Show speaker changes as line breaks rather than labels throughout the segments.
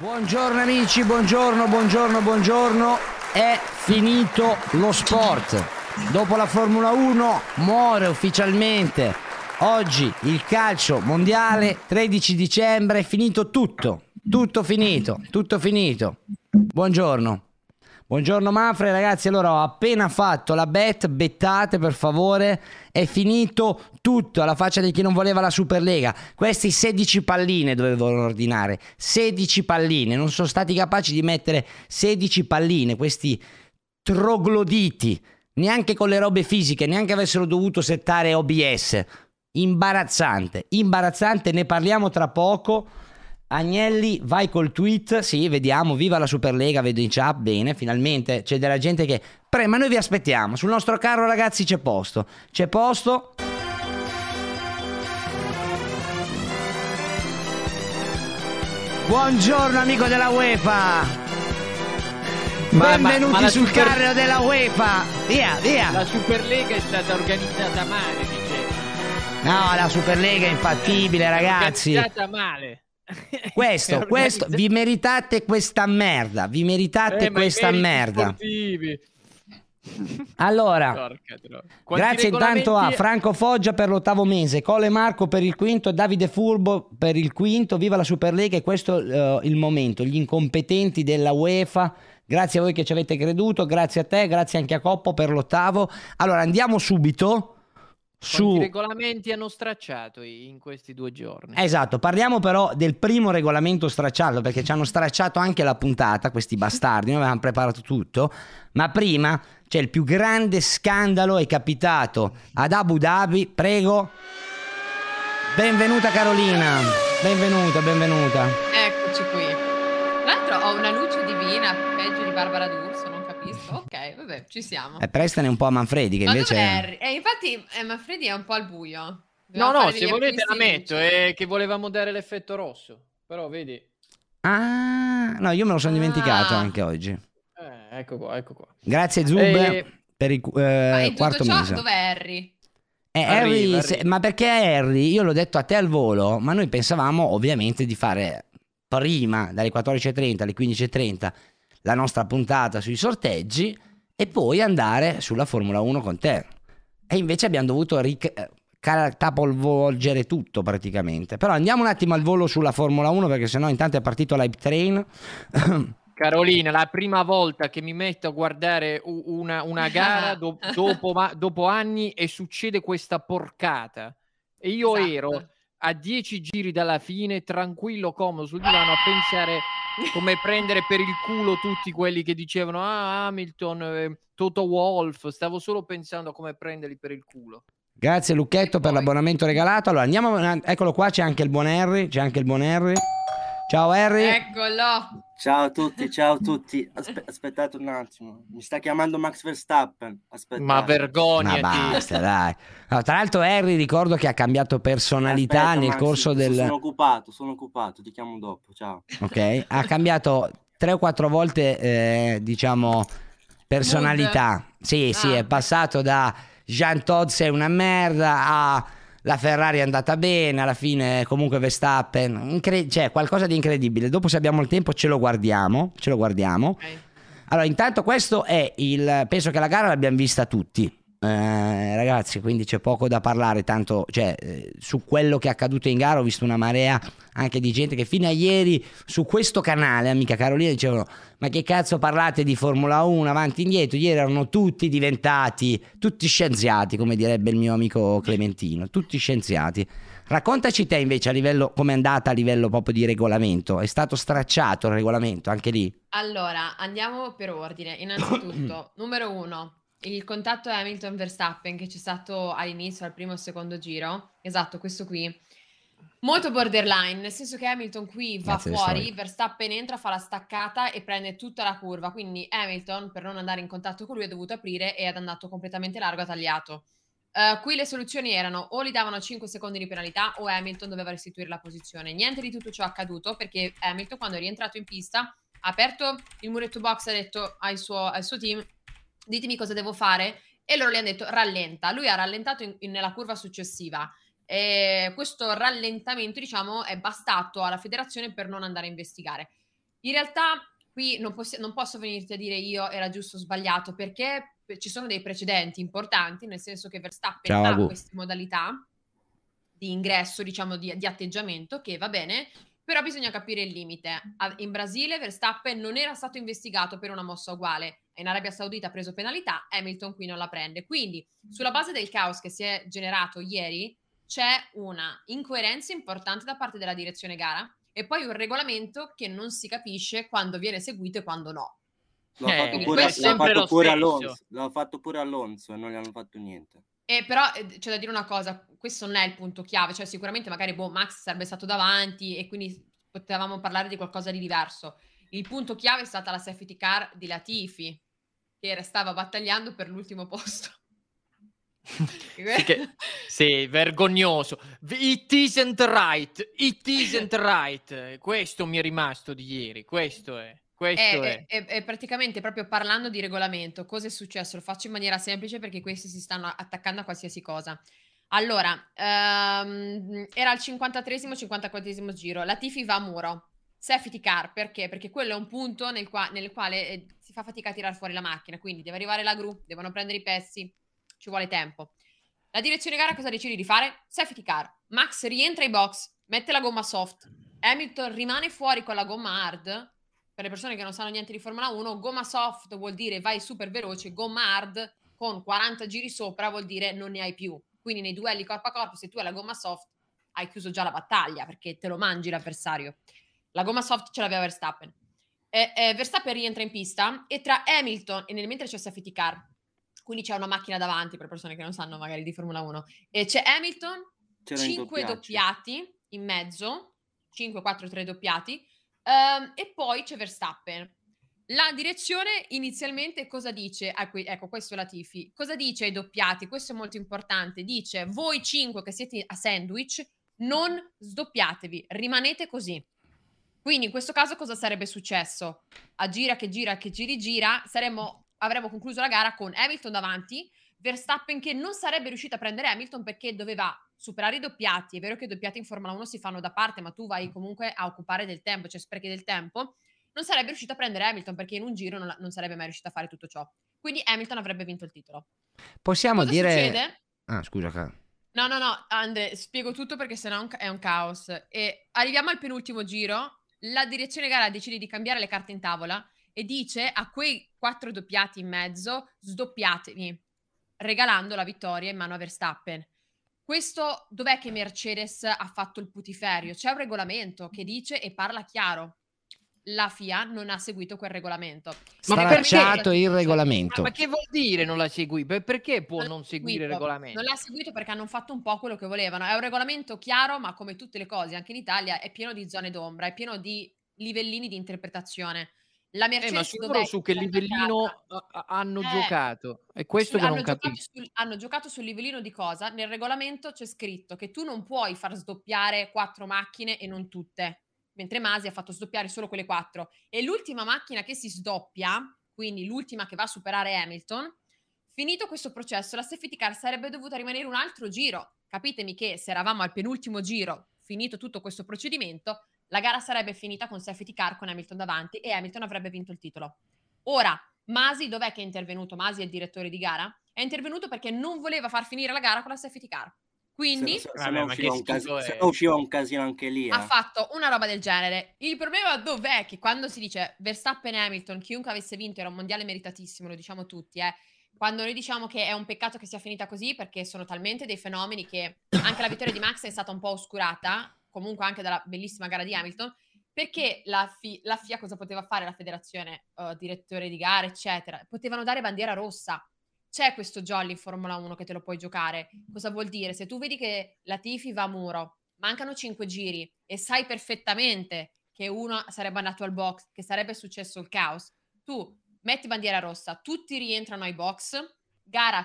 Buongiorno amici, buongiorno, buongiorno, buongiorno. È finito lo sport. Dopo la Formula 1 muore ufficialmente. Oggi il calcio mondiale, 13 dicembre, è finito tutto. Tutto finito, tutto finito. Buongiorno. Buongiorno Manfred, ragazzi. Allora ho appena fatto la bet, bettate per favore. È finito tutto alla faccia di chi non voleva la Superlega. Questi 16 palline dovevano ordinare. 16 palline, non sono stati capaci di mettere 16 palline, questi trogloditi. Neanche con le robe fisiche, neanche avessero dovuto settare OBS. Imbarazzante, imbarazzante, ne parliamo tra poco. Agnelli, vai col tweet. Sì, vediamo. Viva la Superlega, vedo in chat. Bene, finalmente c'è della gente che. Pre, ma noi vi aspettiamo. Sul nostro carro, ragazzi, c'è posto. C'è posto. Buongiorno, amico della UEFA.
Ma-
Benvenuti
ma- ma
sul
Super-
carro della UEFA. Via, via.
La Superlega è stata organizzata male, dice.
No, la Superlega è infattibile, ragazzi.
Organizzata male.
Questo, questo, vi meritate questa merda. Vi meritate
Eh,
questa merda.
sportivi.
Allora, grazie intanto a Franco Foggia per l'ottavo mese, Cole Marco per il quinto, Davide Furbo per il quinto. Viva la Superlega e questo è il momento. Gli incompetenti della UEFA. Grazie a voi che ci avete creduto, grazie a te, grazie anche a Coppo per l'ottavo. Allora andiamo subito su...
Quanti regolamenti hanno stracciato in questi due giorni?
Esatto, parliamo però del primo regolamento stracciato perché ci hanno stracciato anche la puntata, questi bastardi, noi avevamo preparato tutto, ma prima c'è il più grande scandalo è capitato ad Abu Dhabi, prego. Benvenuta Carolina, benvenuta, benvenuta.
Eccoci qui. Tra l'altro ho una luce divina, peggio di Barbara D'Urso, non capisco. Ok, vabbè, ci siamo.
E prestane un po' a Manfredi che
Ma
invece...
Harry? Eh, infatti eh, Manfredi è un po' al buio.
No,
Doveva
no,
fare
se volete la metto, è che volevamo dare l'effetto rosso. Però vedi,
Ah, no, io me lo sono dimenticato
Ah.
anche oggi.
eh, ecco qua, ecco qua.
Grazie Zub
Eh,
per il eh, quarto
ciò
mese.
dov'è Harry?
Eh, Harry,
Arriva,
se- ma perché Harry? Io l'ho detto a te al volo, ma noi pensavamo ovviamente di fare prima, dalle 14.30 alle 15.30, la nostra puntata sui sorteggi e poi andare sulla Formula 1 con te. E invece abbiamo dovuto ric- eh, catapolvolgere tutto praticamente. Però andiamo un attimo al volo sulla Formula 1 perché sennò intanto è partito l'hype train.
Carolina, la prima volta che mi metto a guardare una, una gara do- dopo, ma- dopo anni e succede questa porcata. E io
Esatto.
ero a dieci giri dalla fine, tranquillo, comodo sul divano, a pensare come prendere per il culo tutti quelli che dicevano ah Hamilton, eh, Toto Wolf, stavo solo pensando a come prenderli per il culo.
Grazie Lucchetto per
poi?
l'abbonamento regalato. Allora andiamo, eccolo qua, c'è anche il buon Harry, c'è anche il buon Harry. Ciao Harry.
Eccolo.
Ciao a tutti, ciao a tutti. Aspe- aspettate un attimo, mi sta chiamando Max Verstappen. Aspettate.
Ma
Ma
vergognati.
basta, dai. No, tra l'altro, Harry ricordo che ha cambiato personalità
Aspetta,
nel
Max,
corso
Sono
del.
occupato, sono occupato, ti chiamo dopo, ciao.
Ok, ha cambiato tre o quattro volte, eh, diciamo, personalità. Sì, sì,
Ah.
è passato da Jean Todd sei una merda a la Ferrari è andata bene, alla fine comunque Verstappen, incre- cioè qualcosa di incredibile. Dopo se abbiamo il tempo ce lo guardiamo, ce lo guardiamo.
Ok.
Allora, intanto questo è il penso che la gara l'abbiamo vista tutti. Eh, ragazzi, quindi c'è poco da parlare, tanto cioè, eh, su quello che è accaduto in gara ho visto una marea anche di gente che fino a ieri su questo canale, amica Carolina, dicevano ma che cazzo parlate di Formula 1 avanti e indietro, ieri erano tutti diventati, tutti scienziati, come direbbe il mio amico Clementino, tutti scienziati. Raccontaci te invece a livello, come è andata a livello proprio di regolamento, è stato stracciato il regolamento anche lì?
Allora, andiamo per ordine. Innanzitutto, numero uno, il contatto Hamilton-Verstappen che c'è stato all'inizio, al primo e secondo giro, esatto, questo qui, molto borderline, nel senso che Hamilton qui va
Grazie,
fuori. Verstappen entra, fa la staccata e prende tutta la curva, quindi Hamilton per non andare in contatto con lui ha dovuto aprire e è andato completamente largo, ha tagliato. Eh, qui le soluzioni erano o gli davano 5 secondi di penalità o Hamilton doveva restituire la posizione. Niente di tutto ciò è accaduto perché Hamilton quando è rientrato in pista ha aperto il muretto box e ha detto al suo, al suo team ditemi cosa devo fare e loro gli hanno detto rallenta. Lui ha rallentato in- in- nella curva successiva. E questo rallentamento, diciamo, è bastato alla federazione per non andare a investigare. In realtà, qui non, possi- non posso venirti a dire io era giusto o sbagliato perché ci sono dei precedenti importanti, nel senso che Verstappen
Ciao,
ha queste modalità di ingresso, diciamo, di, di atteggiamento, che va bene, però bisogna capire il limite. In Brasile Verstappen non era stato investigato per una mossa uguale, in Arabia Saudita ha preso penalità, Hamilton qui non la prende. Quindi, sulla base del caos che si è generato ieri, c'è una incoerenza importante da parte della direzione gara e poi un regolamento che non si capisce quando viene seguito e quando no.
L'ha
Eh,
fatto pure, l'ha fatto
lo
pure. Alonso. L'ha fatto pure Alonso e non gli hanno fatto niente.
E però eh, c'è da dire una cosa, questo non è il punto chiave, cioè sicuramente magari boh, Max sarebbe stato davanti e quindi potevamo parlare di qualcosa di diverso. Il punto chiave è stata la safety car di Latifi, che stava battagliando per l'ultimo posto.
Sì, che- sì, vergognoso. It isn't right. It isn't right. Questo mi è rimasto di ieri. Questo è. Questo è.
E, e- e praticamente proprio parlando di regolamento, cosa è successo? Lo faccio in maniera semplice perché questi si stanno attaccando a qualsiasi cosa. Allora, ehm, era il 53esimo, 54esimo giro, la Tifi va a muro, safety car, perché? Perché quello è un punto nel, qua- nel quale eh, si fa fatica a tirare fuori la macchina, quindi deve arrivare la gru, devono prendere i pezzi, ci vuole tempo. La direzione gara cosa decide di fare? Safety car. Max rientra ai box, mette la gomma soft, Hamilton rimane fuori con la gomma hard. Per le persone che non sanno niente di Formula 1, gomma soft vuol dire vai super veloce, gomma hard con 40 giri sopra vuol dire non ne hai più. Quindi nei duelli corpo a corpo, se tu hai la gomma soft, hai chiuso già la battaglia perché te lo mangi l'avversario. La gomma soft ce l'aveva Verstappen. E, e Verstappen rientra in pista e tra Hamilton e nel mentre c'è safety car, quindi c'è una macchina davanti per persone che non sanno magari di Formula 1, e c'è Hamilton,
C'era in
5
doppiaccio.
doppiati in mezzo, 5, 4, 3 doppiati, ehm, e poi c'è Verstappen. La direzione inizialmente cosa dice? Ah, ecco, questo è la Tifi. Cosa dice ai doppiati? Questo è molto importante. Dice, voi 5 che siete a sandwich, non sdoppiatevi, rimanete così. Quindi in questo caso cosa sarebbe successo? A gira che gira che giri gira, saremmo, avremmo concluso la gara con Hamilton davanti, Verstappen che non sarebbe riuscito a prendere Hamilton perché doveva superare i doppiati. È vero che i doppiati in Formula 1 si fanno da parte, ma tu vai comunque a occupare del tempo, cioè sprechi del tempo. Non sarebbe riuscito a prendere Hamilton perché in un giro non, non sarebbe mai riuscito a fare tutto ciò. Quindi Hamilton avrebbe vinto il titolo.
Possiamo
Cosa
dire...
succede?
Ah, scusa, Ca-
No, no, no, Ande, spiego tutto perché sennò è un, ca- è un caos. E arriviamo al penultimo giro, la direzione gara decide di cambiare le carte in tavola e dice a quei quattro doppiati in mezzo, sdoppiatevi, regalando la vittoria in mano a Verstappen. Questo, dov'è che Mercedes ha fatto il putiferio? C'è un regolamento che dice e parla chiaro. La FIA non ha seguito quel regolamento.
stracciato il
Cioè,
regolamento.
Ma che vuol dire non la segui? Per- Perché può
Non
non seguire il regolamento?
Non l'ha seguito perché hanno fatto un po' quello che volevano. È un regolamento chiaro, ma come tutte le cose, anche in Italia è pieno di zone d'ombra, è pieno di livellini di interpretazione. La
Eh,
Mercedes
ma su,
dov'è
loro su che livellino
attaccata?
a- a- hanno
Eh,
giocato? È questo
Sul-
che non capisco.
sul, hanno giocato sul livellino di cosa? Nel regolamento c'è scritto che tu non puoi far sdoppiare quattro macchine e non tutte, mentre Masi ha fatto sdoppiare solo quelle quattro. E l'ultima macchina che si sdoppia, quindi l'ultima che va a superare Hamilton, finito questo processo, la safety car sarebbe dovuta rimanere un altro giro. Capitemi che se eravamo al penultimo giro, finito tutto questo procedimento, la gara sarebbe finita con safety car con Hamilton davanti e Hamilton avrebbe vinto il titolo. Ora, Masi, dov'è che è intervenuto? Masi è il direttore di gara? È intervenuto perché non voleva far finire la gara con la safety car. Quindi
se, se, no usciva un casino anche lì.
ha
eh.
fatto una roba del genere. Il problema dov'è? Che quando si dice Verstappen e Hamilton, chiunque avesse vinto era un mondiale meritatissimo, lo diciamo tutti, eh. Quando noi diciamo che è un peccato che sia finita così, perché sono talmente dei fenomeni che anche la vittoria di Max è stata un po' oscurata, comunque anche dalla bellissima gara di Hamilton, perché la, FI- la FIA cosa poteva fare, la federazione, eh, direttore di gara, eccetera? Potevano dare bandiera rossa. C'è questo jolly in Formula 1 che te lo puoi giocare. Cosa vuol dire? Se tu vedi che la Tifi va a muro, mancano 5 giri e sai perfettamente che uno sarebbe andato al box, che sarebbe successo il caos, tu metti bandiera rossa, tutti rientrano ai box, gara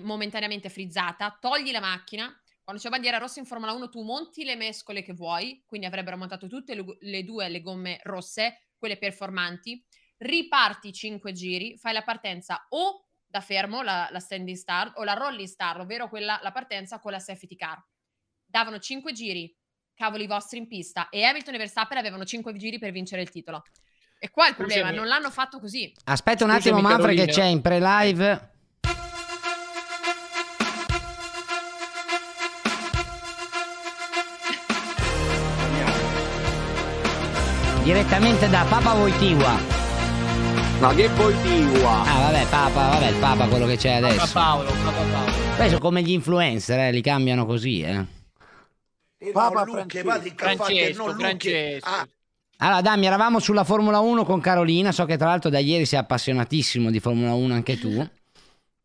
momentaneamente frizzata, togli la macchina. Quando c'è bandiera rossa in Formula 1 tu monti le mescole che vuoi, quindi avrebbero montato tutte le, le due le gomme rosse, quelle performanti, riparti 5 giri, fai la partenza o da fermo, la, la standing start, o la rolling start, ovvero quella, la partenza con la safety car. Davano 5 giri, cavoli vostri in pista, e Hamilton e Verstappen avevano 5 giri per vincere il titolo. E qua il problema,
Scusami.
non l'hanno fatto così.
Aspetta un
Scusami,
attimo, Manfred, che c'è in pre-live. Direttamente da Papa Wojtyła.
Ma che poi diwa?
Ah, vabbè, Papa, vabbè, il Papa, quello che c'è
Papa
adesso.
Paolo, Papa Paolo.
Poi sono come gli influencer, eh, li cambiano così, eh.
Papa
Lucche,
Francesco.
Patrick
Francesco.
Ah,
Allora, Dammi, eravamo sulla Formula 1 con Carolina. So che tra l'altro da ieri sei appassionatissimo di Formula 1 anche tu.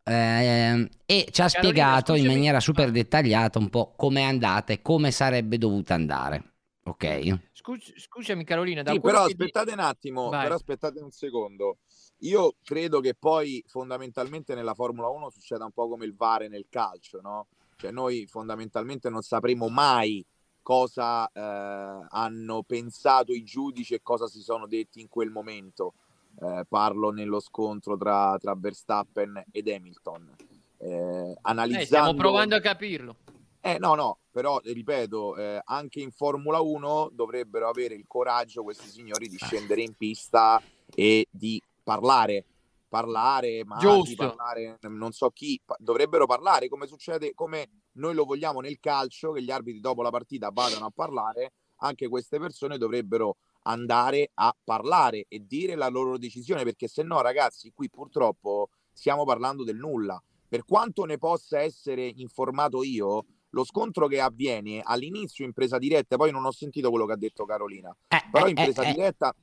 Ehm, e ci ha spiegato in maniera super dettagliata un po' come è andata e come sarebbe dovuta andare. Ok?
Scus- scusami Carolina, da
Sì, però
che di-
aspettate un attimo,
Vai.
però aspettate un secondo. Io credo che poi fondamentalmente nella Formula 1 succeda un po' come il VAR nel calcio, no? Cioè noi fondamentalmente non sapremo mai cosa eh, hanno pensato i giudici e cosa si sono detti in quel momento. Eh, parlo nello scontro tra, tra Verstappen ed Hamilton. Eh,
Eh,
analizzando...
stiamo provando a capirlo.
Eh, no, no, però eh, ripeto, eh, anche in Formula 1 dovrebbero avere il coraggio questi signori di scendere in pista e di parlare. Parlare, ma parlare, non so chi, dovrebbero parlare come succede, come noi lo vogliamo nel calcio, che gli arbitri dopo la partita vadano a parlare, anche queste persone dovrebbero andare a parlare e dire la loro decisione, perché se no, ragazzi, qui purtroppo stiamo parlando del nulla. Per quanto ne possa essere informato io, lo scontro che avviene all'inizio in presa diretta, poi non ho sentito quello che ha detto Carolina,
Eh,
però
eh,
in presa
eh, eh.
diretta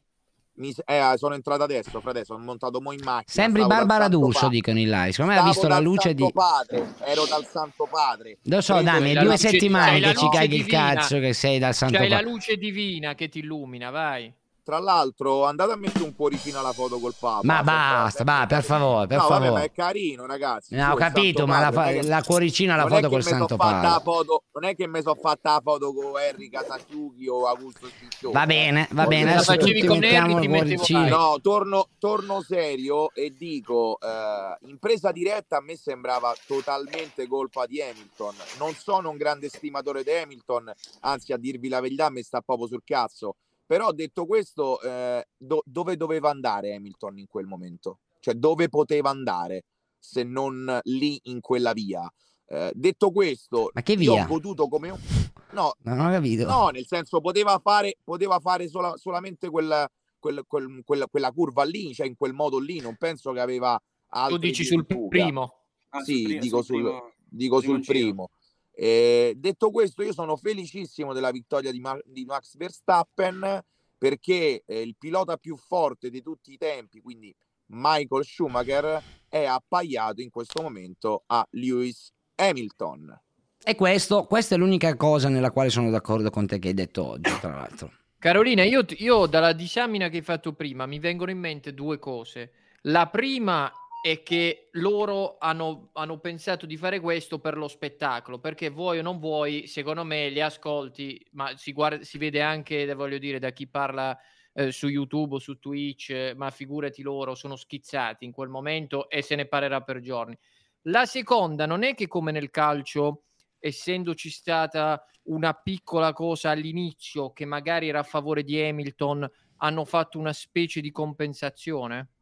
mi, eh, sono entrato adesso, frate, sono montato mo in macchina.
Sembri Barbara D'Urso,
Padre.
dicono in live. Secondo me ha visto la luce di.
Padre, ero dal Santo Padre.
Lo so,
Preso-
è due settimane che ci caghi il
divina.
cazzo che sei dal Santo
C'hai la
Padre.
luce divina che ti illumina, vai.
Tra l'altro, andate a mettere un cuoricino alla foto col Papa.
Ma basta, va, per favore, per
no, vabbè, ma
favore.
è carino, ragazzi.
No, ho capito, ma la, fa- la cuoricina alla foto col Santo Padre.
foto- non è che mi sono fatta la foto con Harry Casasucchi o Augusto Ciccione.
Va bene, va bene.
La facevi con
il
ti mettevo
cuoricino.
No, torno, torno serio e dico, eh, in presa diretta a me sembrava totalmente colpa di Hamilton. Non sono un grande stimatore di Hamilton, anzi a dirvi la verità mi sta proprio sul cazzo. Però detto questo, eh, do- dove doveva andare Hamilton in quel momento? Cioè dove poteva andare se non lì in quella via? Eh, detto questo,
Ma che
io
via?
ho goduto come un... No,
Non ho capito.
No, nel senso poteva fare, poteva fare sola- solamente quella, quel- quel- quella, quella curva lì, cioè in quel modo lì. Non penso che aveva altri
Tu dici sul primo.
Ah, sul
Sì,
pri-
dico
sul
sul,
primo-
dico
primo
sul primo. Eh, detto questo, io sono felicissimo della vittoria di, Ma- di Max Verstappen perché eh, il pilota più forte di tutti i tempi, quindi Michael Schumacher, è appaiato in questo momento a Lewis Hamilton.
E questo, questa è l'unica cosa nella quale sono d'accordo con te che hai detto oggi, tra l'altro.
Carolina, io, io dalla disamina che hai fatto prima mi vengono in mente due cose. La prima è che loro hanno, hanno pensato di fare questo per lo spettacolo, perché vuoi o non vuoi, secondo me li ascolti, ma si, guarda, si vede anche, voglio dire, da chi parla eh, su YouTube o su Twitch, ma figurati loro, sono schizzati in quel momento e se ne parlerà per giorni. La seconda non è che come nel calcio, essendoci stata una piccola cosa all'inizio che magari era a favore di Hamilton, hanno fatto una specie di compensazione?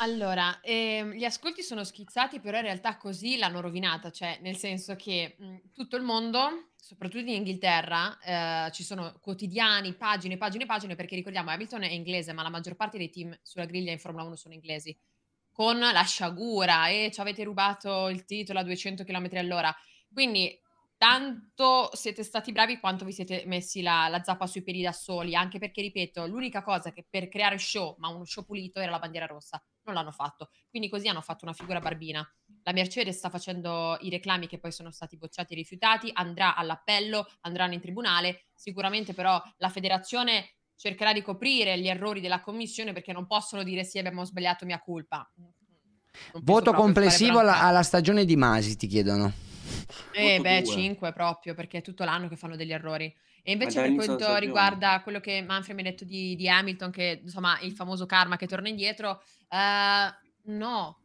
Allora, ehm, gli ascolti sono schizzati, però in realtà così l'hanno rovinata, cioè nel senso che mh, tutto il mondo, soprattutto in Inghilterra, eh, ci sono quotidiani, pagine, pagine, pagine, perché ricordiamo Hamilton è inglese, ma la maggior parte dei team sulla griglia in Formula 1 sono inglesi, con la sciagura e ci avete rubato il titolo a 200 km all'ora. Quindi tanto siete stati bravi quanto vi siete messi la, la zappa sui piedi da soli, anche perché, ripeto, l'unica cosa che per creare show, ma uno show pulito, era la bandiera rossa. Non l'hanno fatto. Quindi così hanno fatto una figura barbina. La Mercedes sta facendo i reclami che poi sono stati bocciati e rifiutati, andrà all'appello, andranno in tribunale. Sicuramente però la federazione cercherà di coprire gli errori della commissione perché non possono dire sì abbiamo sbagliato mia colpa.
Voto complessivo alla, alla stagione di Masi, ti chiedono.
Eh beh, 5 proprio, perché è tutto l'anno che fanno degli errori. E invece per quanto riguarda quello che Manfred mi ha detto di, di, Hamilton, che insomma il famoso karma che torna indietro, eh, no,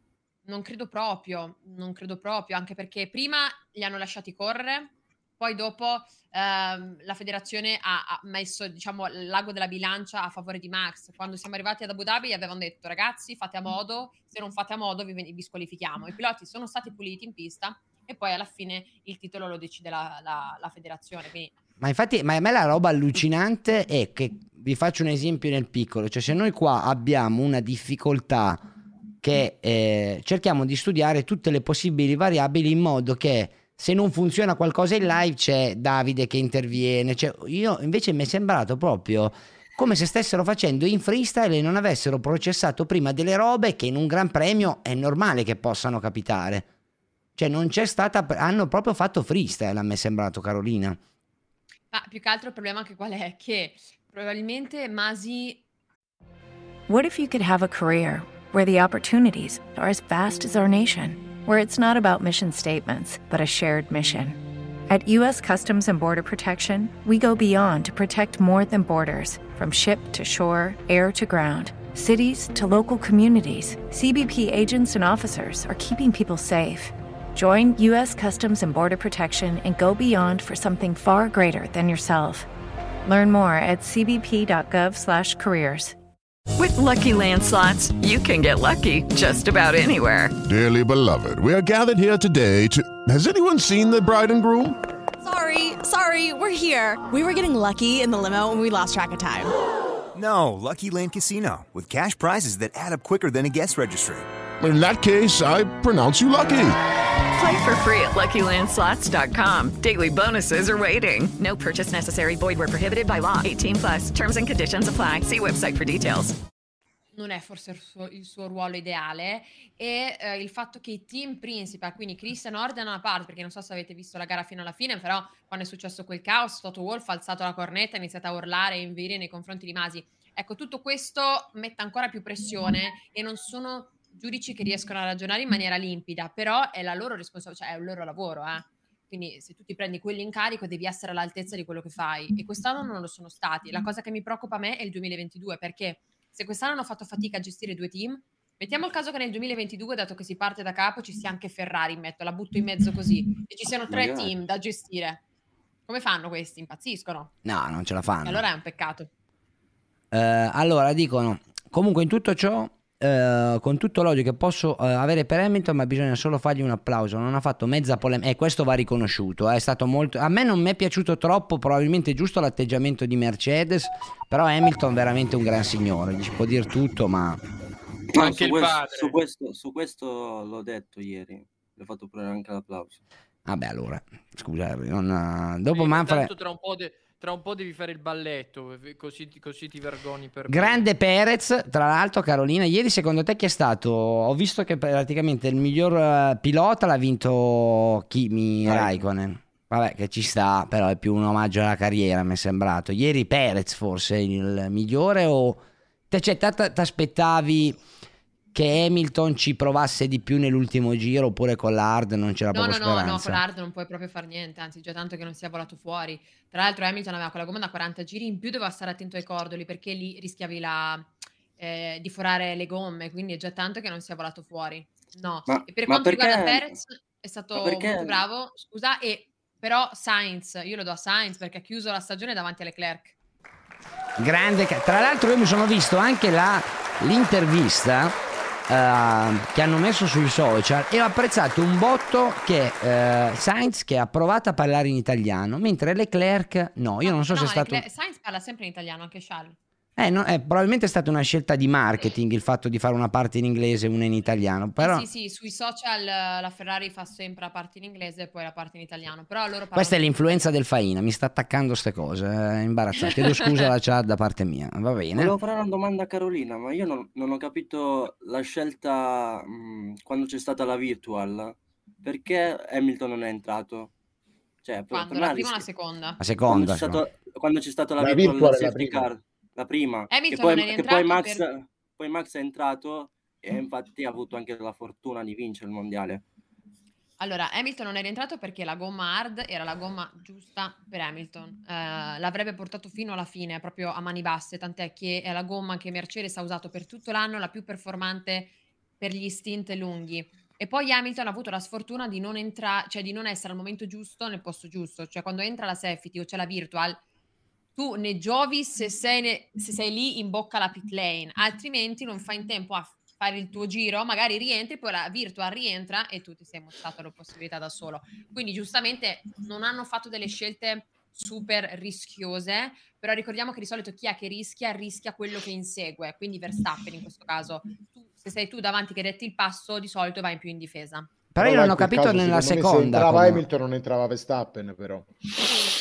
non credo proprio, non credo proprio, anche perché prima li hanno lasciati correre, poi dopo ehm, la federazione ha, ha, messo diciamo l'ago della bilancia a favore di Max. Quando siamo arrivati ad Abu Dhabi avevano detto ragazzi fate a modo, se non fate a modo vi, vi squalifichiamo. I piloti sono stati puliti in pista e poi alla fine il titolo lo decide la, la, la federazione. Quindi...
Ma infatti, ma a me la roba allucinante è che vi faccio un esempio nel piccolo, cioè se noi qua abbiamo una difficoltà che eh, cerchiamo di studiare tutte le possibili variabili in modo che se non funziona qualcosa in live c'è Davide che interviene, cioè, io invece mi è sembrato proprio come se stessero facendo in freestyle e non avessero processato prima delle robe che in un gran premio è normale che possano capitare. Cioè non c'è stata, hanno proprio fatto freestyle, a me è sembrato Carolina.
Ma più che altro il problema anche qual è? Che probabilmente Masi...
What if you could have a career where the opportunities are as vast as our nation? Where it's not about mission statements, but a shared mission. At U.S. Customs and Border Protection, we go beyond to protect more than borders from ship to shore, air to ground. Cities to local communities, CBP agents and officers are keeping people safe. Join U.S. Customs and Border Protection and go beyond for something far greater than yourself. Learn more at cbp.gov/careers.
With Lucky Land slots, you can get lucky just about anywhere.
Dearly beloved, we are gathered here today to. Has anyone seen the bride and groom?
Sorry, sorry, we're here. We were getting lucky in the limo, and we lost track of time.
No, Lucky Land Casino with cash prizes that add up quicker than a guest registry.
In that case, I pronounce you lucky.
Play for free at LuckyLandSlots.com. Daily bonuses are waiting. No purchase necessary. Void were prohibited by law. 18 plus. Terms and conditions apply. See website for details.
Non è forse il suo, il suo ruolo ideale e eh, il fatto che i team principal, quindi Christian Orden una parte, perché non so se avete visto la gara fino alla fine, però quando è successo quel caos, Toto Wolff ha alzato la cornetta, ha iniziato a urlare e inviare nei confronti di Masi. Ecco, tutto questo mette ancora più pressione e non sono giudici che riescono a ragionare in maniera limpida, però è la loro responsabilità, cioè è il loro lavoro, eh. Quindi se tu ti prendi quelli in carico devi essere all'altezza di quello che fai e quest'anno non lo sono stati. La cosa che mi preoccupa a me è il 2022 perché se quest'anno hanno fatto fatica a gestire due team, mettiamo il caso che nel 2022, dato che si parte da capo, ci sia anche Ferrari, metto, la butto in mezzo così, e ci siano tre team da gestire. Come fanno questi? Impazziscono.
No, non ce la fanno.
E allora è un peccato.
Uh, allora dicono, comunque in tutto ciò Uh, con tutto l'odio che posso uh, avere per Hamilton, ma bisogna solo fargli un applauso. Non ha fatto mezza polemica, e questo va riconosciuto. Eh. È stato molto. A me non mi è piaciuto troppo, probabilmente giusto l'atteggiamento di Mercedes. Però Hamilton è veramente un gran signore. Gli si può dire tutto, ma.
No, anche su, questo, su, questo, su questo l'ho detto ieri. Gli ho fatto pure anche l'applauso.
Vabbè, allora, scusa, non... dopo sì,
Manfred. Tra un po' di tra un po' devi fare il balletto, così, così ti vergogni per
Grande me. Perez, tra l'altro Carolina, ieri secondo te chi è stato? Ho visto che praticamente il miglior eh, pilota l'ha vinto Kimi Raikkonen. Vabbè, che ci sta, però è più un omaggio alla carriera, mi è sembrato. Ieri Perez forse il migliore o... Te, cioè, ti aspettavi che Hamilton ci provasse di più nell'ultimo giro oppure con l'hard non c'era
no,
proprio
no,
speranza?
No, no, con l'hard non puoi proprio fare niente, anzi già tanto che non sia volato fuori. Tra l'altro Hamilton aveva quella gomma da 40 giri, in più doveva stare attento ai cordoli perché lì rischiavi la, eh, di forare le gomme, quindi è già tanto che non sia volato fuori. No,
ma,
e per quanto
perché...
riguarda Perez è stato molto bravo, scusa, e però Sainz, io lo do a Sainz perché ha chiuso la stagione davanti a Leclerc.
Grande, tra l'altro io mi sono visto anche la, l'intervista che hanno messo sui social e ho apprezzato un botto che eh, Sainz che ha provato a parlare in italiano, mentre Leclerc no, io non so
no,
se è stato...
Leclerc- Sainz parla sempre in italiano, anche Charles.
Eh, no, eh, probabilmente è stata una scelta di marketing il fatto di fare una parte in inglese e una in italiano, però...
Sì, sì, sui social eh, la Ferrari fa sempre la parte in inglese e poi la parte in italiano, però loro.
Questa è l'influenza del Faina, mi sta attaccando ste cose, è imbarazzante. Chiedo scusa alla chat da parte mia, va bene.
Volevo fare una domanda a Carolina, ma io non, non ho capito la scelta mh, quando c'è stata la virtual. Perché Hamilton non è entrato? Cioè, per-
Quando?
per
La prima o la seconda?
La seconda,
Quando c'è, stato- quando c'è stata la,
La
virtual,
virtual la
safety
prima.
car, la prima. Che
Hamilton
poi,
non è
che poi Max,
per-
poi Max è entrato e infatti ha avuto anche la fortuna di vincere il mondiale.
Allora, Hamilton non è rientrato perché la gomma hard era la gomma giusta per Hamilton. Eh, l'avrebbe portato fino alla fine, proprio a mani basse, tant'è che è la gomma che Mercedes ha usato per tutto l'anno, la più performante per gli stint lunghi. E poi Hamilton ha avuto la sfortuna di non entrare, cioè di non essere al momento giusto nel posto giusto. Cioè, quando entra la safety o c'è la virtual, tu ne giovi se sei, ne- se sei lì in bocca alla pit lane, altrimenti non fai in tempo a fare il tuo giro, magari rientri, poi la virtual rientra e tu ti sei mostrato la possibilità da solo. Quindi giustamente non hanno fatto delle scelte super rischiose, però ricordiamo che di solito chi è che rischia, rischia quello che insegue, quindi Verstappen in questo caso. Tu, se sei tu davanti che detti il passo, di solito vai più in difesa.
Però io non ho
in
capito
caso,
nella seconda.
Se entrava
come-
Hamilton non entrava Verstappen però.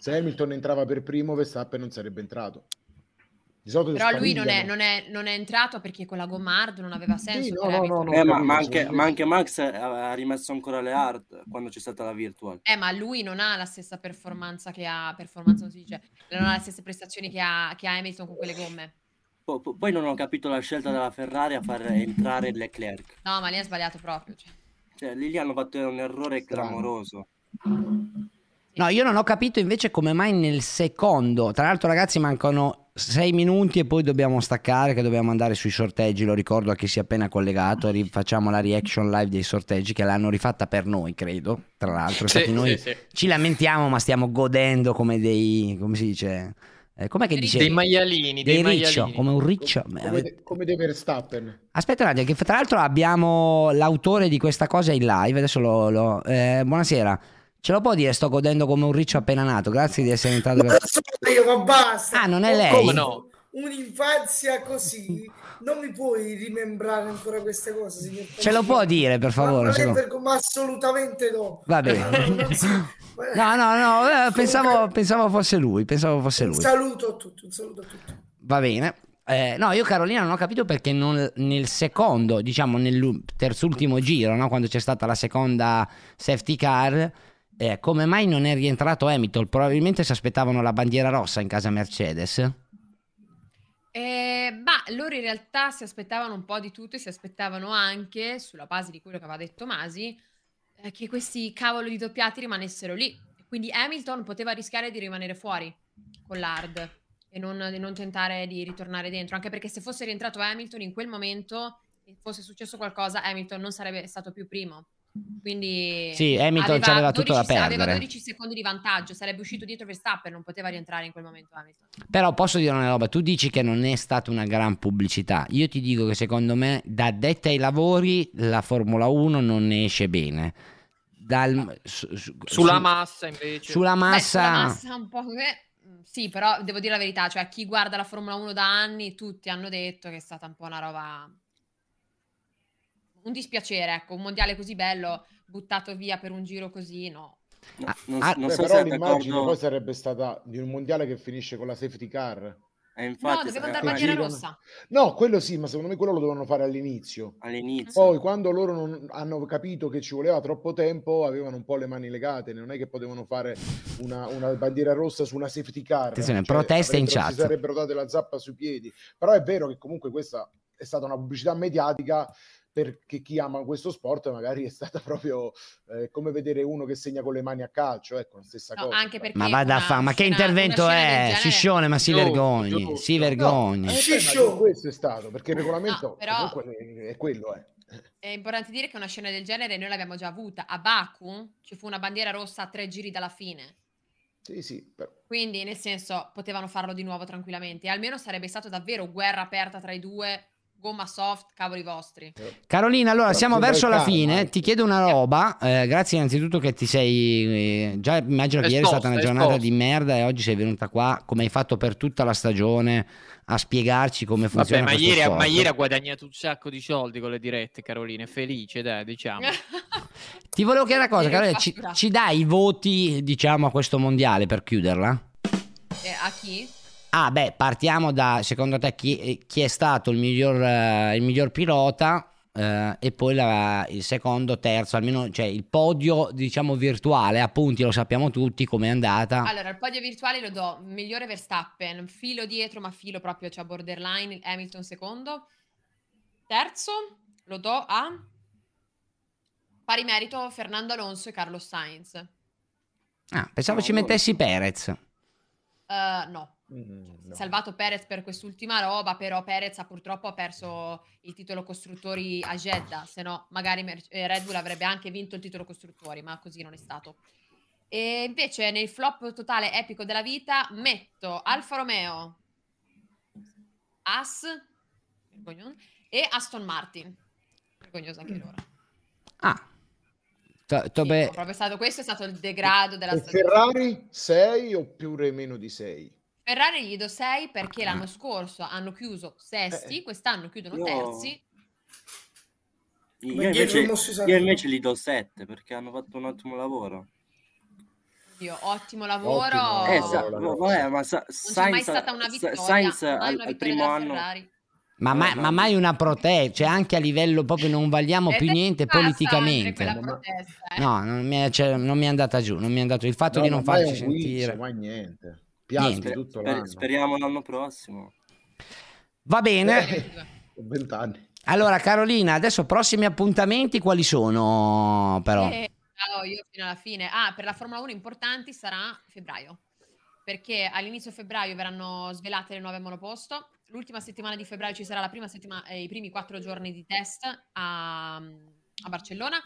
Se Hamilton entrava per primo Verstappen non sarebbe entrato. Di solito
Però lui non è, non, è, non è entrato perché con la gomma hard non aveva senso.
no,
per
no,
Hamilton.
no,
Eh, ma, ma anche, ma anche Max ha rimesso ancora le hard quando c'è stata la virtual.
Eh, ma lui non ha la stessa performance che ha, performance non si dice, non ha le stesse prestazioni che ha, che ha Hamilton con quelle gomme.
Po- po- Poi non ho capito la scelta della Ferrari a far entrare Leclerc.
No, ma lì ha sbagliato proprio. cioè.
Cioè, lì gli hanno fatto un errore
Strano.
clamoroso.
No, io non ho capito invece come mai nel secondo. Tra l'altro, ragazzi, mancano sei minuti e poi dobbiamo staccare. Che dobbiamo andare sui sorteggi. Lo ricordo a chi si è appena collegato. ri- Facciamo la reaction live dei sorteggi che l'hanno rifatta per noi, credo. Tra l'altro,
Sì,
infatti, noi
sì, sì.
ci lamentiamo, ma stiamo godendo come dei. come si dice? Eh, com'è che dice?
Dei maialini,
Dei
dei
riccio,
maialini.
come un riccio.
Come, de- come dei Verstappen.
Aspetta un attimo, che tra l'altro abbiamo l'autore di questa cosa in live. Adesso lo. lo- eh, buonasera. Ce lo può dire? Sto godendo come un riccio appena nato. Grazie di essere entrato.
Ma
Per...
io, ma basta.
Ah, non è
Ho
lei?
Come no?
Un'infanzia così, non mi puoi rimembrare ancora queste cose, signor
Ce lo può dire, per favore?
ma
se no-
per- ma assolutamente no.
Va bene.
No, si-
No, no, no, eh, pensavo, pensavo fosse lui, pensavo fosse
Un
lui.
saluto a tutti, un saluto a tutti.
Va bene. Eh, no, io Carolina non ho capito perché non- nel secondo, diciamo nel terzultimo giro, no, quando c'è stata la seconda safety car, eh, come mai non è rientrato Hamilton? Probabilmente si aspettavano la bandiera rossa in casa Mercedes.
Eh, ma loro in realtà si aspettavano un po' di tutto e si aspettavano anche, sulla base di quello che aveva detto Masi, eh, che questi cavolo di doppiati rimanessero lì. Quindi Hamilton poteva rischiare di rimanere fuori con l'hard e non, non tentare di ritornare dentro, anche perché se fosse rientrato Hamilton in quel momento e fosse successo qualcosa, Hamilton non sarebbe stato più primo. Quindi
Sì, Hamilton c'aveva tutto da
12 Aveva
perdere.
12 secondi di vantaggio, sarebbe uscito dietro Verstappen, non poteva rientrare in quel momento Hamilton.
Però posso dire una roba, tu dici che non è stata una gran pubblicità. Io ti dico che secondo me, da detta ai lavori, la Formula 1 non ne esce bene. Dal, su- su-
Sulla
su-
massa invece.
Sulla
Beh,
massa...
sulla massa un po' che- mm, Sì, però devo dire la verità, cioè chi guarda la Formula 1 da anni, tutti hanno detto che è stata un po' una roba... Un dispiacere, ecco, un mondiale così bello, buttato via per un giro così, no.
Ah,
Non,
ah,
non
Beh,
so
però l'immagine
d'accordo.
poi sarebbe stata di un mondiale che finisce con la safety car.
Eh,
No,
infatti,
doveva
se-
andare bandiera
girano-
rossa.
No, quello sì, ma secondo me quello lo dovevano fare all'inizio.
all'inizio.
Poi quando loro non hanno capito che ci voleva troppo tempo, avevano un po' le mani legate, non è che potevano fare una, una bandiera rossa su una safety car.
Attenzione, proteste in chat.
Si sarebbero date la zappa sui piedi. Però è vero che comunque questa è stata una pubblicità mediatica perché chi ama questo sport magari è stata proprio eh, come vedere uno che segna con le mani a calcio, ecco, la stessa
No,
cosa.
Ma vada a
una
fa, ma che intervento è? Sciscione, ma si vergogni, si
No,
vergogni.
eh, ma
show.
questo è stato, perché il regolamento
No, però-
comunque è, è quello, eh.
È importante dire che una scena del genere noi l'abbiamo già avuta. A Baku ci fu una bandiera rossa a tre giri dalla fine.
Sì, sì, però-
Quindi, nel senso, potevano farlo di nuovo tranquillamente. E almeno sarebbe stato davvero guerra aperta tra i due gomma soft, cavoli vostri.
Carolina, allora siamo verso la fine. Ti chiedo una roba. eh, grazie innanzitutto che ti sei. eh, già immagino che ieri è stata una giornata
esposta.
di merda e oggi sei venuta qua, come hai fatto per tutta la stagione, a spiegarci come
Vabbè,
funziona
ma
questo
ieri,
sport.
ma ieri ha guadagnato un sacco di soldi con le dirette, Carolina. È felice, dai, diciamo.
Ti volevo chiedere una cosa,
Ieri
Carolina. Ci, ci dai i voti, diciamo, a questo mondiale per chiuderla?
Eh, a chi?
Ah, beh, partiamo da secondo te chi, chi è stato il miglior, eh, il miglior pilota eh, e poi la- il secondo, terzo, almeno cioè il podio, diciamo, virtuale, appunti, lo sappiamo tutti com'è andata.
Allora, il podio virtuale lo do migliore Verstappen, filo dietro, ma filo proprio, cioè borderline, Hamilton secondo. Terzo lo do a pari merito Fernando Alonso e Carlos Sainz.
Ah, pensavo
No,
ci mettessi Perez.
Eh, no,
Mm, no.
salvato Perez per quest'ultima roba, però Perez ha purtroppo ha perso il titolo costruttori a Jeddah, se no magari Mer- eh, Red Bull avrebbe anche vinto il titolo costruttori, ma così non è stato. E invece nel flop totale epico della vita metto Alfa Romeo, As e Aston Martin. Vergognoso anche loro.
Ah, To-
Sì,
Tobe-
no, proprio stato, questo è stato il degrado della
E
stagione.
Ferrari 6 oppure meno di 6?
Ferrari gli do 6 perché l'anno scorso hanno chiuso sesti,
Eh.
quest'anno chiudono
Io-
terzi.
Io
Ma
invece, io invece gli do 7 perché hanno fatto un ottimo lavoro.
Dio, ottimo lavoro.
Ottimo
Eh, sa- vabbè, ma Sa-
non c'è mai
Sainz,
stata una
Sa-
vittoria,
Sainz
mai
al,
una
al primo anno
Ferrari.
ma, mai, ma mai una protesta, cioè anche a livello proprio non vagliamo
E
più
te
niente politicamente.
protesta, eh?
No, non mi, è, cioè, non mi è andata giù, non mi è andato il fatto
No,
di non
ma
farci sentire.
mai niente. Piazzi
Niente.
tutto
Sper-
l'anno.
speriamo l'anno prossimo.
Va bene.
Eh, ho 20 anni.
Allora, Carolina, adesso prossimi appuntamenti quali sono però?
Eh, ciao, io fino alla fine. Ah, per la Formula 1 importanti sarà febbraio. Perché all'inizio febbraio verranno svelate le nuove monoposto. L'ultima settimana di febbraio ci sarà la prima settimana, eh, i primi quattro giorni di test a, a Barcellona.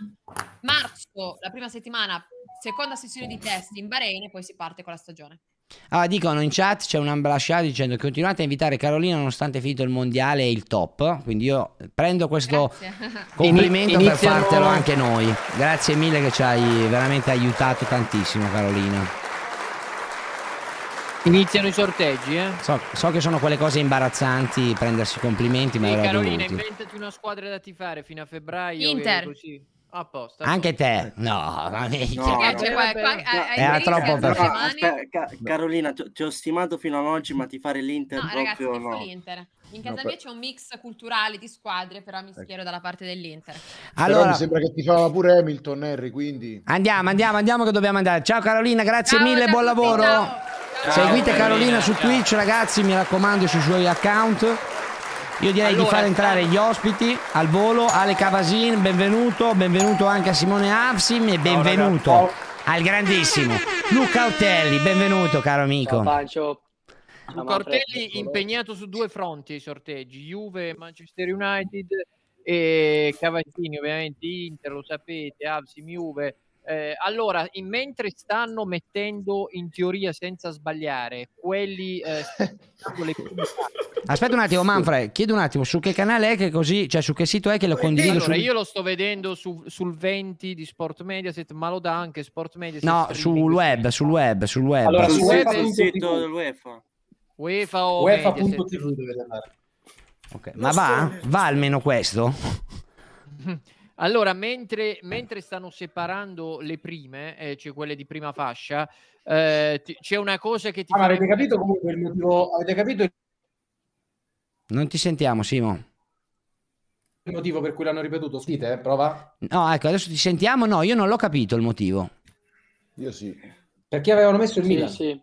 Marzo, la prima settimana, seconda sessione di test in Bahrain e poi si parte con la stagione.
Ah, dicono in chat c'è un ambasciata dicendo continuate a invitare Carolina nonostante finito il mondiale e il top. Quindi io prendo questo
Grazie.
complimento
Ini-
per fartelo anche noi. Grazie mille che ci hai veramente aiutato tantissimo, Carolina.
Iniziano i sorteggi, eh?
So, so che sono quelle cose imbarazzanti prendersi complimenti, ma
Sì,
era
Carolina,
dovuti.
inventati una squadra da tifare fino a febbraio.
Inter.
Così. A posto. a
Anche te? No, ma minchia.
No,
Eh,
no.
cioè,
No,
era troppo
alzo
per-
le
No,
mani.
aspe- Ca- Carolina, ti, ti ho stimato fino ad oggi, ma ti fare l'Inter
No, ragazzi,
proprio
tifo
no.
l'Inter. In casa
No,
mia
per-
c'è un mix culturale di squadre, però mi schiero dalla parte dell'Inter.
Però
Allora,
mi sembra che ti fa pure Hamilton, Harry, quindi...
andiamo, andiamo, andiamo che dobbiamo andare. Ciao Carolina, grazie
Ciao,
mille,
ciao
buon lavoro.
ciao. Ciao.
Seguite Carolina
Carolina,
su
ciao.
Twitch, ragazzi, mi raccomando, sui suoi account. Io direi di
Allora,
far entrare
stanno-
gli ospiti al volo. Ale Cavasin, benvenuto. Benvenuto anche a Simone Avsim e benvenuto al grandissimo Luca Ortelli. Benvenuto, caro amico.
Pancio.
Luca Ortelli impegnato su due fronti ai sorteggi, Juve, Manchester United e Cavazzini ovviamente Inter, lo sapete, Avsim, Juve. Eh, allora, in- mentre stanno mettendo in teoria senza sbagliare quelli eh.
Aspetta un attimo, Manfred, chiedo un attimo su che canale è che così, cioè su che sito è che lo condivido
Allora,
su...
io lo sto vedendo su- sul 20 di Sport Mediaset, ma lo dà anche Sport Mediaset.
No, sul web, sul web, sul web.
Allora,
Sul
UEFA
sul
punto
sito dell'UEFA.
UEFA o
UEFA.tv dovete andare.
Ma va? Va almeno questo?
Allora, mentre, mentre stanno separando le prime, eh, cioè quelle di prima fascia, eh, ti- c'è una cosa che ti
Ah, ma
fa
avete capito comunque il motivo? Avete capito il
Non ti sentiamo, Simo.
motivo per cui l'hanno ripetuto? Sentite, eh, prova.
No, ecco, adesso ti sentiamo. No, io non l'ho capito il motivo.
Io sì.
Perché avevano messo il
Sì,
Milan?
sì.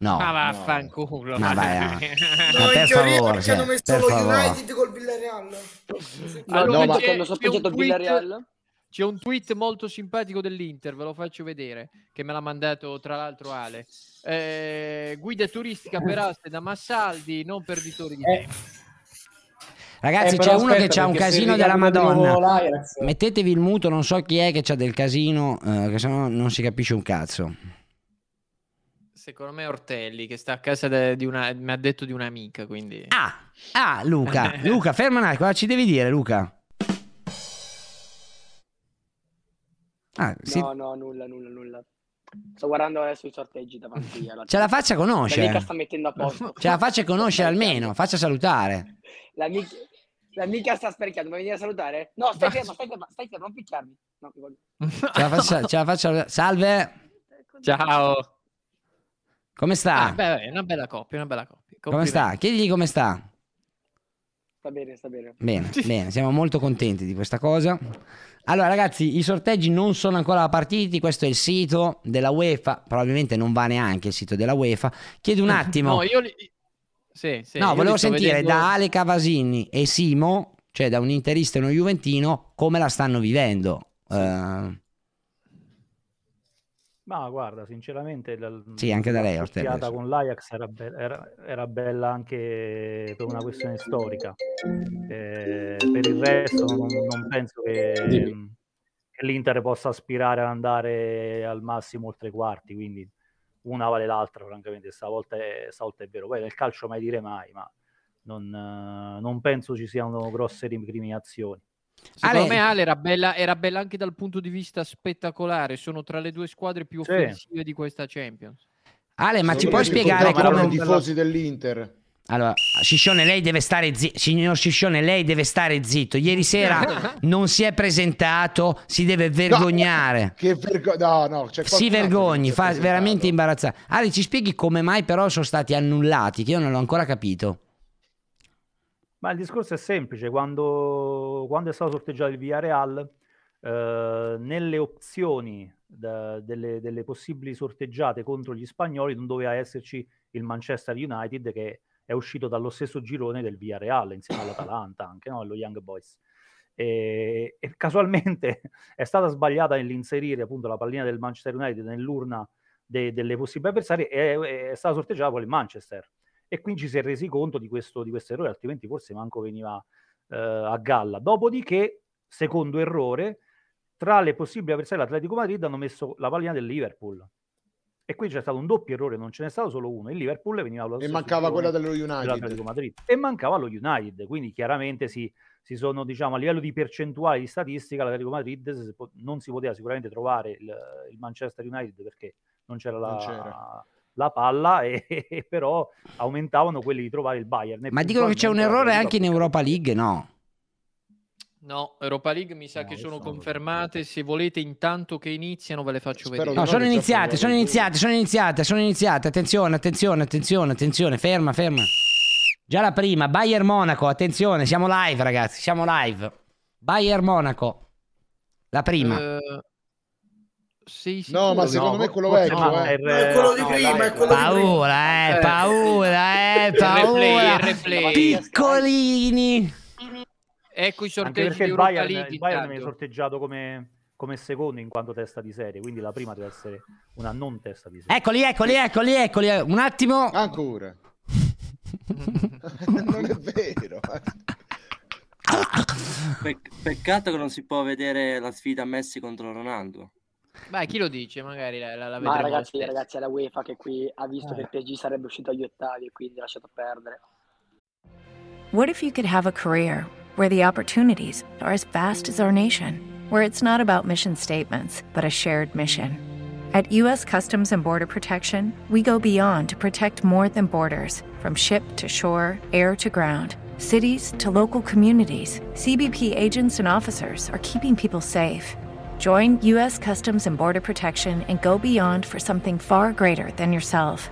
No.
Ah, vaffanculo.
Ma vai, ah.
No,
Ma
in
per
teoria
favore,
perché hanno
cioè,
messo
per
lo
favore.
United col Villarreal.
Allora,
no, ma
c'è-
hanno
c'è
sospecchiato
un
il
tweet-
Villarreal?
C'è un tweet molto simpatico dell'Inter, ve lo faccio vedere, che me l'ha mandato tra l'altro Ale. Eh, guida turistica per aste da Massaldi, non perditori di
Eh,
tempo.
Ragazzi,
Eh,
c'è uno che c'ha un casino della Madonna. Mettetevi il muto, non so chi è che c'ha del casino, eh, che sennò non si capisce un cazzo.
Secondo me Ortelli che sta a casa de- di una... mi ha detto di un'amica, quindi...
Ah, ah Luca, Luca, ferma un attimo, cosa ci devi dire Luca? Ah, sì.
No, no, nulla, nulla, nulla. Sto guardando adesso i sorteggi davanti alla
Ce la faccia conoscere.
L'amica sta mettendo a posto.
Ce la faccia conoscere almeno, faccia salutare.
L'amica, l'amica sta sperchiando, vuoi venire a salutare? No, stai fermo, stai fermo, stai fermo, non picchiarmi. No.
Ce la faccia, ce la faccia... Salve,
Ciao.
Come sta?
Ah, beh, è una bella coppia, una bella coppia.
come sta? Chiedigli come sta.
Sta bene, sta bene.
Bene, bene, siamo molto contenti di questa cosa. Allora, ragazzi, i sorteggi non sono ancora partiti. Questo è il sito della UEFA. Probabilmente non va neanche il sito della UEFA. Chiedo un attimo.
No, io li... Sì, sì,
no,
io
volevo sentire
vedendo-
da Ale Cavasini e Simo, cioè da un interista e uno juventino, come la stanno vivendo. Eh,
Ma guarda, sinceramente, la,
Sì, anche da lei,
la con l'Ajax era, be- era- era bella anche per una questione storica. Eh, per il resto non, non penso che, che l'Inter possa aspirare ad andare al massimo oltre i quarti, quindi una vale l'altra, francamente, stavolta è, stavolta è vero. Poi nel calcio mai dire mai, ma non, non penso ci siano grosse recriminazioni.
Secondo
Ale-
me Ale era bella, era bella anche dal punto di vista spettacolare. Sono tra le due squadre più
Sì.
offensive di questa Champions.
Ale, ma ci
Secondo
puoi spiegare come...
i tifosi dell'Inter.
Allora, Sciscione, lei deve stare zitto. Signor Sciscione, lei deve stare zitto. Ieri sera non si è presentato, si deve vergognare.
Che vergogna. No, no,
si vergogni,
si
fa
presentato.
veramente imbarazzante. Ale, ci spieghi come mai però sono stati annullati? Che io non l'ho ancora capito.
Ma il discorso è semplice, quando, quando è stato sorteggiato il Villarreal, eh, nelle opzioni da- delle, delle possibili sorteggiate contro gli spagnoli non doveva esserci il Manchester United che è uscito dallo stesso girone del Villarreal insieme all'Atalanta, anche no? lo Young Boys. E, e casualmente è stata sbagliata nell'inserire appunto la pallina del Manchester United nell'urna de- delle possibili avversarie e è, è stata sorteggiata poi il Manchester e quindi ci si è resi conto di questo, di questo errore, altrimenti forse manco veniva eh, a galla. Dopodiché, secondo errore, tra le possibili avversarie dell'Atletico Madrid hanno messo la pallina del Liverpool. E qui c'è stato un doppio errore, non ce n'è stato solo uno. Il Liverpool veniva allo
E mancava quella dello United.
E mancava lo United, quindi chiaramente si, si sono, diciamo, a livello di percentuale di statistica, l'Atletico Madrid non si poteva sicuramente trovare il, il Manchester United perché non c'era la,
Non c'era.
La palla, e, e però aumentavano quelli di trovare il Bayern. E
Ma dicono che c'è un errore anche in Europa League, no?
No, Europa League mi sa che sono confermate. Se volete, intanto che iniziano, ve le faccio vedere.
No, sono iniziate, sono iniziate, sono iniziate, sono iniziate. Attenzione, attenzione, attenzione, attenzione. Ferma, ferma. Già la prima, Bayern Monaco, attenzione, siamo live ragazzi, siamo live. Bayern Monaco. La prima.
Eh, sei
No, ma
sicuro?
secondo
No,
me è quello vecchio,
no.
eh.
No, è quello di prima, è quello di prima.
Paura, eh, paura, eh,
Il replay,
paura.
il replay.
Piccolini.
Ecco i
Anche
sorteggi
perché
di
il
Europa
Bayern,
League.
il Bayern viene sorteggiato come, come secondo in quanto testa di serie, quindi la prima deve essere una non testa di serie.
Eccoli, eccoli, eccoli, eccoli. Un attimo.
Ancora. non è vero.
Pec- peccato che non si può vedere la sfida Messi contro Ronaldo.
Vai, chi lo dice? Magari la, la, la
Ma
vedremo lo
ragazzi, ragazzi, è la UEFA che qui ha visto
Eh.
che il PSG sarebbe uscito agli ottavi e quindi ha lasciato perdere.
What if you could have a career where the opportunities are as vast as our nation, where it's not about mission statements, but a shared mission? At U.S. Customs and Border Protection, we go beyond to protect more than borders from ship to shore, air to ground. Cities to local communities, CBP agents and officers are keeping people safe. Join U.S. Customs and Border Protection and go beyond for something far greater than yourself.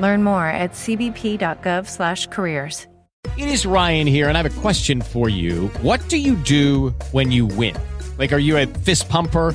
Learn more at cbp.gov/careers.
It is Ryan here, and I have a question for you. What do you do when you win? Like, are you a fist pumper?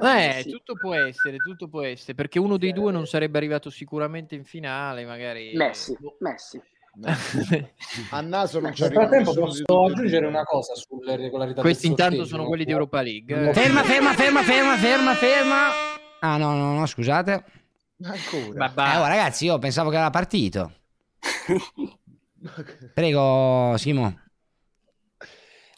Eh,
Sì.
tutto può essere, tutto può essere, perché uno dei due non sarebbe arrivato sicuramente in finale, magari.
Messi,
boh.
Messi.
A naso non ci
Nel frattempo posso aggiungere una cosa sulle regolarità
Questi
del
intanto sono
no?
quelli di Europa League. eh.
Ferma, ferma, ferma, ferma, ferma, ferma. Ah no, no, no, scusate.
Ancora.
Eh, oh, ragazzi, io pensavo che era partito. Prego, Simo.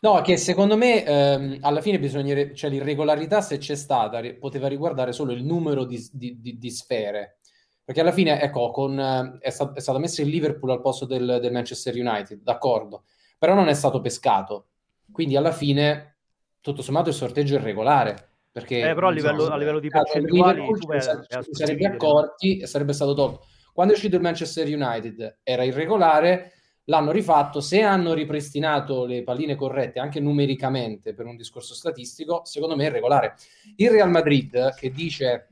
No, che secondo me ehm, alla fine bisognerebbe, cioè l'irregolarità se c'è stata ri- poteva riguardare solo il numero di, di- di- di sfere. Perché alla fine, ecco, con, eh, è, sta- è stato messo il Liverpool al posto del, del Manchester United, d'accordo, però non è stato pescato. Quindi alla fine, tutto sommato, il sorteggio è regolare. Perché
Eh, però a livello- a livello di percentuali,
Liverpool
tu
ci
vai-
sa-
vai a
ci sarebbe accorti e sarebbe stato tolto. Quando è uscito il Manchester United era irregolare, l'hanno rifatto, se hanno ripristinato le palline corrette anche numericamente per un discorso statistico, secondo me è regolare. Il Real Madrid che dice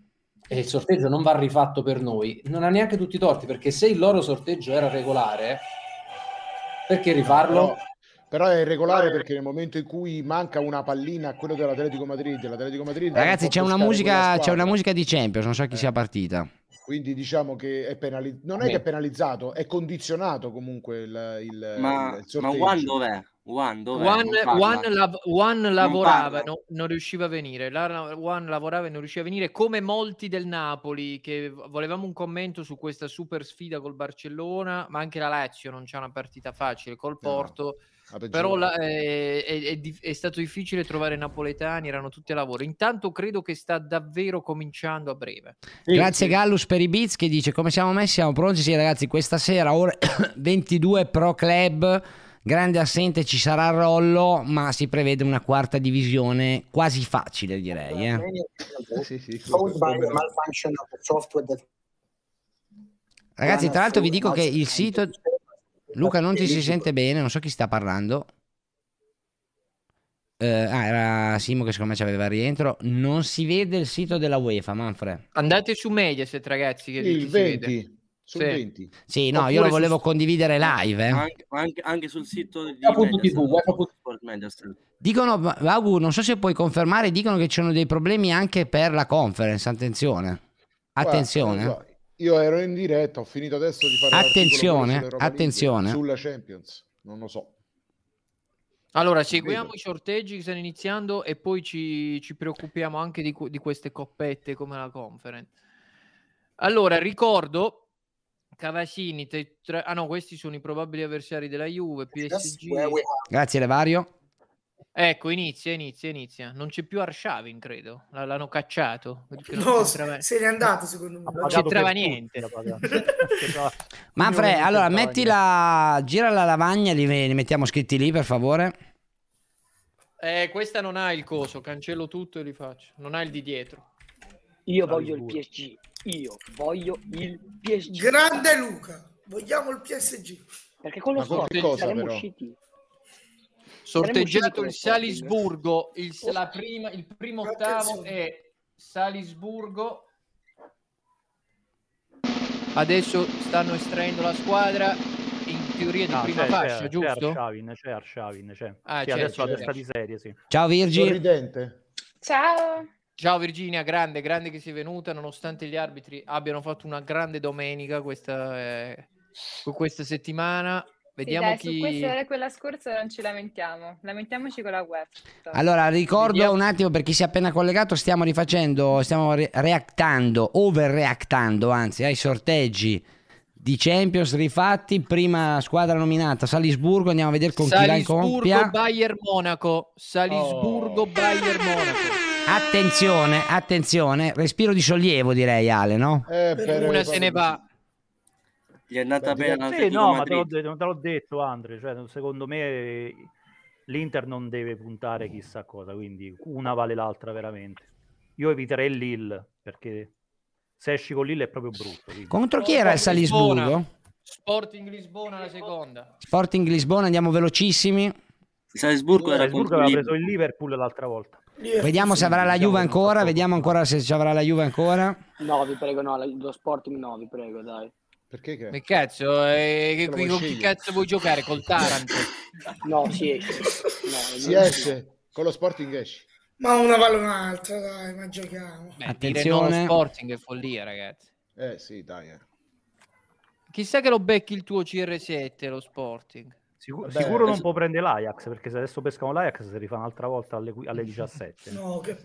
e il sorteggio non va rifatto per noi, non ha neanche tutti i torti, perché se il loro sorteggio era regolare, perché rifarlo?
Però, però è irregolare perché nel momento in cui manca una pallina a quello dell'Atletico Madrid, l'Atletico Madrid
Ragazzi, c'è una musica, c'è una musica di Champions, non so chi sia partita.
Quindi diciamo che è penalizzato. Non è che è penalizzato, è condizionato comunque il, il,
Ma,
il
ma
sorteggio.
Juan dov'è? Juan dov'è?
One,
Non parla.
One lav- One lavorava,
parla.
no- non riusciva a venire. La- One lavorava e non riusciva a venire, come molti del Napoli, che volevamo un commento su questa super sfida col Barcellona, ma anche la Lazio non c'è una partita facile col Porto.
peggiore.
Però la- eh, è, è è stato difficile trovare napoletani, erano tutti a lavoro. Intanto credo che sta davvero cominciando a breve.
Grazie Gallus per i beats che dice come siamo messi, siamo pronti. Sì ragazzi, questa sera ore 22 Pro Club, grande assente ci sarà Rollo, ma si prevede una quarta divisione quasi facile direi. Eh.
Of the software that
Ragazzi, tra l'altro vi dico che il sito... Luca non ti si sente bene, non so chi sta parlando. Eh, ah, era Simo che secondo me c'aveva il rientro. Non si vede il sito della UEFA, Manfred.
Andate su Mediaset, ragazzi, che
Il
ci si vede.
20, sul
Sì.
20.
Sì, no, io
Oppure
lo
su-
volevo condividere live. eh.
Anche, anche- anche sul sito di Sport Mediaset.
Dicono, Vagu, non so se puoi confermare, dicono che ci sono dei problemi anche per la conference. Attenzione, attenzione.
Guarda, Io ero in diretta, ho finito adesso di fare
Attenzione, attenzione.
sulla Champions. Non lo so.
Allora, seguiamo
Vedo.
i sorteggi che stanno iniziando e poi ci, ci preoccupiamo anche di, di queste coppette come la conference. Allora, ricordo Cavasini, te- tra- ah no, questi sono i probabili avversari della Juve, PSG.
Grazie Levario.
Ecco, inizia, inizia, inizia. Non c'è più Arshavin, credo. L- l'hanno cacciato.
No,
c'entrava-
se n'è andato secondo me.
non c'entrava niente.
Manfred, allora metti la... gira la lavagna, li, li mettiamo scritti lì per favore.
Eh, questa non ha il coso, cancello tutto e li faccio. Non ha il di dietro.
Io voglio il PSG. Io voglio il PSG.
Grande Luca, vogliamo il PSG.
Perché con lo sport
cosa,
saremmo
però?
usciti.
Sorteggiato il Salisburgo, il, la prima, il primo ottavo è Salisburgo. Adesso stanno estraendo la squadra in teoria di
Ah,
prima
c'è,
fascia,
c'è, c'è
giusto?
Arshavin, c'è Arshavin, c'è.
Ah,
Sì,
c'è,
adesso
c'è,
la testa
c'è.
di serie, sì.
Ciao Virgi.
Sorridente.
Ciao.
Ciao Virginia, grande, grande che sei venuta, nonostante gli arbitri abbiano fatto una grande domenica questa, eh, questa settimana. Vediamo
sì, dai,
chi...
su questa e quella scorsa non ci lamentiamo. Lamentiamoci con la web.
Allora, ricordo
Vediamo-
un attimo per chi si è appena collegato, stiamo rifacendo, stiamo re- reactando, overreactando anzi ai sorteggi di Champions rifatti, prima squadra nominata Salisburgo, andiamo a vedere con chi la
Salisburgo,
incompia.
Bayern Monaco. Salisburgo, Bayern Monaco.
Attenzione, attenzione, respiro di sollievo direi Ale, no?
Eh, per-
Una se ne va.
Gli è andata
Beh,
bene
Sì, no, ma te l'ho,
Madrid.
de- te l'ho detto, Andre. Cioè, secondo me l'Inter non deve puntare chissà cosa, quindi una vale l'altra veramente. Io eviterei il Lille perché se esci con Lille è proprio brutto. quindi.
Contro chi era il
Lisbona.
Salisburgo?
Sporting Lisbona la seconda.
Sporting Lisbona, andiamo velocissimi.
Salisburgo era
Salisburgo aveva
il
preso il Liverpool l'altra volta.
Vediamo se avrà la Juve ancora, vediamo ancora se ci avrà la Juve ancora.
No, vi prego, no, lo Sporting no, vi prego, dai.
Perché che?
Che cazzo, eh, che,
lo
con chi cazzo vuoi giocare? Col Taranto?
No, si esce. No,
Si esce, con lo Sporting esci.
Ma una vale un'altra, dai, ma giochiamo.
Beh, dire no allo
Attenzione.
Sporting è follia, ragazzi.
Eh sì, dai. eh.
chissà che lo becchi il tuo CR7, lo Sporting.
Sicu-
Vabbè,
sicuro non
adesso-
può prendere l'Ajax perché se adesso pescano l'Ajax si rifà un'altra volta alle, alle 17.
No, che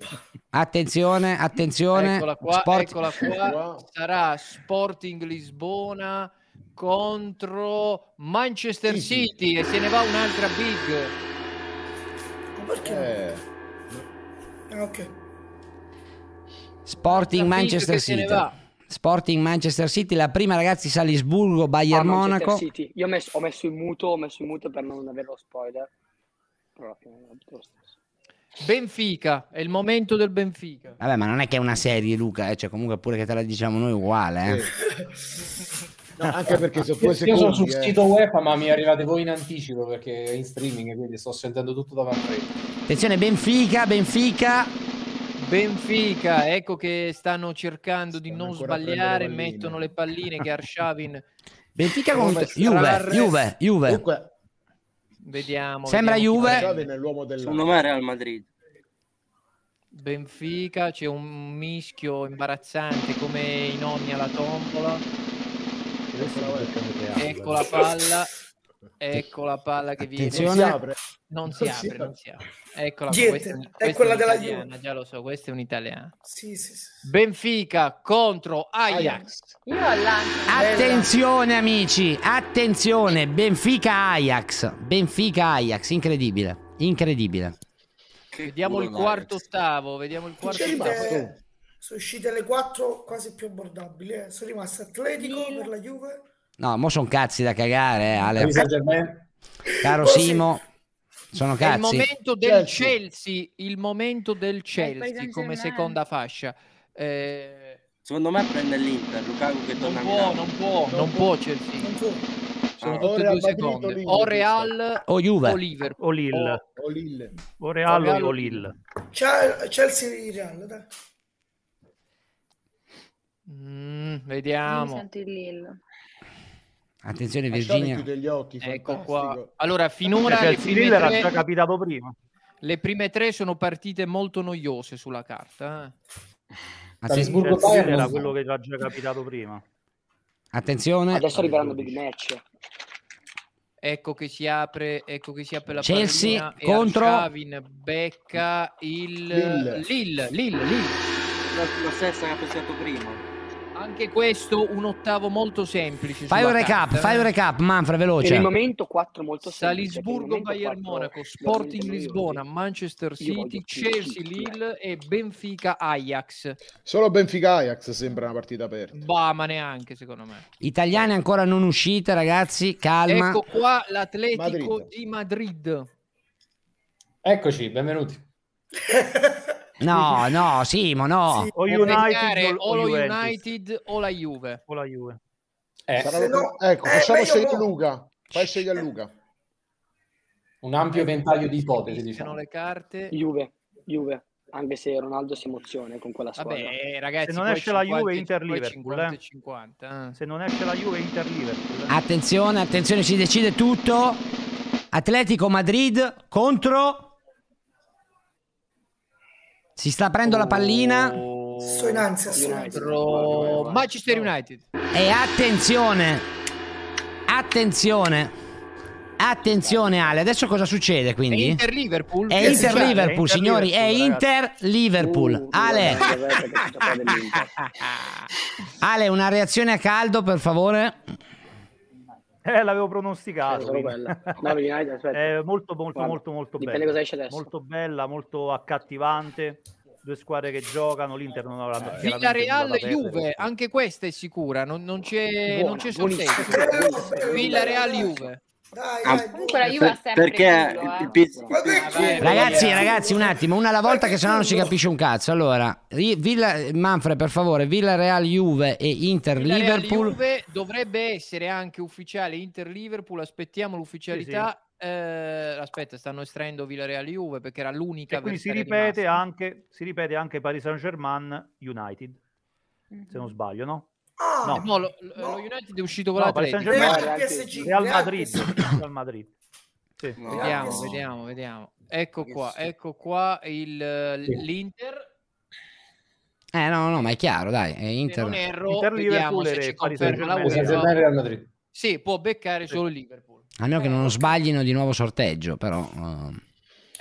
Attenzione, attenzione.
Eccola qua,
Sport-
eccola qua. Sarà Sporting Lisbona contro Manchester
Sì, sì.
City e se ne va un'altra big.
Ma perché?
Eh,
Ah, ok.
Sporting Manchester
che se ne
City. Sporting Manchester City, la prima ragazzi Salisburgo, Bayern
Ah, Manchester
Monaco.
City. Io ho messo, ho messo in muto, ho messo in muto per non avere lo spoiler. Però lo stesso.
Benfica, è il momento del Benfica.
Vabbè, ma non è che è una serie, Luca, eh, cioè comunque pure che te la diciamo noi uguale, eh.
no, anche perché sono
Io,
due
io sono sul
eh.
sito UEFA, ma mi arrivate voi in anticipo perché è in streaming, quindi sto sentendo tutto davanti.
Attenzione Benfica, Benfica.
Benfica, ecco che stanno cercando di non sbagliare, mettono le palline che Arshavin
Benfica contro Juve, Juve, Juve.
Comunque,
Vediamo.
Sembra
vediamo
Juve.
Secondo me Real Madrid.
Benfica, c'è un mischio imbarazzante come i nonni alla tombola. Ecco la palla. Ecco la palla che viene.
Attenzione.
Non si apre.
Non si
Non si
apre, non si apre. Eccola
Niente,
questa è, un-
è
questa
quella
è
della
un'italiana, già lo so, questa è un'italiana.
Sì, sì, sì.
Benfica contro Ajax.
Ajax.
Attenzione amici, attenzione, Benfica Ajax, Benfica Ajax, incredibile, incredibile.
Vediamo il quarto
l'Ajax.
ottavo, vediamo il quarto
Uscite-
ottavo.
sono uscite le quattro quasi più abbordabili. eh. Sono rimaste Atletico per la Juve.
No, mo sono cazzi da cagare, eh, Ale. Caro. Simo, sono
È il
cazzi.
momento del
Chelsea.
Chelsea, il momento del Chelsea come seconda fascia. Eh,
Secondo me prende l'Inter, Lukaku che
non
torna a
può,
Milano.
non può, non può Chelsea.
Non può.
Sono
Ah,
tutte
o
e due seconde. O Real
O Juve.
o Liverpool.
O Lille,
O Lille.
o Real
o Real
o
o
Lille.
Chelsea Real, dai.
Mm, vediamo.
sento il Lille.
Attenzione Virginia.
chiude gli occhi,
Ecco qua. Allora, finora
Cioè,
prime,
Lille era già
tre,
capitato prima.
le prime tre sono partite molto noiose sulla carta. eh.
Lille
Bayern
era quello che era già capitato prima.
attenzione.
Adesso arriveranno big match.
Ecco che si apre, ecco che si apre la
Chelsea
pallina
contro-
Arshavin becca il
Lille.
Lille, Lille, Lille.
La, la stessa che ha pensato prima.
Anche questo un ottavo molto semplice.
Fai un recap,
carta,
fai
eh.
un recap, Manfred,
Per
veloce.
il momento 4 molto semplici. per
Salisburgo, Bayern Monaco, Sporting. Lisbona, Manchester City, Chelsea,
City,
Lille e Benfica Ajax.
Solo Benfica Ajax sembra una partita aperta.
Bah, ma neanche secondo me.
Italiane ancora non uscite, ragazzi, calma.
Ecco qua l'Atletico
Madrid.
di Madrid.
Eccoci, benvenuti.
No, no, Simo, no.
Sì.
O United
o
o,
lo
Juventus.
United o la Juve.
O la Juve.
Eh,
Sarà
no-
Ecco,
eh,
facciamo
meglio
scegliere
no.
Luca. Fai scegliere Luca.
un ampio ventaglio di ipotesi,
Sono
diciamo.
le carte.
Juve, Juve. Anche se Ronaldo si emoziona con quella squadra.
Vabbè, ragazzi,
Se non esce la
50
Juve, Inter Liverpool,
50
eh.
e 50. eh.
Se non esce la Juve, Inter Liverpool.
Attenzione, attenzione, si decide tutto. Atletico Madrid contro Si sta aprendo la pallina
Sto in ansia.
Contro Manchester United.
e attenzione. Attenzione. Attenzione Ale, adesso cosa succede
È
quindi?
Inter Liverpool.
È Inter? Liverpool, signori, è Inter Liverpool. Ale, Ale, una reazione a caldo, per favore.
Eh, l'avevo pronosticato.
Eh, quella. No.
È molto, molto,
Guarda,
molto, molto bella.
cosa esce adesso.
Molto bella, molto accattivante. Due squadre che giocano, l'Inter non nulla
Villareal
da perdere.
Juve, anche questa è sicura, non, non c'è,
Buona,
non c'è sorteggio. Villareal Juve.
Dai, dai,
Comunque la. Juve ha sempre
Perché
eh.
il
Vabbè,
Ragazzi, ragazzi, un attimo, una alla volta che sennò non si capisce un cazzo. Allora, Villa, Manfred, per favore, Villareal Juve e Inter Liverpool.
Juve dovrebbe essere anche ufficiale Inter Liverpool, aspettiamo l'ufficialità. Eh, aspetta, stanno estraendo Villareal Juve perché era l'unica
E quindi si ripete,
rimasta.
anche, si ripete anche Paris Saint-Germain United,
Mhm.
se non sbaglio, no?
Ah,
No.
No, lo, lo United è uscito con
No,
Real PSG,
Real
Real
Madrid. Real Madrid. Sì.
No.
Vediamo,
PSG.
vediamo, vediamo. Ecco qua, ecco qua il,
Sì.
l'Inter.
Eh no, no, ma è chiaro, dai, è
Se
Inter.
non erro,
Inter,
vediamo
Liverpool
se
e
ci
Paris
conferma la UEFA.
Saint-Germain, Real Madrid.
Sì, può beccare solo Liverpool.
Almeno che non sbaglino di nuovo sorteggio, però. eh.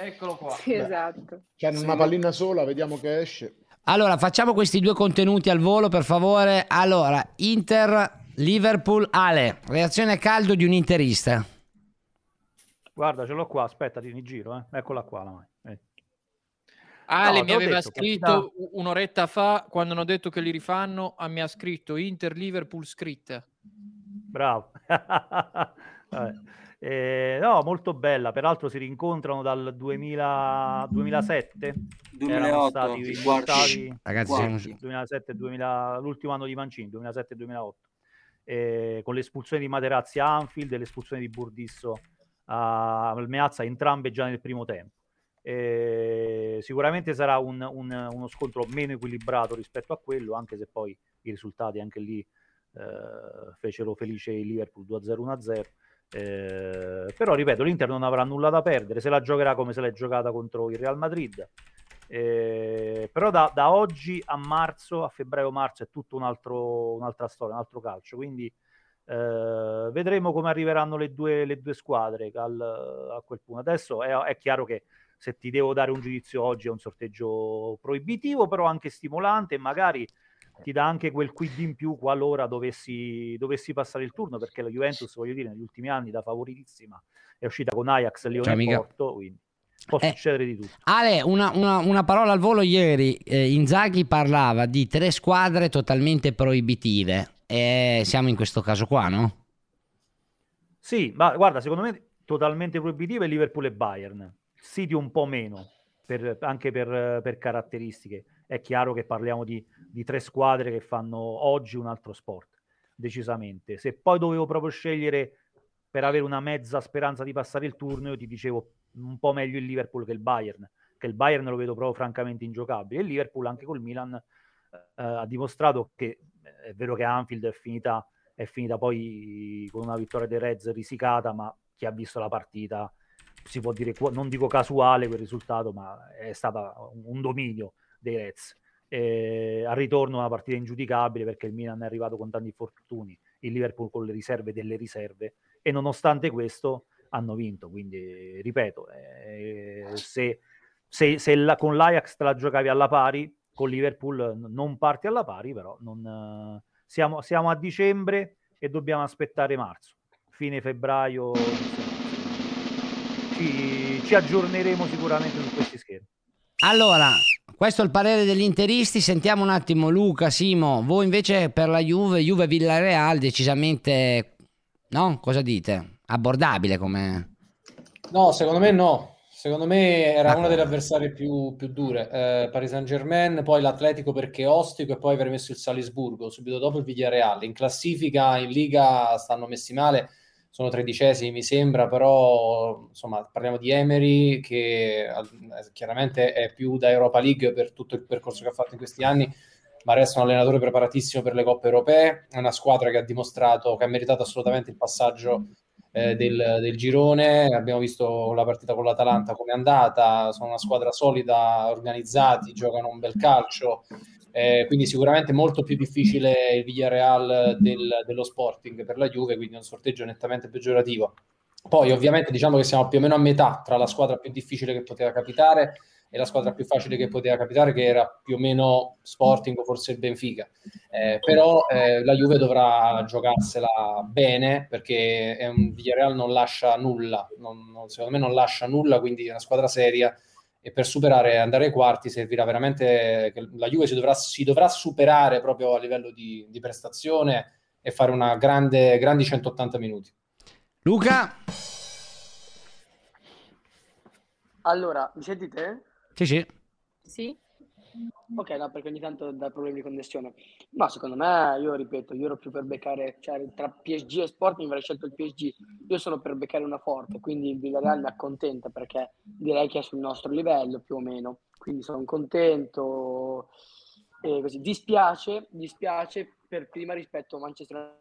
Eccolo qua.
Sì, esatto.
Hanno una pallina sola, vediamo che esce.
Allora, facciamo questi due contenuti al volo, per favore. Allora, Inter, Liverpool, Ale, reazione a caldo di un interista.
Guarda, ce l'ho qua, aspetta, ti mi giro, eh. Eccola qua la mano. Eh.
Ale
No,
mi aveva
detto,
scritto u- un'oretta fa, quando hanno detto che li rifanno, mi ha scritto Inter Liverpool scritta.
Bravo. Eh, no, molto bella. Peraltro si rincontrano dal 2000 2007. Erano
2008,
stati
i quarti.
invitati-
Ragazzi, siamo-
2007 2000, l'ultimo anno di Mancini, 2007-2008. Eh, con l'espulsione di Materazzi a Anfield e l'espulsione di Burdisso a- Meazza, entrambe già nel primo tempo. Eh, sicuramente sarà un- un- uno scontro meno equilibrato rispetto a quello, anche se poi i risultati anche lì eh, fecero felice il Liverpool 2-0 1-0. Eh, però ripeto, l'Inter non avrà nulla da perdere, se la giocherà come se l'è giocata contro il Real Madrid. Eh, però da, da oggi a marzo, a febbraio-marzo, è tutto un un'altra storia, un altro calcio. Quindi eh, vedremo come arriveranno le due, le due squadre al- a quel punto. Adesso è, è chiaro che se ti devo dare un giudizio oggi è un sorteggio proibitivo, però anche stimolante magari ti dà anche quel quid in più qualora dovessi, dovessi passare il turno, perché la Juventus, voglio dire, negli ultimi anni da favoritissima è uscita con Ajax, Lione
Ciao,
e. Porto, quindi può
Eh.
succedere di tutto.
Ale, una, una- una parola al volo ieri. eh, Inzaghi parlava di tre squadre totalmente proibitive. E siamo in questo caso qua, no?
Sì, ma guarda, secondo me totalmente proibitive Liverpool e Bayern. City un po' meno, per- anche per, per caratteristiche. È chiaro che parliamo di, di tre squadre che fanno oggi un altro sport, decisamente. Se poi dovevo proprio scegliere per avere una mezza speranza di passare il turno, io ti dicevo un po' meglio il Liverpool che il Bayern, che il Bayern lo vedo proprio francamente ingiocabile. Il Liverpool anche col Milan eh, ha dimostrato che eh, è vero che Anfield è finita, è finita poi con una vittoria dei Reds risicata, ma chi ha visto la partita si può dire, non dico casuale quel risultato, ma è stata un dominio dei Reds. Eh, al ritorno una partita ingiudicabile perché il Milan è arrivato con tanti infortuni, il Liverpool con le riserve delle riserve e nonostante questo hanno vinto. Quindi, ripeto, eh, se, se- se la- con l'Ajax te la giocavi alla pari, con Liverpool non parti alla pari, però non, eh, siamo, siamo a dicembre e dobbiamo aspettare marzo, fine febbraio. Ci, ci aggiorneremo sicuramente su questi schermi.
Allora, questo è il parere degli interisti. Sentiamo un attimo Luca, Simo. Voi invece per la Juve, Juve Villareal, decisamente, no? Cosa dite? Abbordabile come...
No, secondo me no. Secondo me era
Ah.
una delle avversarie più, più dure. Eh, Paris Saint-Germain, poi l'Atletico perché ostico e poi aver messo il Salisburgo subito dopo il Villarreal. In classifica, in Liga stanno messi male, sono tredicesimi mi sembra, però insomma parliamo di Emery che eh, chiaramente è più da Europa League per tutto il percorso che ha fatto in questi anni, ma resta un allenatore preparatissimo per le coppe europee, è una squadra che ha dimostrato che ha meritato assolutamente il passaggio eh, del, del girone. Abbiamo visto la partita con l'Atalanta come è andata, sono una squadra solida, organizzati, giocano un bel calcio. Eh, quindi sicuramente molto più difficile il Villarreal del- dello Sporting per la Juve, quindi un sorteggio nettamente peggiorativo. Poi ovviamente diciamo che siamo più o meno a metà tra la squadra più difficile che poteva capitare e la squadra più facile che poteva capitare, che era più o meno Sporting o forse il Benfica. Eh, però eh, la Juve dovrà giocarsela bene perché è un Villarreal non lascia nulla, non- non- secondo me non lascia nulla, quindi è una squadra seria e per superare andare ai quarti servirà veramente che la Juve si dovrà, si dovrà superare proprio a livello di, di prestazione e fare una grande, grandi 180 minuti.
Luca?
Allora, mi sentite?
Sì, sì.
Sì?
Ok, no, perché ogni tanto dà problemi di connessione. Ma secondo me, io ripeto, io ero più per beccare, cioè tra PSG e Sporting avrei scelto il PSG. Io sono per beccare una forte, quindi il Villarreal mi accontenta perché direi che è sul nostro livello più o meno. Quindi sono contento. E così. Dispiace, dispiace per prima rispetto a Manchester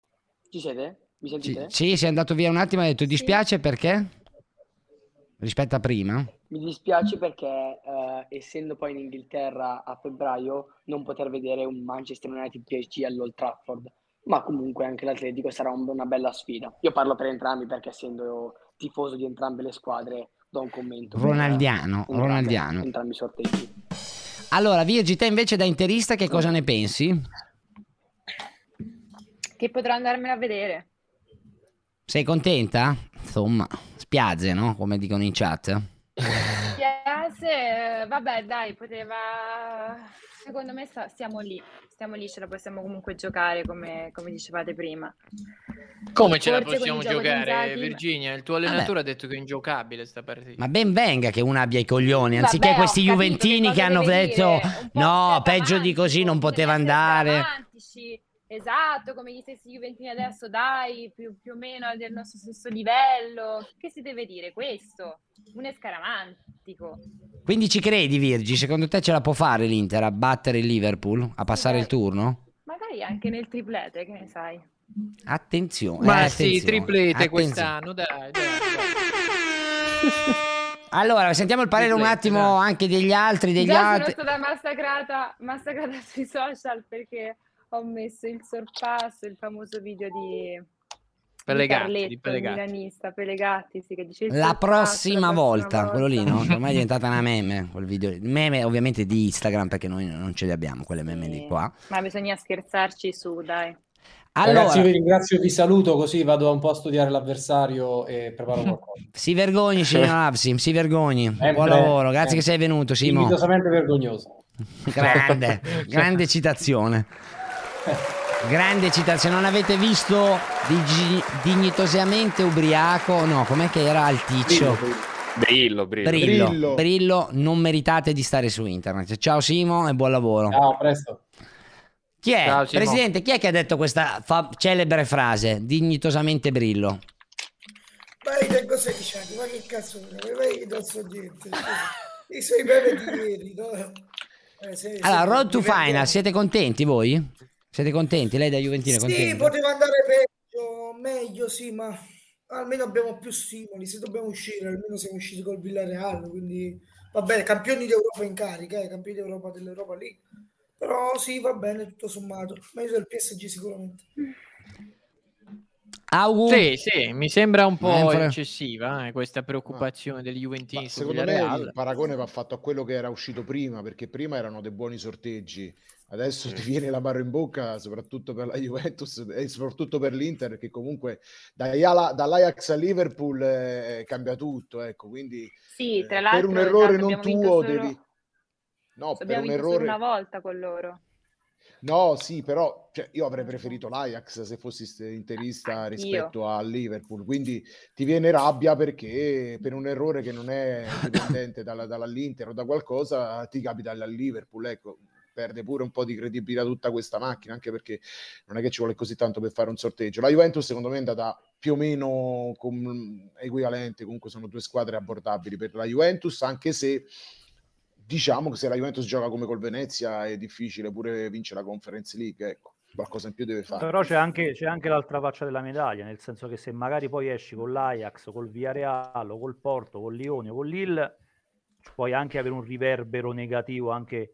Ci siete? Mi
Sì,
sentite?
sì, sei andato via un attimo e hai detto dispiace perché? Rispetto a prima?
Mi dispiace perché eh, essendo poi in Inghilterra a febbraio non poter vedere un Manchester United PSG all'Old Trafford, ma comunque anche l'Atletico sarà un- una bella sfida. Io parlo per entrambi perché essendo tifoso di entrambe le squadre do un commento. per
Ronaldiano,
entrambe-
Ronaldiano.
Entrambi i sorteggi.
Allora, Virgi, te invece da interista che cosa ne pensi?
Che potrò andarmela a vedere.
Sei contenta? Insomma, spiazze, no? Come dicono in chat.
Piace, vabbè, dai, poteva. Secondo me sta- stiamo lì. Stiamo lì, ce la possiamo comunque giocare come, come dicevate prima.
Come ce la
Forse con
possiamo giocare, Virginia? Il tuo allenatore ha detto che è ingiocabile sta partita.
Ma ben venga che uno abbia i coglioni, anziché
Vabbè,
questi juventini
che
che hanno detto no, peggio di così non poteva andare.
Romantici, esatto, come gli stessi Juventini adesso, dai, più, più o meno del nostro stesso livello. Che si deve dire questo? Un escaramantico.
Quindi ci credi, Virgi? Secondo te ce la può fare l'Inter a battere il Liverpool? A passare il turno?
Magari anche nel triplete, che ne sai?
Attenzione.
Ma
eh,
sì,
attenzione,
triplete
attenzione.
quest'anno, dai, dai, dai.
Allora, sentiamo il parere un attimo anche degli altri, degli
Già
altri.
sono stata massacrata, massacrata sui social perché ho messo il sorpasso, il famoso video di,
Pellegatti.
milanista, Pellegatti, sì, che dice il
La
sorpasso,
prossima
la prossima
volta, quello lì, no?
volta.
Ormai è diventata una meme, quel video. Il meme ovviamente di Instagram, perché noi non ce li abbiamo, quelle meme di qua.
Ma bisogna scherzarci su, dai.
Allora,
Ragazzi, io vi ringrazio, vi saluto così vado un po' a studiare l'avversario e preparo qualcosa.
si vergogni, signor Avsi, si vergogni.
Sempre,
Buon lavoro, grazie
sempre.
che sei venuto, Simo.
Dignitosamente vergognoso.
Grande, grande citazione. Grande citazione. Non avete visto Digi- dignitosamente ubriaco? No, com'è che era il ticcio?
Brillo, brillo.
Brillo,
Brillo.
Brillo, non meritate di stare su internet. Ciao Simo e buon lavoro.
Ciao, a presto.
Chi è?
Ciao.
Presidente, chi è che ha detto questa fa- celebre frase? Dignitosamente Brillo.
Vai che cosa dicendo? Ma che cazzo? Vai che non so niente. I suoi meme di ieri, no? Eh, se-
Allora,
se-
Road to
divertente.
Final, siete contenti voi? Siete contenti? Lei da Juventino è
Sì,
contento?
poteva andare peggio, meglio, sì, ma almeno abbiamo più stimoli. Se dobbiamo uscire, almeno siamo usciti col Villareal, quindi va bene, campioni d'Europa in carica, eh, campioni d'Europa dell'Europa League. Però sì, va bene, tutto sommato. Meglio del PSG sicuramente.
Augu?
Sì, sì, mi sembra un po'
Mentre-
eccessiva eh, questa preoccupazione degli Juventini
Ma
sul
secondo me
Villarreal.
il paragone va fatto a quello che era uscito prima, perché prima erano dei buoni sorteggi, adesso ti viene l'amaro in bocca, soprattutto per la Juventus e soprattutto per l'Inter, che comunque dall'Ajax a Liverpool eh, cambia tutto, ecco, quindi
Sì, tra
eh,
l'altro
per un errore
esatto,
non
abbiamo vinto
tuo
solo-
devi... No, per un errore...
una volta con loro.
No, sì, però cioè, io avrei preferito l'Ajax se fossi st- interista rispetto al Liverpool, quindi ti viene rabbia perché per un errore che non è dipendente dalla, dall'Inter o da qualcosa ti capita al Liverpool, ecco, perde pure un po' di credibilità tutta questa macchina, anche perché non è che ci vuole così tanto per fare un sorteggio. La Juventus secondo me è andata più o meno com- equivalente, comunque sono due squadre abbordabili per la Juventus, anche se diciamo che se la Juventus gioca come col Venezia è difficile pure vincere la Conference League, ecco, qualcosa in più deve fare.
Però c'è anche, c'è anche l'altra faccia della medaglia, nel senso che se magari poi esci con l'Ajax, col Villarreal, col Porto, col Lione, con Lille, puoi anche avere un riverbero negativo anche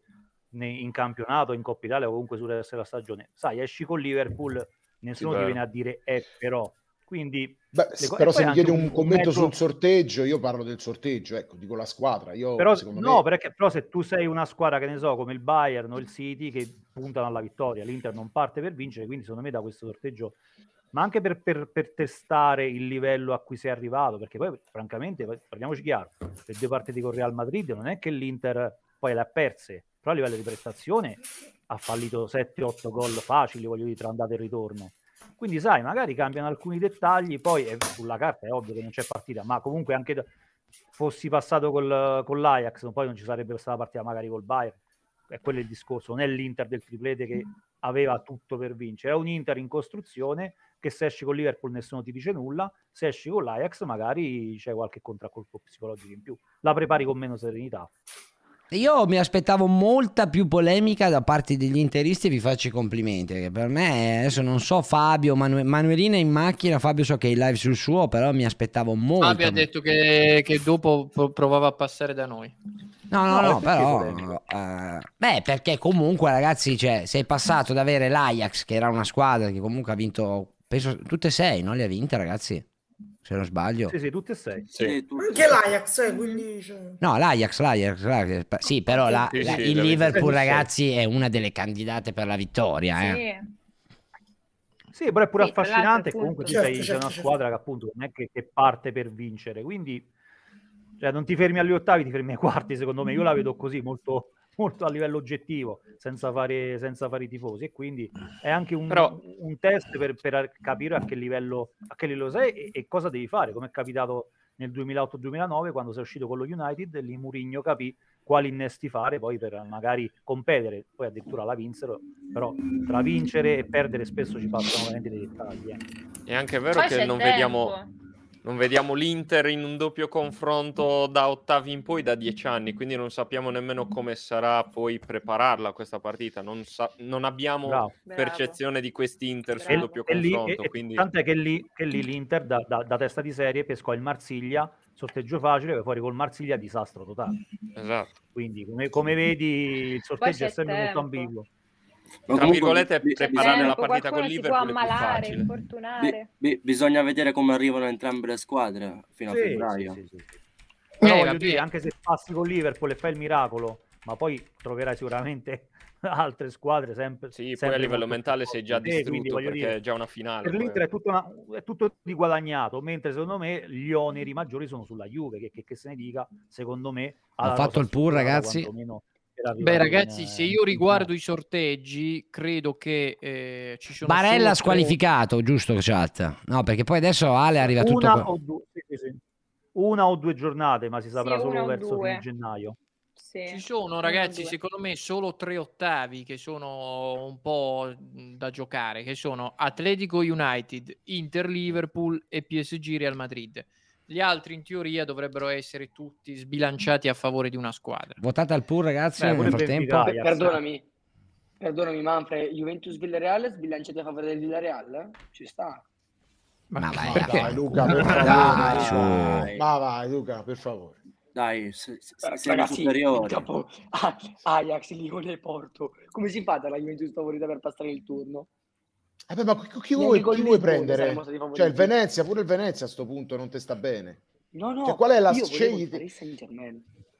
in campionato, in Coppa Italia o comunque sul resto della stagione. Sai, esci con Liverpool, nessuno ti
vero.
viene a dire eh però. Quindi,
Beh,
co-
però se mi chiedi
anche
un commento
mezzo-
sul sorteggio, io parlo del sorteggio, ecco, dico la squadra. Io,
Però, no,
me,
perché, però se tu sei una squadra che ne so, come il Bayern o il City, che puntano alla vittoria, l'Inter non parte per vincere, quindi secondo me da questo sorteggio, ma anche per, per- per testare il livello a cui sei arrivato, perché poi francamente, parliamoci chiaro, le due partite con Real Madrid non è che l'Inter poi le ha perse, però a livello di prestazione ha fallito 7-8 gol facili, voglio dire, tra andata e ritorno. Quindi sai, magari cambiano alcuni dettagli, poi eh, sulla carta è ovvio che non c'è partita, ma comunque anche da- fossi passato col, con l'Ajax, poi non ci sarebbe stata partita magari col Bayern. È quello il discorso, non è l'Inter del triplete che aveva tutto per vincere, è un Inter in costruzione che se esci con Liverpool nessuno ti dice nulla, se esci con l'Ajax magari c'è qualche contraccolpo psicologico in più, la prepari con meno serenità.
Io mi aspettavo molta più polemica da parte degli interisti e vi faccio i complimenti. Perché per me, adesso non so Fabio, Manu- Manuelina in macchina, Fabio so che è in live sul suo, però mi aspettavo molto.
Fabio ha detto che, che dopo pro- provava a passare da noi.
No, no, no,
perché
però... eh, beh, perché comunque ragazzi, cioè, sei passato ad avere l'Ajax, che era una squadra che comunque ha vinto, penso, tutte e sei, non le ha vinte ragazzi? Se non sbaglio.
Sì, sì, tutte e sei.
Anche l'Ajax, eh, quindi... cioè,
No, l'Ajax, l'Ajax, l'Ajax, sì, però la-
Sì,
la-
sì,
il Liverpool, ragazzi, è una delle candidate per la vittoria. Eh.
Sì, però è pure
Sì,
affascinante. Comunque
appunto.
sei,
Certo,
sei una
certo,
squadra che appunto non è che, che parte per vincere, quindi cioè, non ti fermi agli ottavi, ti fermi ai quarti. Secondo me, io la vedo così, molto, molto a livello oggettivo, senza fare, senza fare i tifosi. E quindi è anche un,
Però-
un test per, per capire a che livello, a che livello sei e, e cosa devi fare, come è capitato nel 2008-2009 quando sei uscito con lo United, lì Mourinho capì quali innesti fare poi per magari competere, poi addirittura la vinsero, però tra vincere e perdere spesso ci passano veramente dei dettagli. eh.
È anche vero
Poi
che non
tempo.
vediamo, non vediamo l'Inter in un doppio confronto da ottavi in poi da dieci anni, quindi non sappiamo nemmeno come sarà poi prepararla questa partita. Non, sa- non abbiamo
Bravo.
percezione di questi Inter sul
E,
doppio
e lì,
confronto.
e- e
quindi...
tant'è che lì, che lì l'Inter da, da- da testa di serie pescò il Marsiglia, sorteggio facile, poi fuori col Marsiglia disastro totale.
Esatto.
Quindi come, come vedi il sorteggio è sempre molto
tempo.
ambiguo.
Tra virgolette, preparare la
Tempo,
partita con
qualcuno si può
Liverpool è più
ammalare,
facile.
infortunare.
Bi- bisogna vedere come arrivano entrambe le squadre fino a
Sì,
febbraio.
sì, sì. Però
Eh, vabbè.
dire, anche se passi con Liverpool e fai il miracolo, ma poi troverai sicuramente altre squadre sempre.
Sì, poi
sempre
a livello mentale sei già
quindi
distrutto perché
dire,
è già una finale.
Per
poi.
l'Inter è tutto, una- è tutto di guadagnato, mentre secondo me gli oneri maggiori sono sulla Juve, che, che- che se ne dica, secondo me... ha
fatto il pool,
strutturata
ragazzi.
Beh, ragazzi, se
eh,
io riguardo i sorteggi, credo che eh, ci sono
Barella
tre-
squalificato, giusto chat? No, perché poi adesso Ale arriva tutto...
una
co-
o, due, sì, sì, una o due giornate, ma si saprà
Sì,
solo verso
due.
fine gennaio.
Sì.
Ci sono, ragazzi, secondo me solo tre ottavi che sono un po' da giocare, che sono Atletico United, Inter Liverpool e PSG Real Madrid. Gli altri in teoria dovrebbero essere tutti sbilanciati a favore di una squadra.
Votate al pool, ragazzi,
Beh,
nel frattempo.
Ajax.
Perdonami, perdonami Manfred, Juventus Villareal sbilanciati a favore del Villareal? Ci sta.
Ma vai,
Ma dai, Luca, per favore. dai. Ma vai, Luca, per favore.
Dai, se- se- siamo
Ragazzi,
superiori.
dopo ah, Ajax, Lione e Porto, come si fa dalla Juventus favorita per passare il turno?
Eh beh, ma chi, chi vuoi,
col
chi vuoi prendere? Cioè, il Venezia, pure il Venezia a sto punto non ti sta bene.
No, no,
Cioè, qual è la scegli,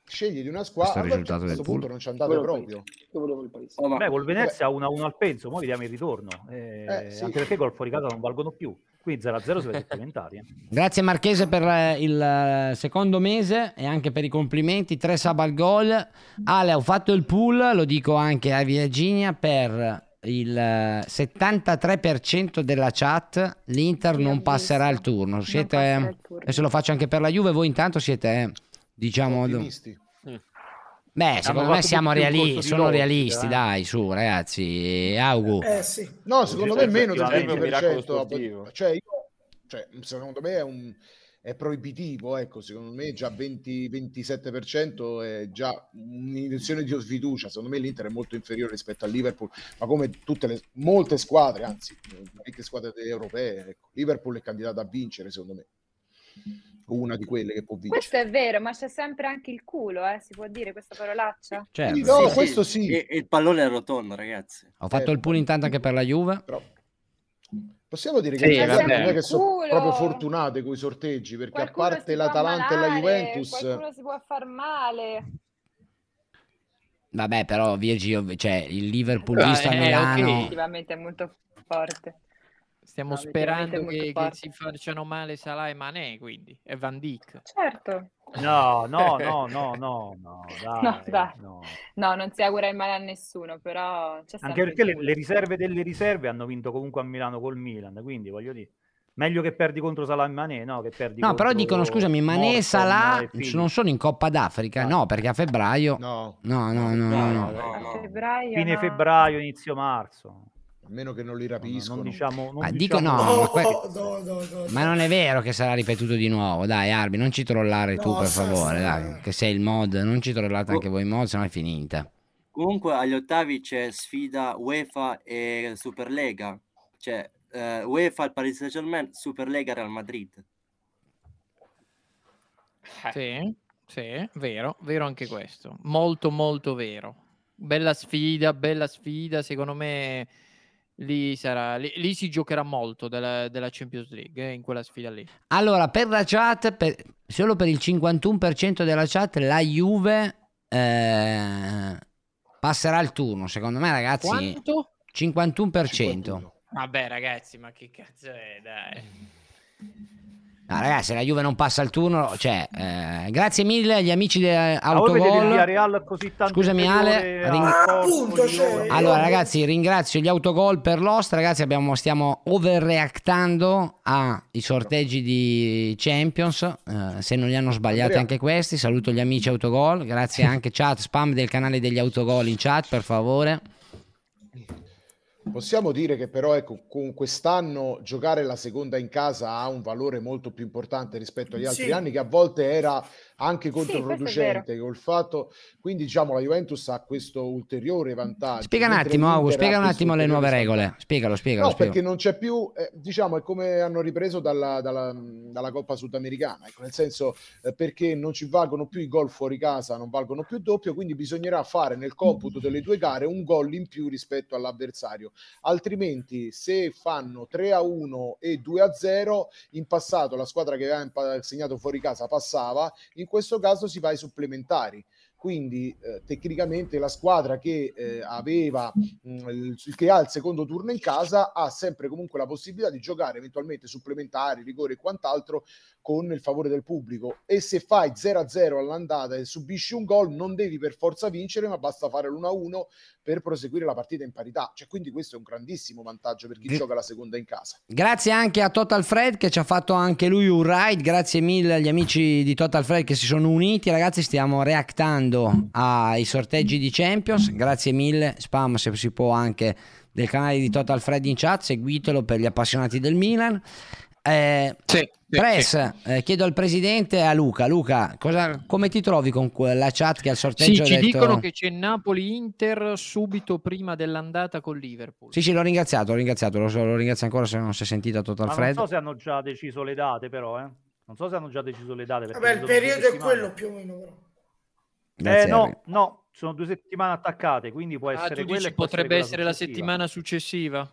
scegli di una squadra. Perché a
risultato
questo
del
punto
pool.
non ci andate proprio.
Io volevo il Paris.
Oh,
Beh, col Venezia 1-1 al penso, mo vediamo il ritorno. Eh,
Eh, sì.
Anche perché i gol fuori casa non valgono più. Qui 0-0 si vede supplementari.
Grazie Marchese per eh, il eh, secondo mese e anche per i complimenti. Tre sub al gol. Ale, ho fatto il pool, lo dico anche a Virginia, per il eh, 73% della chat. L'Inter non passerà il turno. Siete,
passerà il turno.
adesso lo faccio anche per la Juve. Voi intanto siete, eh, diciamo...
Ottimisti.
Beh, secondo me siamo reali- sono
logica,
realisti,
eh.
dai, su ragazzi. Augu.
Eh sì.
No, secondo me meno del
Effettivamente.
un miracolo
20%.
sportivo.
Cioè, io, cioè, secondo me è, un, è proibitivo, ecco, secondo me già 20-27% è già un'iniezione di sfiducia. Secondo me l'Inter è molto inferiore rispetto al Liverpool, ma come tutte le molte squadre, anzi, anche squadre europee, ecco. Liverpool è candidato a vincere, secondo me. Una di quelle che può vincere.
Questo è vero, ma c'è sempre anche il culo, eh? Si può dire questa parolaccia?
Certo.
No,
Sì,
questo sì.
E, e il pallone è rotondo, ragazzi.
Ho fatto
Eh,
il pool intanto anche per la Juve.
Però possiamo dire che
Sì,
le che sono proprio fortunate con i sorteggi, perché
Qualcuno
a parte l'Atalanta e la Juventus,
Qualcuno si può far male.
Vabbè, però Virgio, cioè il Liverpool visto a
eh,
Milano.
ok.
Effettivamente è molto forte.
Stiamo
No, effettivamente
sperando che, che si facciano male Salah e Mané, quindi, e Van Dijk.
Certo.
No, no, no, no, no, no, dai,
No, dai.
no.
No, non si augura il male a nessuno, però
Anche perché le, le riserve delle riserve hanno vinto comunque a Milano col Milan, quindi voglio dire, Meglio che perdi contro Salah e Mané, no? Che perdi
No, però dicono, scusami, Mané e Salah non sono in Coppa d'Africa? No, perché a febbraio...
No.
No, no, no, no, no.
Febbraio,
Fine
no.
febbraio, inizio marzo.
A meno che non li rapiscono.
Non diciamo... Non
Ma dico
diciamo-
no, ma que-
no, no, no,
Ma non è vero che sarà ripetuto di nuovo, dai Arbi, non ci trollare tu
No,
per favore, dai, che sei il mod, non ci trollate anche voi in mod, sennò è finita.
Comunque agli ottavi c'è sfida UEFA e Superlega. Cioè eh, UEFA al Paris Saint-Germain, Superlega Real Madrid.
Sì, sì, vero, vero anche questo. Molto, molto vero. Bella sfida, bella sfida. Secondo me lì sarà, lì, lì si giocherà molto della, della Champions League eh, in quella sfida lì.
Allora, per la chat, per- solo per il 51% della chat, la Juve eh, passerà il turno, secondo me ragazzi.
Quanto?
51%.
Vabbè, ragazzi, ma che cazzo è, dai.
No, ragazzi, se la Juve non passa il turno, cioè, eh, grazie mille agli amici di Autogol. Scusami Ale, ring-
Appunto,
Porto,
cioè?
Allora, ragazzi, ringrazio gli autogol per l'host. Ragazzi, abbiamo, stiamo overreactando ai sorteggi di Champions. eh, se non li hanno sbagliati anche questi, saluto gli amici autogol. Grazie anche chat, spam del canale degli autogol in chat, per favore.
Possiamo dire che però ecco, con quest'anno giocare la seconda in casa ha un valore molto più importante rispetto agli altri
Sì.
anni che a volte era anche controproducente col fatto quindi diciamo la Juventus ha questo ulteriore vantaggio
Spiega un attimo, August,
l'Inter
spiega un attimo le nuove regole. Spiegalo, spiegalo.
No,
spiegalo.
perché non c'è più, eh, diciamo, è come hanno ripreso dalla, dalla- dalla Coppa Sudamericana, ecco, nel senso eh, perché non ci valgono più i gol fuori casa, non valgono più doppio, quindi bisognerà fare nel computo delle due gare un gol in più rispetto all'avversario. Altrimenti, se fanno 3 a 1 e 2 a 0, in passato la squadra che aveva segnato fuori casa passava, in questo caso si va ai supplementari. Quindi eh, tecnicamente la squadra che eh, aveva mh, il- che ha il secondo turno in casa ha sempre comunque la possibilità di giocare eventualmente supplementari, rigori e quant'altro con il favore del pubblico e se fai 0-0 all'andata e subisci un gol non devi per forza vincere ma basta fare l'1-1 per proseguire la partita in parità cioè, quindi questo è un grandissimo vantaggio per chi
Gr-
gioca la seconda in casa
Grazie anche a Total Fred che ci ha fatto anche lui un ride. Grazie mille agli amici di Total Fred che si sono uniti. Ragazzi, stiamo reactando ai sorteggi di Champions. Grazie mille. Spam se si può anche del canale di Total Fred in chat. Seguitelo per gli appassionati del Milan. Eh, Press, eh, chiedo al presidente e a Luca. Luca, cosa- come ti trovi con quella chat che al
Sì,
sorteggio
ci
ha detto...
dicono che c'è Napoli-Inter subito prima dell'andata con Liverpool.
Sì, sì, l'ho ringraziato, l'ho ringraziato, lo, so- lo ringrazio ancora se non si è sentito Total
Ma
Fred.
non so se hanno già deciso le date, però, eh. Non so se hanno già deciso le date.
Vabbè,
ci
il periodo è quello più o meno, però.
Eh, no, no, sono due settimane attaccate, quindi può
Ah,
essere
tu
quella
dici
e può
potrebbe essere la settimana successiva.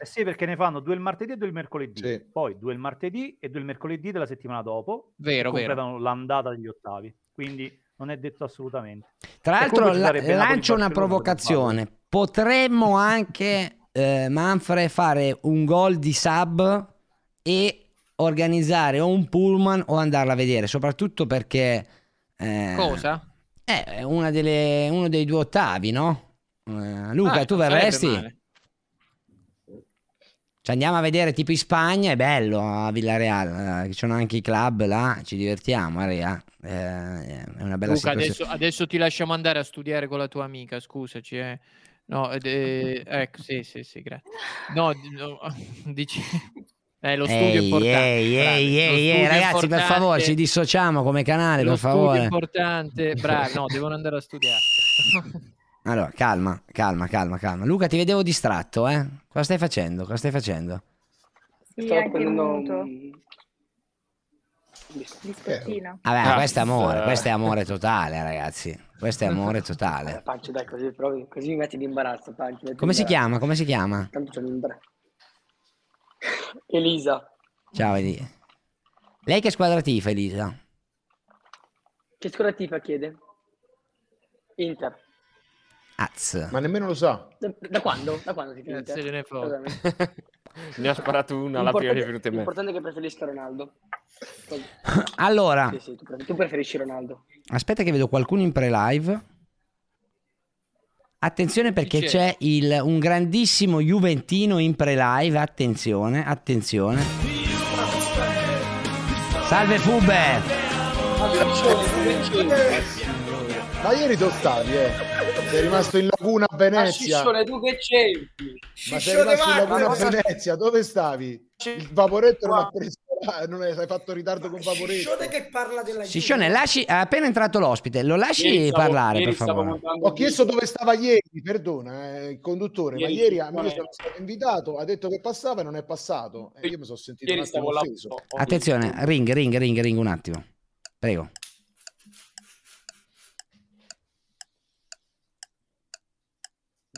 Eh sì, perché ne fanno due il martedì e due il mercoledì.
Sì.
Poi due il martedì e due il mercoledì della settimana dopo.
Vero,
completano l'andata degli ottavi. Quindi non è detto assolutamente.
Tra l'altro, la- lancio una provocazione. Potremmo anche, eh, Manfred, fare un gol di sub e organizzare o un pullman o andarla a vedere, soprattutto perché... eh,
Cosa?
È una delle, uno dei due ottavi, no? Eh, Luca,
Ah,
tu verresti? Ci andiamo a vedere tipo in Spagna, è bello a Villareal, eh, ci sono anche i club là, ci divertiamo, Area. Eh, è una bella
Luca, adesso, adesso ti lasciamo andare a studiare con la tua amica, scusaci. Eh. No, eh, ecco, sì, sì, sì, grazie. No, no, dici... Eh, lo studio è
Ehi,
importante.
ehi, ehi,
lo
ehi,
è
ragazzi, per favore, ci dissociamo come canale,
Lo
per
studio è
favore.
importante, bravi, no, devono andare a studiare.
Allora, calma, calma, calma, calma. Luca, ti vedevo distratto, eh? Cosa stai facendo? Cosa stai facendo?
Sì,
Stavo prendendo
Biscottino.
Vabbè,
Ah,
questo è amore, questo è amore totale, ragazzi. Questo è amore totale.
Pancio, dai, così, provi, così mi metti in imbarazzo, Pancio.
Come si chiama? Come si chiama?
Tanto c'è l'imbarazzo. Elisa,
Ciao, Eli. Lei che squadra tifa, Elisa?
che scuola tifa chiede? Inter.
Az.
ma nemmeno lo sa
Da, da quando? Da quando
Cazzo
Inter? Scusami.
Ne ha sparato una alla prima che è
L'importante,
venuta in me.
l'importante è che preferisca Ronaldo.
Allora,
Sì, sì, tu preferisci Ronaldo.
aspetta che vedo qualcuno in pre-live. Attenzione perché c'è
c'è?
il- un grandissimo Juventino in pre-live. Attenzione, attenzione. Salve Fube!
Ma ieri dove stavi, eh? Sei rimasto in laguna a
Ma
Venezia.
Ciccione, tu che c'entri?
Ma sei rimasto in laguna a Venezia, dove stavi? Il vaporetto non ha preso, non hai hai fatto ritardo con vaporetto.
Sciscione che parla della
Sciscione, lasci, è appena entrato l'ospite, lo lasci
Ieri stavo-
parlare
ieri
per
stavo
favore.
Ho chiesto dove stava ieri, perdona, eh, il conduttore,
Ieri
ma ieri a me sono stato invitato, ha detto che passava e non è passato. E io mi sono sentito
Ieri
un attimo
stavo là-
offeso.
Attenzione, ring, ring, ring, ring un attimo. Prego.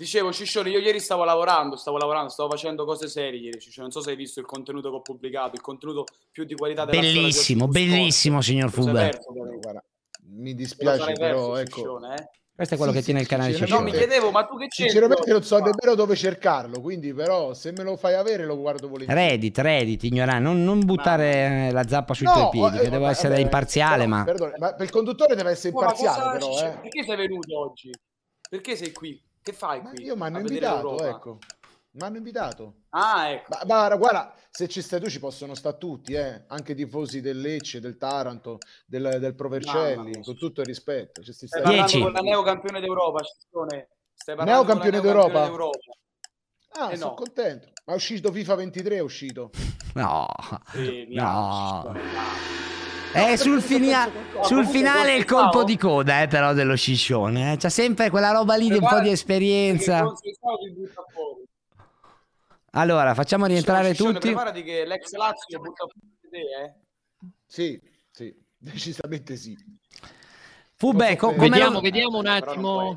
Dicevo, Ciccione, io ieri stavo lavorando, stavo lavorando, stavo facendo cose serie ieri, Ciccione. Non so se hai visto il contenuto che ho pubblicato, il contenuto più di qualità della
Bellissimo, bellissimo signor
Te lo sei
Fube.
perso, però.
Guarda, mi dispiace, però
perso,
ecco.
Ciccione, eh.
Questo è quello
Sì,
che tiene
sì,
il canale
sinceramente-
No, mi chiedevo, ma tu che c'entri?
Sinceramente non so nemmeno dove cercarlo, quindi però se me lo fai avere lo guardo volentieri.
Reddit, Reddit, ignorante, non, non buttare eh, la zappa sui
No,
tuoi piedi,
eh,
che devo
vabbè,
essere
vabbè,
imparziale,
però,
ma...
perdona, ma per il conduttore deve essere
Oh, ma
imparziale,
cosa-
però,
Ciccione,
eh.
Perché sei venuto oggi? Perché sei qui? Che fai qui?
Io mi hanno invitato,
l'Europa?
ecco. Mi hanno invitato.
Ah, ecco.
Ma, ma guarda, se ci stai tu ci possono stare tutti, eh? anche i tifosi del Lecce, del Taranto, del, del Provercelli, con tutto il rispetto. Ci stai
Stai parlando con la neocampione d'Europa, Ciccione. Stai parlando la neocampione
d'Europa? Ah,
Eh
sono
no.
contento. Ma è uscito FIFA 23, è uscito.
No,
Sì,
no.
No,
Eh, sul, finia- sul finale il colpo di coda, eh, però, dello sciscione. Eh. C'ha sempre quella roba lì di un po' di esperienza. Allora, facciamo rientrare tutti.
Preparati che l'ex Lazio butta fuori te, eh.
Sì, sì, decisamente sì.
Fube, co- come
Vediamo,
lo-
vediamo un attimo.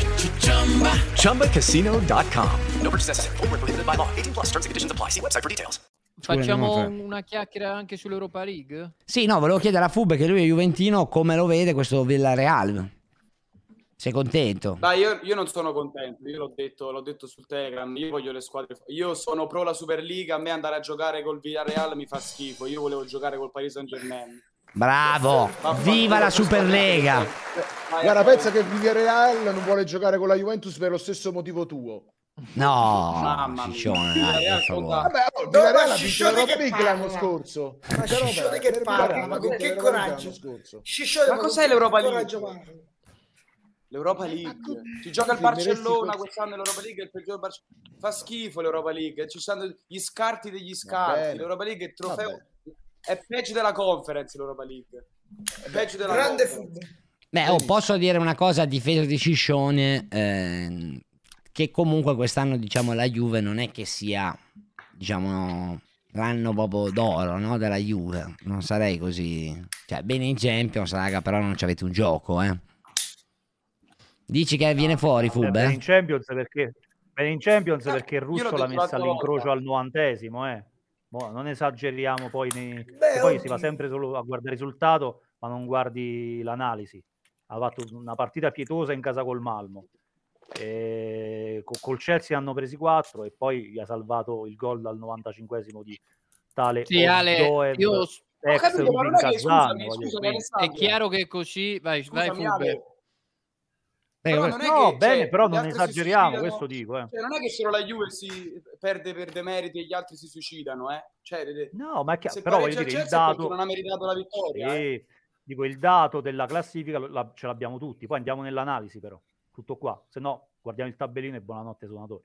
ChumbaCasino.com.
No purchase necessary. Void were prohibited by law. 18 plus. Terms and conditions apply. See website for details.
Facciamo
Scusa,
una chiacchiera anche sull'Europa League?
Sì, no, volevo chiedere a Fube che lui è Juventino, come lo vede questo Villareal? Sei contento?
Dai, io, io non sono contento, io l'ho detto, l'ho detto sul Telegram, io voglio le squadre, io sono pro la Superliga, a me andare a giocare col Villarreal mi fa schifo, io volevo giocare col Paris Saint Germain.
Bravo! Viva la Superlega!
Guarda, pensa che il Villarreal non vuole giocare con la Juventus per lo stesso motivo tuo.
No,
Mamma mia.
Ciccione, dai, per favore.
Vabbè, oh, il
No,
Villarreal
ma
ha vinto l'Europa
che
League l'anno scorso.
Ma
vabbè,
che parla, ma con che coraggio.
scorso.
Sciscione,
Ma cos'è l'Europa League? L'Europa League. Ti gioca il Barcellona
que-
quest'anno l'Europa League è il peggior Barcellona. Fa schifo l'Europa League, ci stanno gli scarti degli scarti. L'Europa League è il trofeo
Vabbè.
È peggio della Conference l'Europa League. È peggio della
Grande
Conference.
football.
Beh, oh, posso dire una cosa a difesa di Ciccione, ehm, che comunque quest'anno, diciamo, la Juve non è che sia, diciamo, l'anno proprio d'oro, no, della Juve. Non sarei così... Cioè, bene in Champions, raga, però non ci avete un gioco, eh. Dici che viene fuori,
Eh, bene
Fube?
in Champions perché, bene in Champions perché russo l'ha messa all'incrocio
volta.
al novantesimo, eh. Mo, non esageriamo poi, nei...
Beh,
poi si va sempre solo a guardare il risultato, ma non guardi l'analisi. Ha fatto una partita pietosa in casa col Malmo. E co- col Chelsea hanno presi 4 e poi gli ha salvato il gol al 95esimo di tale
Sì, Ale, io-
capito, ma
Rubin
non è scusami, scusami.
È chiaro che è così. Vai, vai
Scusami,
Fube.
Ale, però è
No,
che,
bene,
cioè,
però non esageriamo, questo dico, eh.
Cioè, non è che solo la Juve si perde per demeriti e gli altri si suicidano, eh. Cioè,
No, ma è
se
però voglio dire, il dato...
non ha meritato la vittoria. eh.
Sì, dico il dato della classifica la- ce l'abbiamo tutti, poi andiamo nell'analisi però, tutto qua, se no guardiamo il tabellino e buonanotte suonatore.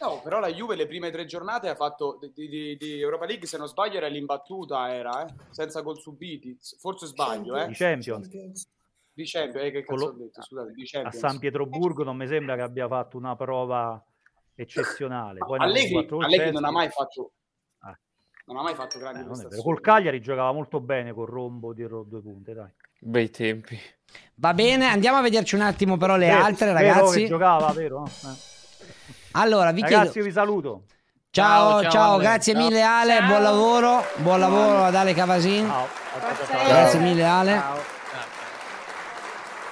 No, però la Juve le prime tre giornate ha fatto di, di- di Europa League, se non sbaglio, era l'imbattuta, era, eh? senza gol subiti. Forse sbaglio, eh?
Di Champions.
Di
Champions, eh, che cazzo ho
Quello-
detto? Scusate, di
a. San Pietroburgo non mi sembra che abbia fatto una prova eccezionale. Poi
Allegri, Allegri non ha mai fatto
Ah.
non ha mai fatto grandi
Eh,
prestazioni.
Col Cagliari giocava molto bene col rombo dietro due punte, dai.
Bei tempi.
Va bene, andiamo a vederci un attimo però le
Vero-
altre, ragazzi.
giocava, vero? Eh.
Allora, vi
Ragazzi,
chiedo...
vi saluto.
Ciao, ciao,
Ciao, ciao,
grazie
Ciao.
mille Ale, buon lavoro, buon lavoro ad Ale Cavasin. Grazie mille Ale.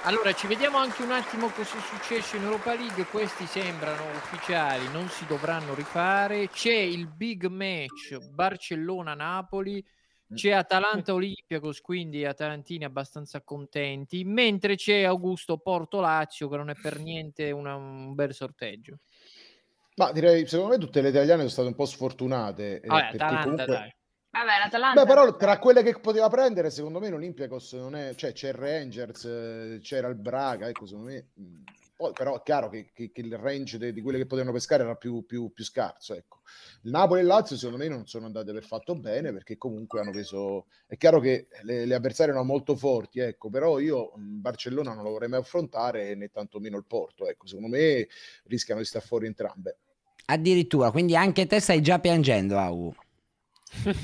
Allora, ci vediamo anche un attimo cosa è successo in Europa League. Questi sembrano ufficiali, non si dovranno rifare. C'è il big match Barcellona-Napoli. C'è Atalanta Olympiacos, quindi atalantini abbastanza contenti. Mentre c'è Augusto Porto-Lazio, che non è per niente una- un bel sorteggio.
Ma direi, secondo me tutte le italiane sono state un po' sfortunate. eh,
Vabbè, Atalanta,
comunque...
dai.
Vabbè, l'Atalanta...
Beh, però tra quelle che poteva prendere, secondo me l'Olympiacos non è... Cioè, c'è il Rangers, eh, c'era il Braga, ecco, secondo me... Poi, però è chiaro che, che- che il range de- di quelle che potevano pescare era più, più- più scarso, ecco. Il Napoli e il Lazio, secondo me, non sono andate per fatto bene, perché comunque hanno preso... È chiaro che le, le avversarie erano molto forti, ecco, però io Barcellona non lo vorrei mai affrontare, né tantomeno il Porto, ecco. Secondo me rischiano di star fuori entrambe.
Addirittura, quindi anche te stai già piangendo, Agu.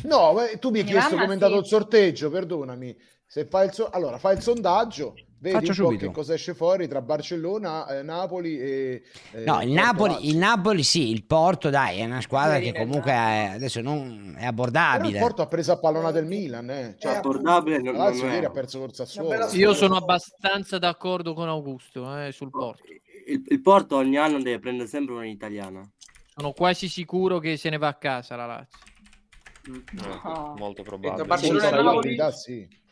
No, beh, tu mi hai chiesto
mamma
come è andato
sì.
il sorteggio, perdonami. Se fai il so- allora, fai il sondaggio, vedi
Faccio
un po'
subito.
che cosa esce fuori tra Barcellona, eh, Napoli e eh,
No, il
Porto
Napoli, il Napoli sì, il Porto dai, è una squadra che comunque è- adesso non è
Però il
abbordabile.
Porto ha preso a pallonate il Milan, eh. Cioè,
abbordabile non-
la Lazio
non
ieri ha perso col Sassuolo.
Io sono abbastanza d'accordo con Augusto eh, sul Porto.
Il, il Porto ogni anno deve prendere sempre un'italiana.
Sono quasi sicuro che se ne va a casa la Lazio.
Eh, molto probabile.
Barcellona e
Senza
Napoli.
sì.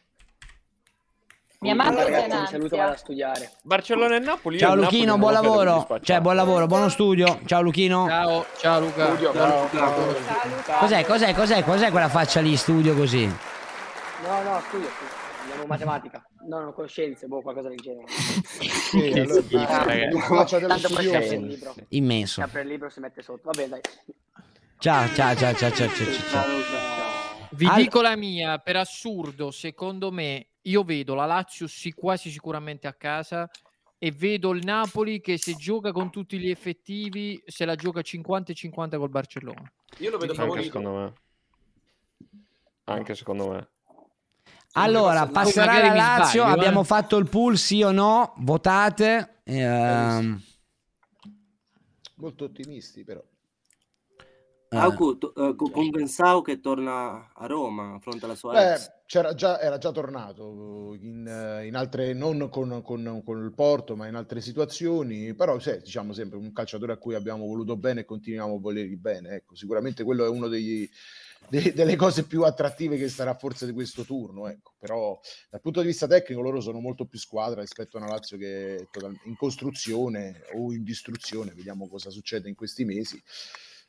Mia
Ragazzi,
in
un saluto vado a studiare.
Barcellona e Napoli.
Ciao Luchino,
non
buon lavoro. Cioè, buon lavoro, buono studio. Ciao Luchino.
Ciao, ciao Luca.
Studio,
Ciao,
bravo.
Luca.
Cos'è, cos'è, cos'è, cos'è quella faccia lì, studio così?
No, no, studio, studio. Andiamo matematica. No, no, coscienze, boh, qualcosa del genere.
Sì, allora,
schifo,
ah,
ragazzi.
la faccia dello
Tanto poi si apre il libro.
Immenso.
Si apre il libro e si mette sotto. Va bene, dai.
Ciao, ciao, ciao, ciao, ciao, ciao, ciao.
Vi
Al-
dico la mia, per assurdo, secondo me, io vedo la Lazio sì, quasi sicuramente a casa e vedo il Napoli che se gioca con tutti gli effettivi se la gioca 50 e 50 col Barcellona.
Io lo vedo
Anche
favorito.
secondo me. Anche secondo me.
Allora, passerà la Lazio,
sbaglio, eh.
abbiamo fatto il pool sì o no, votate. Ehm,
Molto ottimisti, però.
Eh,
Aucu, tu- eh, co- compensavo che torna a Roma a fronte alla sua
Beh,
ex.
c'era già, era già tornato in, in altre, non con, con- con il Porto, ma in altre situazioni. Però, sì, diciamo sempre un calciatore a cui abbiamo voluto bene e continuiamo a volergli bene. Ecco, sicuramente quello è uno degli, de- delle cose più attrattive che sarà forse di questo turno. Ecco. Però, dal punto di vista tecnico, loro sono molto più squadra rispetto a una Lazio che è total- in costruzione o in distruzione. Vediamo cosa succede in questi mesi.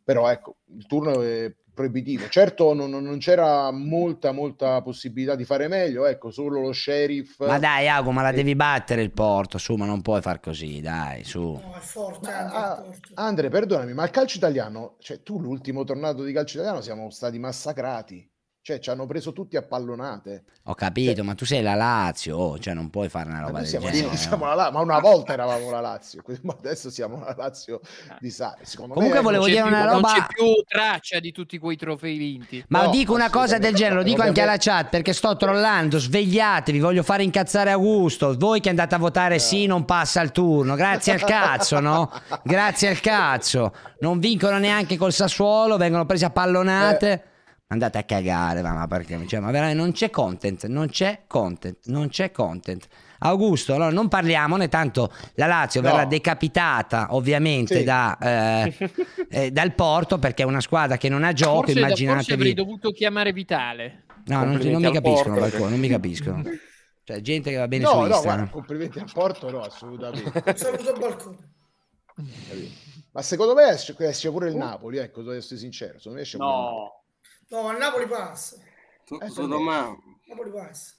Però ecco, il turno è proibitivo. Certo non, non- c'era molta, molta possibilità di fare meglio, ecco, solo lo sheriff.
ma dai, Ago, ma la
Eh,
devi battere il Porto, su, ma non puoi far così, dai, su.
No, è forte
Ma,
anche
ah. Andre, perdonami, ma il calcio italiano, cioè tu l'ultimo tornato di calcio italiano siamo stati massacrati. Cioè, ci hanno preso tutti a pallonate.
Ho capito, ma tu sei la Lazio, oh, cioè non puoi fare una roba del
siamo,
genere.
siamo
no?
la ma una volta eravamo la Lazio, ma adesso siamo la Lazio di. Secondo
Comunque
me,
volevo dire
più-
una
Non c'è
roba-
più traccia di tutti quei trofei vinti.
Ma
No,
dico una cosa del genere, lo dico anche alla chat perché sto trollando, svegliatevi, voglio fare incazzare Augusto, voi che andate a votare sì non passa il turno, grazie al cazzo, no? Grazie al cazzo, non vincono neanche col Sassuolo, vengono presi a pallonate. Andate a cagare, ma, perché? Cioè, ma veramente non c'è content, non c'è content, non c'è content. Augusto, allora non parliamone, tanto la Lazio
No.
verrà decapitata ovviamente
Sì.
da, eh, eh, dal Porto perché è una squadra che non ha gioco,
Forse, forse
immaginatevi...
avrei dovuto chiamare Vitale.
No, non, non mi capiscono,
Porto,
non mi capiscono. Cioè, gente che va bene
No,
su
no,
Instagram.
guarda, complimenti al Porto, no, assolutamente.
Un saluto al balcone.
Ma secondo me esce, esce pure il Napoli, ecco, devo essere sincero. Secondo me esce pure il Napoli.
No.
A Napoli passa.
Eh,
Secondo me
Napoli passa.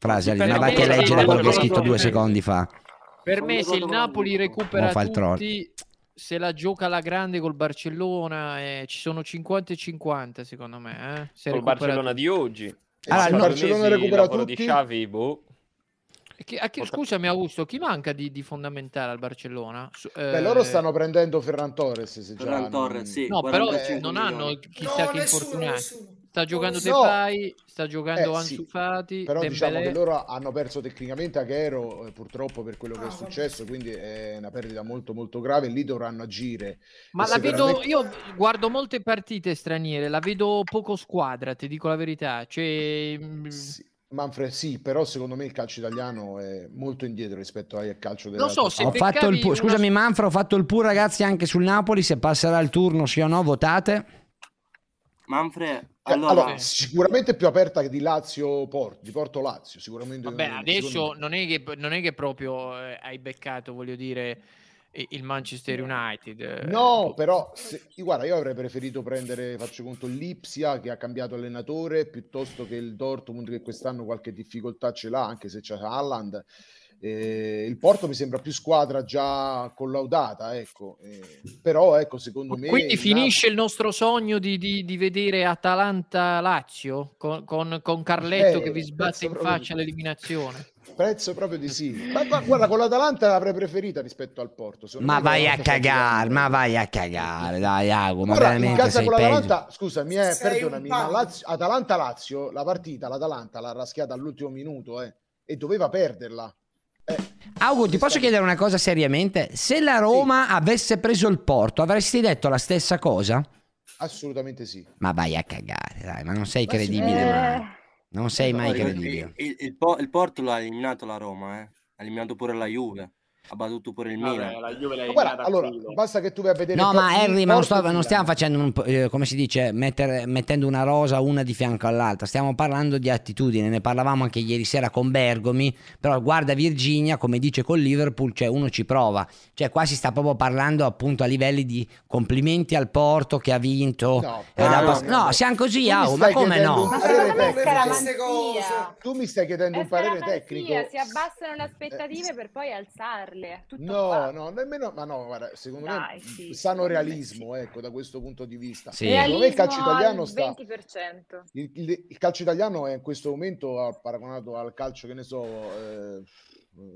Ma
me
vai a
sì,
leggere
sì,
quello che hai
sì,
scritto
sì,
due
sì.
secondi fa.
Per me se il Napoli recupera
fa il
tutti, se la gioca alla grande col Barcellona, eh, ci sono 50 e 50 secondo me. Eh? Se
Col Barcellona
tutti.
di oggi.
Allora, il
Barcellona recupera tutti,
di Xavi, boh.
Chi- a chi- scusami Augusto, chi manca di, di fondamentale al Barcellona? Su-
Beh,
eh,
loro stanno prendendo Ferran Torres. Se già
Ferran
non-
Torres, sì.
No, però
45
non hanno chissà
No,
che infortunati. Sta giocando
No.
Depay, sta giocando
Eh,
Ansu
sì.
Fati,
Però diciamo
Dembélé.
che loro hanno perso tecnicamente Aguero eh, purtroppo per quello che
Ah,
è
vabbè.
successo, quindi è una perdita molto molto grave. Lì dovranno agire.
Ma la vedo,
sicuramente-
io guardo molte partite straniere, la vedo poco squadra, ti dico la verità. Cioè, mm,
Sì, Manfred, sì, però secondo me il calcio italiano è molto indietro rispetto al calcio della
Non so se
Ho fatto il pu-
una-
Scusami Manfred, ho fatto il pur ragazzi anche sul Napoli, se passerà il turno sì o no, votate.
Manfred,
Allora,
allora,
sicuramente più aperta che di Lazio Porto, di Porto Lazio, sicuramente.
Vabbè, adesso non è che, non è che proprio eh, hai beccato, voglio dire, il Manchester United. eh,
No, però se- guarda, io avrei preferito prendere, faccio conto, l'Ipsia che ha cambiato allenatore piuttosto che il Dortmund che quest'anno qualche difficoltà ce l'ha, anche se c'è Haaland. Eh, il Porto mi sembra più squadra già collaudata, ecco. Eh, però ecco, secondo me
Quindi finisce il nostro sogno di, di- di vedere Atalanta-Lazio con, con- con Carletto
Eh,
che vi sbatte in faccia l'eliminazione.
Prezzo proprio di sì. Ma, ma guarda, con l'Atalanta l'avrei preferita rispetto al Porto.
Ma vai a cagare, ma vai a cagare, dai Ago, ma
Ora, in
veramente
casa
sei
con l'Atalanta, scusami, eh, perdonami, ma. Lazio- Atalanta-Lazio, la partita, l'Atalanta l'ha raschiata all'ultimo minuto eh, e doveva perderla.
Augo, ti posso chiedere una cosa seriamente? Se la Roma avesse preso il Porto, avresti detto la stessa cosa?
Assolutamente sì.
Ma vai a cagare, dai, ma non sei
Ma sì.
credibile
Eh.
Mai. Non sei mai
il,
credibile.
il- il Po- il Porto l'ha eliminato la Roma, eh. ha eliminato pure la Juve, ha battuto pure il
Vabbè,
Milan.
la Juve l'ha
guarda, allora, basta che tu vai a vedere
No, ma
il
ma non, sto- non stiamo facendo, un eh, come si dice, mettere- mettendo una rosa una di fianco all'altra, stiamo parlando di attitudine, ne parlavamo anche ieri sera con Bergomi, però guarda Virginia, come dice con Liverpool, cioè uno ci prova, cioè qua si sta proprio parlando appunto a livelli di complimenti al Porto che ha vinto.
No,
Eh,
no,
pas-
no,
no, siamo così, Au, ma come no?
Ma secondo me.
Tu mi stai chiedendo un parere tecnico.
si abbassano le aspettative per poi alzarle. Tutto
No,
qua.
no, nemmeno, ma no, guarda, secondo
Dai,
me
sì,
sano
me
realismo, ecco, da questo punto di vista.
Sì.
Secondo me il calcio italiano
al
sta...
20%.
Il, il- il calcio italiano è in questo momento ha paragonato al calcio, che ne so, eh,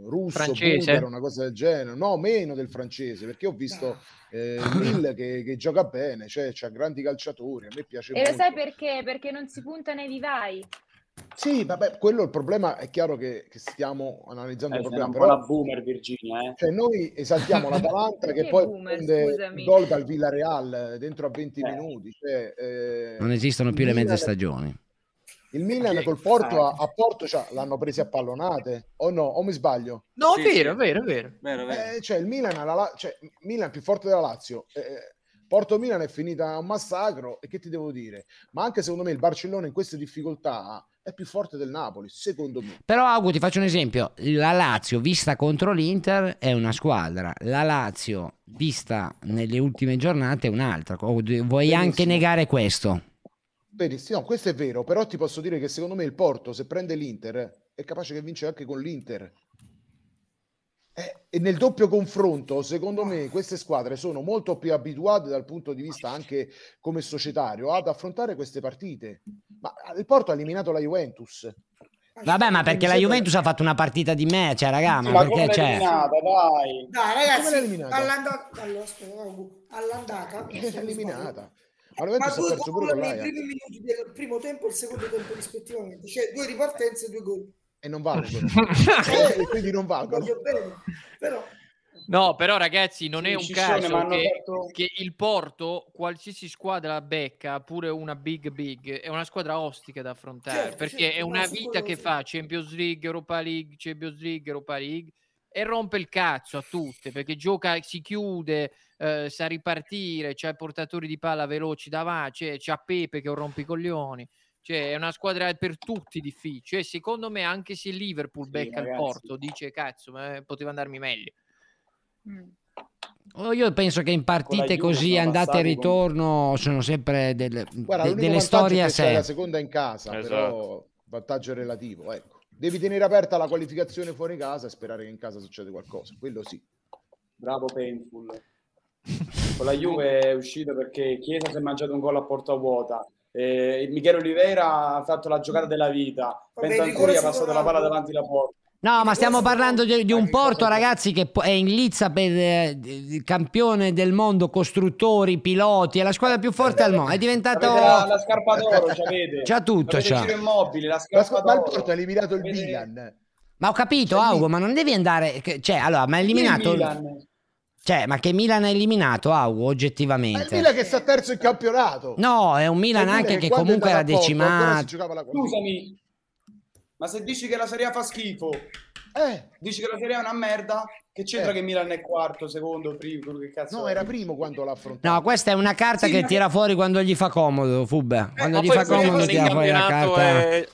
russo,
Francese?
bulgaro, una cosa del genere. No, meno del francese, perché ho visto eh, il Lille che, che gioca bene, cioè c'ha grandi calciatori, a me piace
E lo
molto.
sai perché? Perché non si punta nei vivai.
Sì, vabbè, quello è il problema, è chiaro che, che stiamo analizzando
Eh,
il problema,
un po'
però
la boomer Virginia, eh.
cioè, noi esaltiamo l'Atalanta che
Che
poi
boomer,
prende
scusami.
il gol dal Villarreal eh, dentro a 20
Eh.
minuti. Cioè, eh,
Non esistono più le mezze
Milan-
stagioni.
Il Milan
Sì,
col Porto a,
eh.
a Porto cioè, l'hanno presi a pallonate o no? O mi sbaglio?
No,
Sì,
è vero,
sì.
è vero, è vero.
Vero, vero.
Eh, cioè il Milan, La- cioè, Milan più forte della Lazio. eh, Porto Milan è finita un massacro e che ti devo dire? Ma anche secondo me il Barcellona in queste difficoltà è più forte del Napoli, secondo me.
Però Augu ti faccio un esempio, la Lazio vista contro l'Inter è una squadra, la Lazio vista nelle ultime giornate è un'altra. Vuoi anche
Benissimo.
negare questo?
Benissimo, no, questo è vero, però ti posso dire che secondo me il Porto, se prende l'Inter, è capace che vince anche con l'Inter. E nel doppio confronto, secondo me, queste squadre sono molto più abituate dal punto di vista anche come societario ad affrontare queste partite. Ma il Porto ha eliminato la Juventus.
Vabbè, ma perché la Juventus ha fatto una partita di me, cioè raga, ma
Ma come
perché c'è?
eliminata, dai.
Dai ragazzi,
eliminata?
all'andata, allora, all'andata
È eliminata.
Sbaglio, ma due gol nei primi minuti del primo tempo e il secondo tempo rispettivamente, cioè due ripartenze e due gol.
e non valgono. E quindi non valgono.
Però
No, però ragazzi, non
Sì,
è un caso
hanno
che,
fatto-
che il Porto, qualsiasi squadra becca, pure una big big, è una squadra ostica da affrontare,
Certo,
perché
certo,
è una vita che fa Champions League, Europa League, Champions League, Europa League, e rompe il cazzo a tutte, perché gioca, si chiude, eh, sa ripartire, c'ha i portatori di palla veloci davanti, c'ha Pepe che rompe i coglioni. Cioè, è una squadra per tutti difficile. Cioè, secondo me, anche se il Liverpool
Sì,
becca il
ragazzi.
Porto, dice cazzo, ma poteva andarmi meglio.
Mm.
Oh, Io penso che in partite
Juve
così andate e
passati con-
ritorno sono sempre delle,
Guarda,
de- delle storie a
c'è la
sé.
seconda in casa,
Esatto.
però vantaggio relativo, ecco. Devi tenere aperta la qualificazione fuori casa e sperare che in casa succeda qualcosa, quello sì.
Bravo Painful. Con la Juve è uscito perché Chiesa si è mangiato un gol a porta vuota. Eh, Michele Olivera ha fatto la giocata della vita. Bentancuri ha passato la palla davanti alla porta.
No, ma stiamo parlando di, di un porto, ragazzi, che è in lizza per eh, il campione del mondo, costruttori, piloti, è la squadra più forte al mondo. È diventato.
La, la scarpa d'oro, c'avete.
C'ha tutto,
Avete
c'ha.
Immobile, la
Ma,
scarpa
scu- ma il. Porto ha eliminato il Milan.
Ma ho capito, Augo, ma non devi andare. Cioè, allora, ma è eliminato.
Il Milan.
Cioè, ma che Milan è eliminato, Augo,
Ma il
oggettivamente?
Milan che sta terzo in campionato.
No, è un
È
Milan
il Milan
anche che
quando è
comunque era decimato.
Scusami, ma se dici che la Serie A fa schifo,
Eh,
dici che la Serie A è una merda, che c'entra
Eh.
che Milan è quarto, secondo, primo, quello che cazzo
no,
è?
era primo quando l'ha affrontato.
No, questa è una carta
Sì,
che
ma-
tira fuori quando gli fa comodo, Fubbe. Quando
Ma
gli fa comodo tira fuori la
campionato
carta.
e-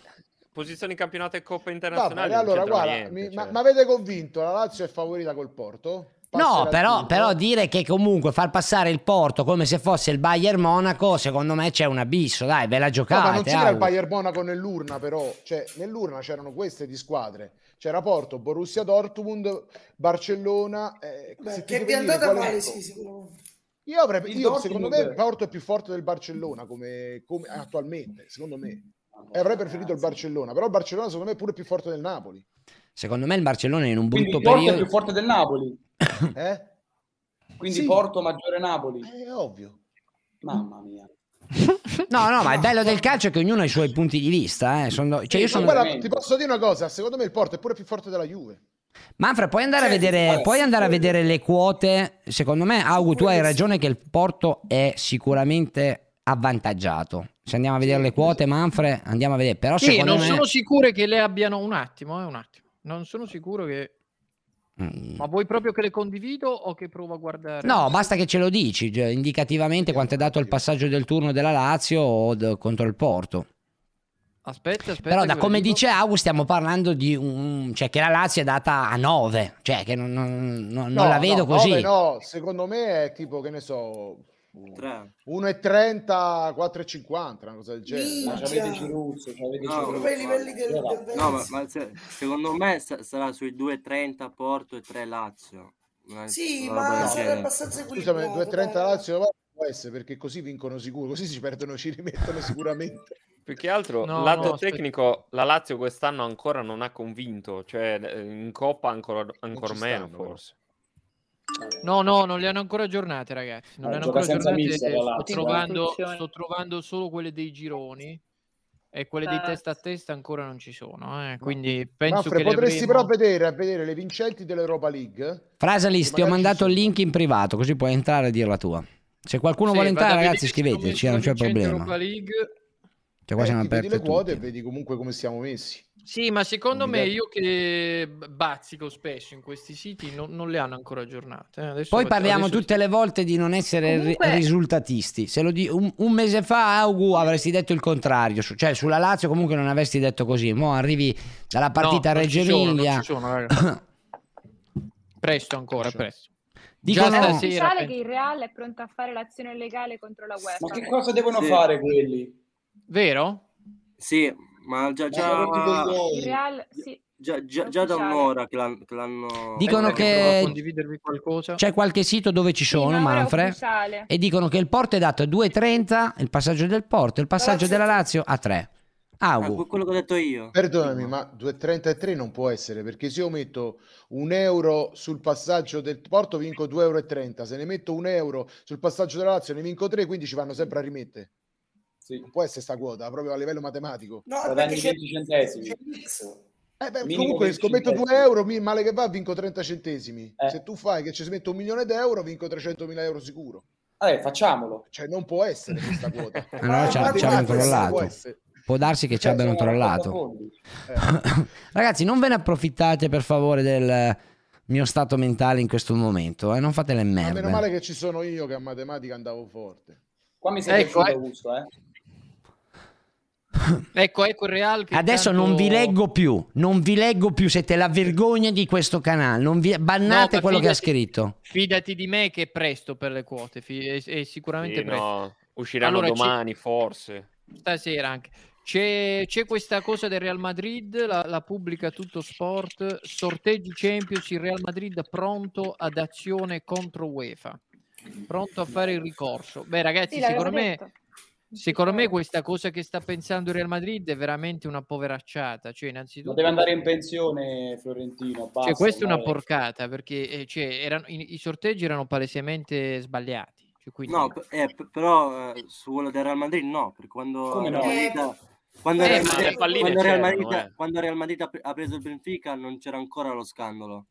posizioni in campionato e Coppa internazionale.
bene, allora, guarda,
niente,
mi-
cioè.
ma, ma avete convinto? La Lazio è favorita col Porto?
No, però,
il
però dire che comunque far passare il Porto come se fosse il Bayern Monaco, secondo me c'è un abisso, dai, ve la
No,
giocate.
ma non c'era il. Bayern Monaco nell'urna, però. Cioè, nell'urna c'erano queste di squadre. C'era Porto, Borussia Dortmund, Barcellona. eh,
Beh, che andata male, sì, sicuramente.
Io avrei,
Il
io, secondo me,
Dortmund-
Porto è più forte del Barcellona come, come attualmente, secondo me. E avrei preferito il Barcellona, però il Barcellona secondo me è pure più forte del Napoli.
Secondo me il Barcellona è in un
Quindi
brutto
Porto è più forte del Napoli,
Eh?
quindi
Sì.
Porto maggiore Napoli.
È ovvio.
Mamma mia.
No, no, ma il bello del calcio è che ognuno ha i suoi punti di vista. Eh. Sono- cioè io
Ma
sono...
guarda, ti posso dire una cosa, secondo me il Porto è pure più forte della Juve.
Manfred, puoi andare, a vedere, puoi andare a
sicuro-
vedere le quote? Secondo me, Augu, tu hai ragione che il Porto è sicuramente avvantaggiato. Se andiamo a vedere le quote, Manfred, andiamo a vedere. Però
Sì, non
me...
sono sicure che le abbiano un attimo, eh, un attimo. Non sono sicuro che...
Mm.
Ma vuoi proprio che le condivido o che provo a guardare?
No, basta che ce lo dici cioè, indicativamente quanto è dato il passaggio del turno della Lazio o d- contro il Porto.
Aspetta, aspetta.
Però da come dice Augu stiamo parlando di un... cioè che la Lazio è data a 9, cioè che non, non- non- non la vedo
no,
così.
no, secondo me è tipo, che ne so, 1,30, 4,50, una cosa del genere.
Ma c'avete Ciruzzo, c'avete
No,
Ciruzzo.
Livelli del, del
No, ma, ma se- secondo me sa- sarà sui 2,30 Porto e 3 Lazio. Una-
Sì,
una
ma
genere.
abbastanza
Scusami,
equilibrato.
2,30
dai.
Lazio va- può essere perché così vincono sicuro, così si perdono, ci rimettono sicuramente.
Più che altro,
No,
lato
no, aspetta.
tecnico, la Lazio quest'anno ancora non ha convinto, cioè eh, in Coppa ancora, ancora meno
stanno,
forse.
No, no, non le hanno ancora aggiornate, ragazzi. Non
Eh,
le hanno
gioca
ancora aggiornate.
mister la
Sto
eh.
trovando,
Istruzioni.
sto trovando solo quelle dei gironi e quelle dei
Ah.
testa a testa ancora non ci sono. eh. Quindi penso
Manfred,
che
potresti
avremo...
però vedere, a vedere le vincenti dell'Europa League.
Frasalis, ti ho mandato il link in privato, così puoi entrare e dire la tua. Se qualcuno
Sì,
vuole entrare, ragazzi, scriveteci,
momento
non c'è problema.
Europa League.
Cioè, qua
Eh,
siamo
ti vedi
aperti
le quote e
tutti.
vedi comunque come siamo messi.
Sì, ma secondo me io che bazzico spesso in questi siti non, non le hanno ancora aggiornate. eh. Adesso
Poi
faccio-
parliamo
adesso-
tutte le volte di non essere
Comunque-
risultatisti. Se lo di- un, un mese fa, Augu, avresti detto il contrario. Cioè, sulla Lazio comunque non avresti detto così. Mo' arrivi dalla partita
No,
a Reggio Emilia.
presto ancora, presto.
Dicono-
Già stasera,
che il Real è pronto a fare l'azione legale contro la UEFA.
Ma che cosa devono
Sì.
fare quelli?
Vero?
Sì, ma già,
tutti
già.
Il Real, sì.
già, già, già da un'ora che l'han- che l'hanno...
Dicono
Aspetta
che-. C'è qualche sito dove ci sono, Manfred. E dicono che il Porto è dato a 2,30, il passaggio del Porto, il passaggio
Lazio-
della Lazio a 3.
Ah,
Augu.
que- quello che ho detto io.
Perdonami, ma 2,33 non può essere perché se io metto un euro sul passaggio del Porto vinco 2,30 euro. Se ne metto un euro sul passaggio della Lazio ne vinco 3, quindi ci vanno sempre a rimettere.
Sì.
Non può essere sta quota, proprio a livello matematico.
No,
Guadagni
perché c'è
20 centesimi.
Eh beh, comunque
20
scommetto 2
centesimi.
euro, male che va, vinco 30 centesimi.
Eh.
Se tu fai che ci si mette un milione d'euro, vinco 300.000 euro sicuro.
Vabbè, facciamolo.
Cioè, non può essere questa quota.
Allora ci, ha-
Ma
ci abbiano
guarda,
trollato.
può
darsi che ci
Cioè,
abbiano trollato.
Eh.
Ragazzi, non ve ne approfittate per favore del mio stato mentale in questo momento, eh? non fate le
Ma
merde.
meno male che ci sono io che a matematica andavo forte.
Qua mi sei
Ecco, eh.
Augusto, eh?
Ecco, ecco il Real che
Adesso
tanto-
non vi leggo più, non vi leggo più, siete la vergogna di questo canale, non vi... bannate
No,
quello che ha
fidati-
scritto.
Fidati di me che è presto per le quote, è, è sicuramente
Sì,
presto.
no, usciranno
Allora,
domani forse.
Stasera anche. C'è, c'è questa cosa del Real Madrid, la, la pubblica tutto sport, sorteggi Champions, il Real Madrid pronto ad azione contro UEFA, pronto a fare il ricorso. Beh ragazzi,
Sì,
secondo me
detto.
Secondo me questa cosa che sta pensando il Real Madrid è veramente una poveracciata. Cioè, innanzitutto...
Ma deve andare in pensione Fiorentino. Basta,
Cioè, questa è una porcata perché eh, cioè, erano- i, i sorteggi erano palesemente sbagliati. Cioè, quindi...
No, eh, però eh, su quello del Real Madrid no, perché quando
Come no?
Madrid, quando
Eh,
Real
ma
Madrid-
palline
quando Real Madrid-
eh.
quando Real Madrid ha preso il Benfica non c'era ancora lo scandalo.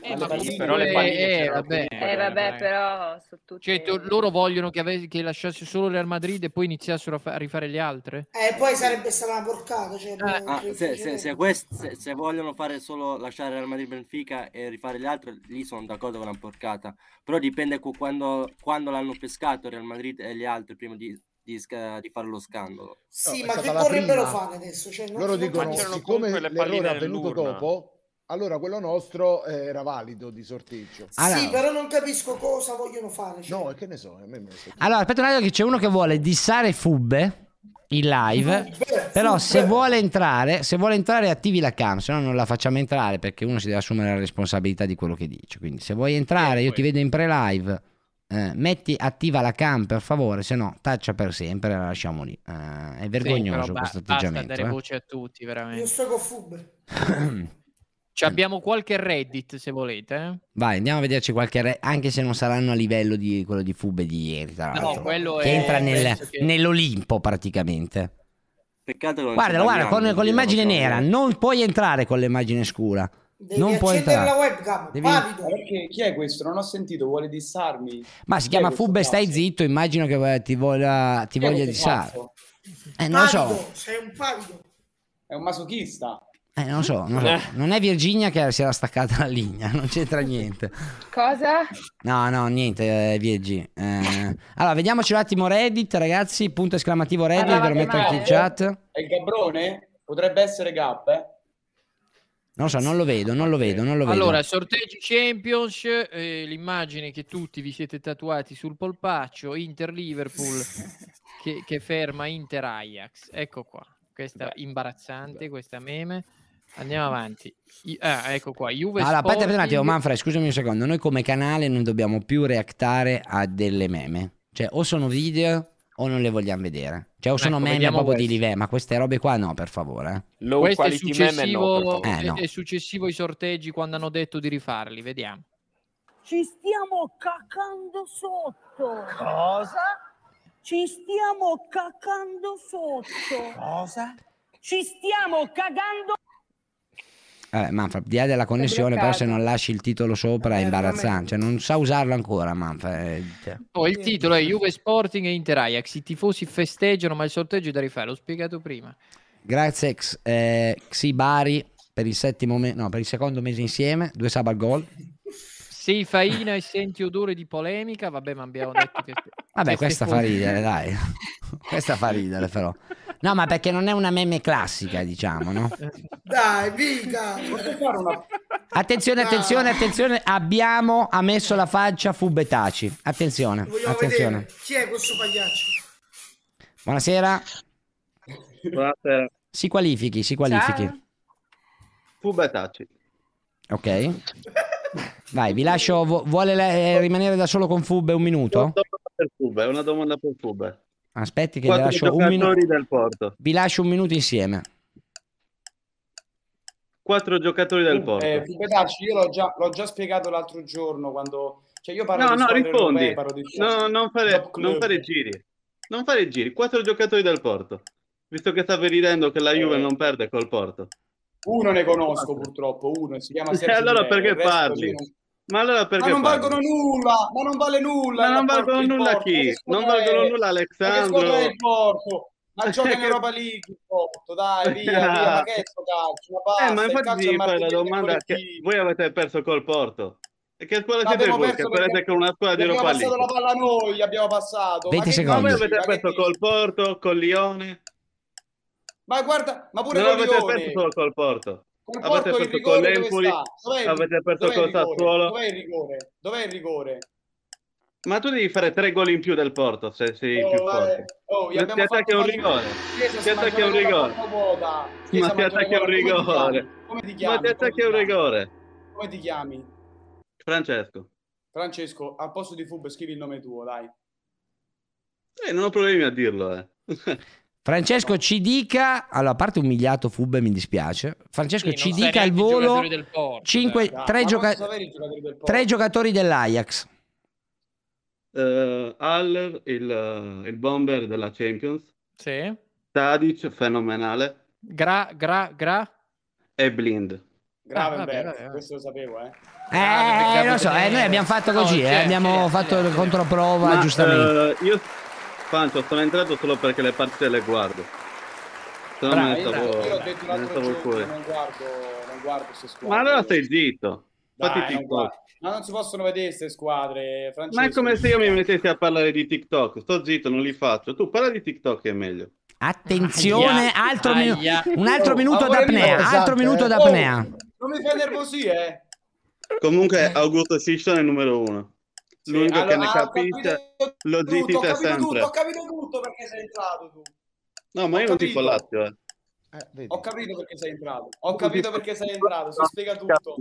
Eh,
le
ma
palline-
però le palline
Eh,
c'erano
vabbè.
comunque,
Eh vabbè, però sono tutte...
Cioè, tu- loro vogliono che, ave- che lasciasse solo Real Madrid e poi iniziassero a, fa- a rifare le altre?
Eh, poi sarebbe stata una porcata. Cioè,
Ah,
cioè,
se, se- se quest- se- se vogliono fare solo lasciare Real Madrid Benfica e rifare gli altri, lì sono d'accordo con la porcata. Però dipende cu- quando, quando l'hanno pescato Real Madrid e gli altri prima di, di sca- di fare lo scandalo.
Sì,
No,
ma che vorrebbero
prima.
fare adesso? Cioè, non-
Loro dicono, siccome
le
l'errore è avvenuto dopo, allora quello nostro eh, era valido di sorteggio.
Sì, però non capisco cosa vogliono fare. Cioè.
No, e che ne so, a me me ne so-
Allora, aspetta un attimo che c'è uno che vuole dissare Fubbe in live. Però se vuole entrare, se vuole entrare attivi la cam, se no non la facciamo entrare perché uno si deve assumere la responsabilità di quello che dice. Quindi se vuoi entrare, io ti vedo in pre-live. eh, metti attiva la cam per favore, se no taccia per sempre e la lasciamo lì. Eh, è vergognoso
Sì, però ba-
questo
basta
atteggiamento.
dare
eh.
voce a tutti, veramente.
Io sto con Fube.
Ci abbiamo qualche Reddit se volete. eh?
Vai, andiamo a vederci qualche re- anche se non saranno a livello di quello di Fubbe di ieri, tra
No, quello
che
è-
entra nel-
che-
nell'Olimpo praticamente.
Peccato che
Guarda, guarda, con, con l'immagine
so.
nera, non puoi entrare con l'immagine scura.
Devi
non puoi entrare.
la webcam.
Devi-
perché chi è questo? Non ho sentito, vuole dissarmi.
Ma si
Chi
chiama Fubbe, stai zitto, immagino che eh, ti voglia, ti voglia dissare. Eh, non lo so,
sei un pavido.
È un masochista.
Eh, non so, non, so. Non è Virginia che si era staccata la linea, non c'entra niente.
Cosa?
No, no, niente, eh, VG. Eh, allora, vediamoci un attimo Reddit, ragazzi, punto esclamativo Reddit, ve lo metto anche in chat.
È il Gabrone? Potrebbe essere Gab, eh?
Non lo so, non lo vedo, non lo vedo, non lo vedo.
Allora, sorteggi Champions, eh, l'immagine che tutti vi siete tatuati sul polpaccio, Inter-Liverpool che, che ferma Inter-Ajax. Ecco qua, questa imbarazzante, questa meme. Andiamo avanti. I- ah, ecco qua, Juve
Allora, aspetta aspetta un attimo,
Sporting.
Manfred, scusami un secondo. Noi come canale non dobbiamo più reactare a delle meme. Cioè, o sono video o non le vogliamo vedere. Cioè, o sono
Ecco,
meme proprio di
questo.
livello. Ma queste robe qua no, per favore.
Low
Questo è
no,
successivo,
favore.
Eh, no.
è- è successivo ai sorteggi quando hanno detto di rifarli. Vediamo.
Ci stiamo cacando sotto. Cosa? Ci stiamo cacando sotto. Cosa? Ci stiamo cagando
Vabbè, Manfred, di là della connessione, però se non lasci il titolo sopra è imbarazzante. Cioè, non sa usarlo ancora, Manfred. Cioè,
Oh, il titolo è Juve Sporting e Inter Ajax. I tifosi festeggiano, ma il sorteggio è da rifare. L'ho spiegato prima.
Grazie, ex, eh, Xi Bari, per il, settimo me- no, per il secondo mese insieme. Due sub al gol.
Sei faina e senti odore di polemica. Vabbè, ma abbiamo detto che.
Vabbè, questa fa ridere, dai. questa fa ridere, però. No, ma perché non è una meme classica, diciamo, no?
Dai, mica.
Attenzione, attenzione, attenzione. Abbiamo ammesso la faccia Fubetaci. Attenzione,
Vogliamo
attenzione.
vedere chi è questo pagliaccio.
Buonasera.
Buonasera.
Si qualifichi, si qualifichi.
Ciao.
Fubetaci.
Ok. Vai, vi lascio. vu- Vuole eh, rimanere da solo con Fube un minuto?
È una domanda per Fube.
Aspetti che vi lascio un minuto. Vi lascio un minuto insieme.
Quattro giocatori del Porto.
Eh, Fubetacci, io l'ho già, l'ho già spiegato l'altro giorno quando... Cioè io parlo
No,
di
no, rispondi.
europee, parlo di
No, non fare, non fare giri. Non fare giri. Quattro giocatori del Porto. Visto che stavi ridendo che la
Eh.
Juve non perde col Porto.
Uno ne conosco purtroppo, uno, si chiama
E
Sergio
allora
Di Leo,
perché parli?
non-
Ma allora perché
Ma non
parli?
valgono nulla, ma non vale nulla.
Ma non valgono nulla
Porto,
chi?
ma
Non valgono
è?
nulla
Ma che
Alessandro.
è il Porto? Ma gioca in
Che-
Europa League il Porto, dai, via, via, ma che è sto calcio? Ma basta,
Eh, ma infatti devi fare la
e
domanda che voi avete perso col Porto. E che squadra
Ma
siete
abbiamo
voi?
perso
Che perdete con una squadra di
abbiamo
Europa
passato
League.
la palla noi, abbiamo passato.
20
ma
secondi.
Ma voi avete
Ma
perso col Porto, col Lione.
Ma guarda, ma pure
Non
con
avete perso solo col Porto.
Col
Avete
Porto il
perso con l'Empoli. Avete perso col? Sassuolo.
Dov'è il rigore? Dov'è il rigore?
Ma tu devi fare tre gol in più del Porto se sei
Oh,
più forte.
Oh,
Ma ti attacchi un rigore. Ti attacchi un rigore. Ma ti attacchi un rigore.
Come ti
Ma
chiami?
ti attacchi un rigore.
Come ti chiami?
Francesco.
Francesco, al posto di Fub scrivi il nome tuo, dai.
Eh, non ho problemi a dirlo, eh.
Francesco ci dica, allora a parte umiliato Fubbe mi dispiace, Francesco
Sì,
ci dica al volo tre, gioca-
giocatori
dell'Ajax.
Eh, Haller, il, il bomber della Champions.
Sì.
Tadic, fenomenale.
Gra, gra, gra.
E Blind.
Gravenberg,
vabbè, vabbè.
questo lo sapevo, eh.
Eh, lo so, eh, noi abbiamo fatto così, eh, abbiamo fatto il controprova,
Ma,
giustamente.
eh, io, Pancio, sono entrato solo perché le partite le guardo. Se no me ne
Io
stavo,
detto
me ne
l'altro
stavo
giorno,
fuori.
non guardo, non guardo queste squadre.
Ma allora stai zitto.
Dai, non guardo. Ma non si possono vedere queste squadre, Francesco.
Ma è come se io mi mettessi a parlare di TikTok. Sto zitto, non li faccio. Tu parla di TikTok che è meglio.
Attenzione,
Aia,
altro minu-
aia.
un altro
Oh,
minuto
amore
d'apnea,
mio,
altro
esatto,
minuto
eh.
d'apnea.
Non mi fai nervosire, eh.
Comunque Augusto Scisson è numero uno. L'unico
allora-
che ne
ah, ho
capisce lo
capito
sempre.
tutto, ho capito tutto perché sei entrato tu.
No, ma io
ho
non tifo
capito.
Lazio, eh.
Ho capito perché sei entrato. Ho capito perché sei entrato, si spiega tutto.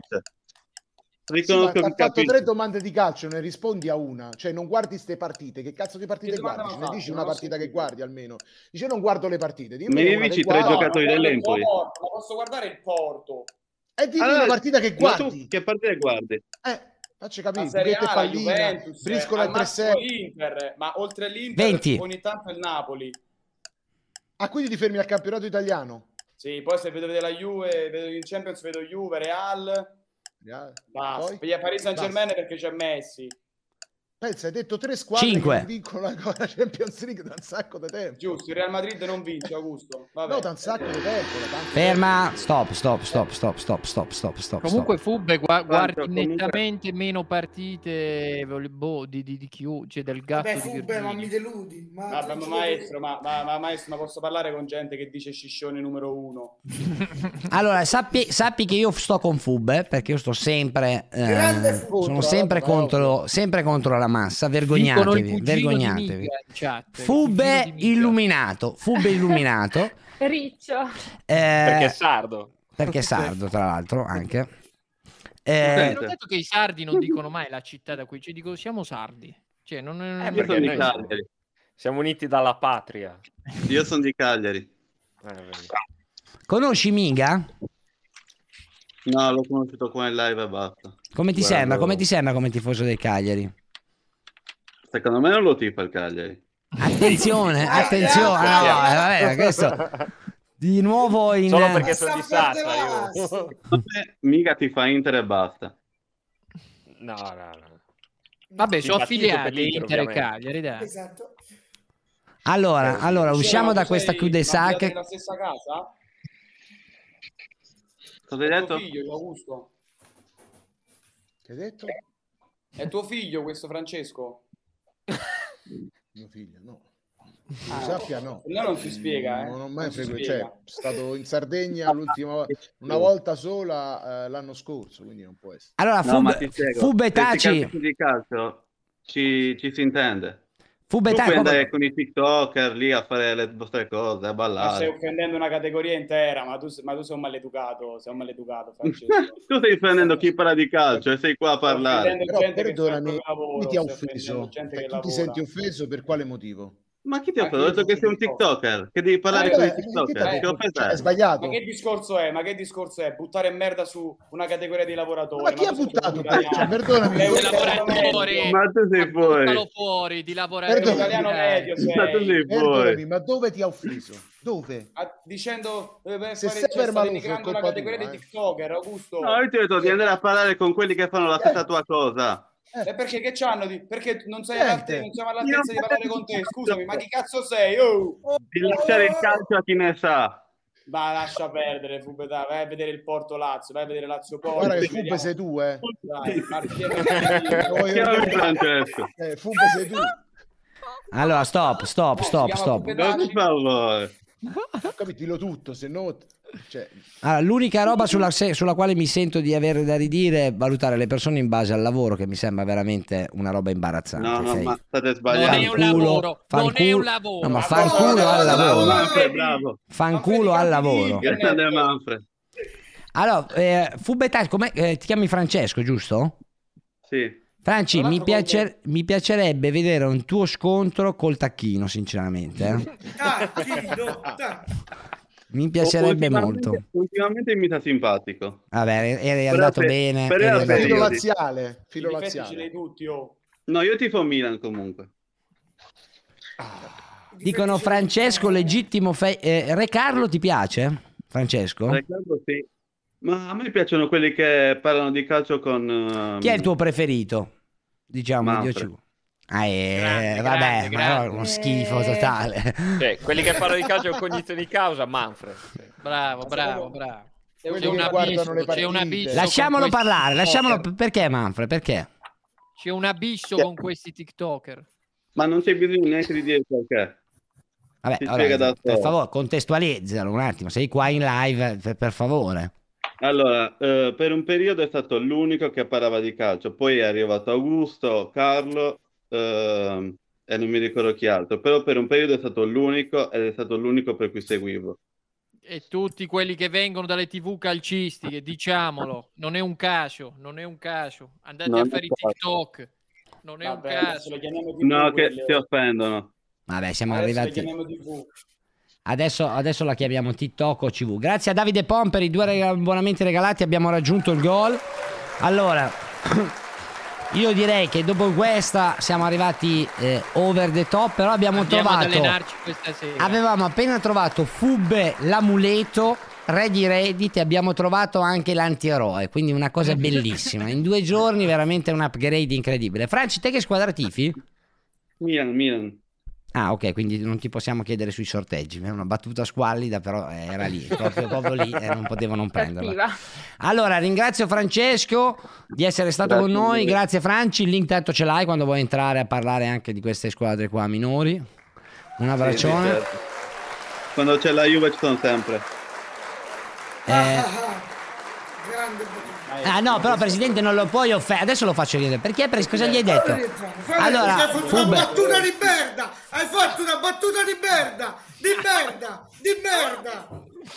Riconosco
ti ha fatto tre domande di calcio, ne rispondi a una. Cioè, non guardi ste partite. Che cazzo di partite guardi? Ce ne dici una
Non
partita che guardi almeno. Dice non guardo le partite. Dimmi
Mi dici tre
guardi.
giocatori dell'Empoli.
Porto, ma posso guardare il Porto?
E dimmi
Allora,
una partita che guardi.
tu che partite guardi?
Eh, facci capire.
La Serie A, la
fallina,
Juventus,
briscola
al
e
massimo
3-6.
l'Inter, ma oltre l'Inter
20.
ogni tanto il Napoli.
Ah, quindi ti fermi al campionato italiano?
Sì, poi se vedo vedere la Juve, vedo in Champions vedo Juve, Real, basta.
Poi?
Paris Saint Germain perché c'è Messi.
Pensa, hai detto tre squadre
Cinque.
che vincono la la Champions League da un sacco di tempo.
Giusto, il Real Madrid non vince, Augusto. Vabbè.
No, da un sacco di tempo.
Ferma, stop, stop, stop, stop, stop, stop, stop, stop.
Comunque. Fubbe gua- guardi
comunque-
nettamente meno partite boh, di, di, di chiù, cioè del gatto
Beh,
di
Fubbe, ma mi deludi. Ma
Vabbè, ma maestro, ma, ma- ma maestro, ma posso parlare con gente che dice sciscione numero uno?
Allora, sappi, sappi che io sto con Fubbe perché io sto sempre. eh, sono sempre contro, sempre contro la massa. Vergognatevi, vergognatevi.
Mica chat, Mica.
illuminato. Fubbe illuminato.
Riccio.
eh,
Perché è sardo.
perché è sardo, tra l'altro, anche. Eh,
notato che i sardi non dicono mai la città da cui ci dicono siamo sardi. Cioè, non, non-
Eh, perché noi
Cagliari.
siamo uniti dalla patria.
Io sono di Cagliari.
Eh,
conosci Minga?
No, l'ho conosciuto qua in live e basta.
Come ti
Guarda,
sembra? Come ti sembra come tifoso dei Cagliari?
Secondo me non lo tifa il Cagliari.
Attenzione, attenzione. No, eh, vabbè, questo di nuovo in
Solo perché sono di
perdere
Sassa io.
basta.
Mica ti fa Inter e basta.
No, no, no.
Vabbè,
per
affiliati Inter e. Cagliari, dai.
Esatto.
Allora, allora usciamo da questa
chiude
chiude sac.
nella stessa casa?
Cosa hai
È
detto?
figlio, Augusto?
Che hai detto?
È tuo figlio questo Francesco?
Mio figlio, no. Che sappia, no.
No non si spiega, eh.
Non ho mai frequentato.
spiega.
Cioè, sono stato in Sardegna l'ultima volta, una volta sola eh, l'anno scorso, quindi non può essere.
Allora,
No, ma
Fubbe,
ti spiego.
Fubbe
Se si
taci,
capisce di calcio ci, ci si intende.
Fubbe
tu puoi andare
come-
con i TikToker lì a fare le vostre cose, a
Ma stai
ballare.
offendendo una categoria intera, ma tu, ma tu sei un maleducato, sei un maleducato, Francesco.
tu stai prendendo chi parla di calcio e sei qua a parlare.
offendendo
Però perdonami,
lavoro,
chi ti ha offeso?
offendendo
Cioè, tu ti senti offeso per quale motivo?
Ma chi ti ha detto che sei un TikToker, che devi parlare
Eh,
con i
ha
TikToker. Offesa
Cioè,
è?
sbagliato.
Ma che discorso è? Ma che discorso è? Buttare merda su una categoria di lavoratori.
Ma chi ha buttato? Cioè, perdonami.
Sei un
Di lavoratori.
Ma tu sei fuori.
Fuori di
Perdonami.
italiano medio sei.
Ma tu sei fuori.
ma dove ti ha offeso? Dove?
Dicendo eh,
Se sei
cioè, la
colpa
categoria dei
eh.
TikToker, Augusto.
No, io ti ho detto di andare a parlare con quelli che fanno la stessa tua cosa.
E perché che c'hanno di... Perché non sei all'altezza, non siamo all'altezza di parlare con te? Scusami, ma chi cazzo sei? Oh!
Di lasciare il calcio a chi ne sa.
Ma lascia perdere, Fubetà, vai a vedere il Porto Lazio, vai a vedere Lazio Porto.
Guarda che
vediamo.
sei tu, eh.
Dai.
Eh, Fubbe sei tu.
Allora, stop, stop, stop, stop.
Non ti favore.
Ho capito, dillo tutto, se no... Cioè,
Allora, l'unica roba sulla, se- sulla quale mi sento di avere da ridire è valutare le persone in base al lavoro, che mi sembra veramente una roba imbarazzante.
No, no, ma state
Non è
sbagliando.
un lavoro, non è
fanculo-
un lavoro.
No, ma fanculo al lavoro.
no,
Manfred, bravo.
Fanculo al lavoro.
Grande Manfred.
Allora, eh, Fubeta, com'è- eh, ti chiami Francesco, giusto?
Sì.
Franci, mi, piacer- mi piacerebbe vedere un tuo scontro col tacchino, sinceramente. eh.
Tacchino, tacchino.
Mi piacerebbe
Ultimamente-
molto.
Ultimamente mi sta simpatico.
Vabbè, eri andato
per-
bene.
per
eri andato
filo
laziale, filo laziale.
tutti, oh.
No, io tifo Milan comunque.
Dicono Francesco, legittimo. fe- eh, Re Carlo ti piace? Francesco?
Riccardo, sì. Ma a me piacciono quelli che parlano di calcio con... ehm,
Chi è il tuo preferito? Diciamo,
Manfred.
Ah, eh,
Grande,
vabbè,
grande,
ma
grande.
no, uno schifo totale.
Cioè, quelli che parlano di calcio con cognizione di causa, Manfred.
Bravo, bravo, bravo. C'è un abisso, c'è un abisso
Lasciamolo parlare, lasciamolo. Perché Manfred? Perché?
C'è un abisso con questi TikToker.
Ma non c'è bisogno neanche di dire perché.
Vabbè, allora, per favore, contestualizzalo un attimo. Sei qua in live, per, per favore.
Allora, eh, per un periodo è stato l'unico che parlava di calcio, poi è arrivato Augusto, Carlo ehm, e non mi ricordo chi altro, però per un periodo è stato l'unico ed è stato l'unico per cui seguivo.
E tutti quelli che vengono dalle tv calcistiche, diciamolo, non è un caso, non è un caso. Andate
Non
a fare i
un.
TikTok, non è un
Vabbè, adesso
caso.
le chiamiamo TV
No, che si offendono.
Vabbè, siamo
Adesso
arrivati.
chiamiamo TV.
Adesso, adesso la chiamiamo TikTok o CV. Grazie a Davide Pom per i due abbonamenti regalati. Abbiamo raggiunto il gol. Allora, io direi che dopo questa siamo arrivati eh, over the top. Però abbiamo
Andiamo ad
trovato.
allenarci questa sera.
Avevamo appena trovato Fubbe l'amuleto. Ready Reddit e abbiamo trovato anche l'antieroe, quindi una cosa bellissima. In due giorni veramente un upgrade incredibile. Franci, te che squadra tifi?
Milan, Milan.
Ah, ok, quindi non ti possiamo chiedere sui sorteggi. È una battuta squallida, però era lì, proprio, proprio lì e non potevo non prenderla.
Cattiva.
Allora, ringrazio Francesco di essere stato
Grazie
con noi.
voi.
Grazie Franci. Il link tanto ce l'hai quando vuoi entrare a parlare anche di queste squadre qua minori. Un
Sì, sì,
abbraccione.
certo. Quando c'è la Juve ci sono sempre.
Eh, ah no, però Presidente non lo puoi offendere. Adesso lo faccio io. Perché? Pres- cosa gli hai detto? Allora,
hai fatto una battuta di merda! Hai fatto una battuta di merda! Di merda! Di merda!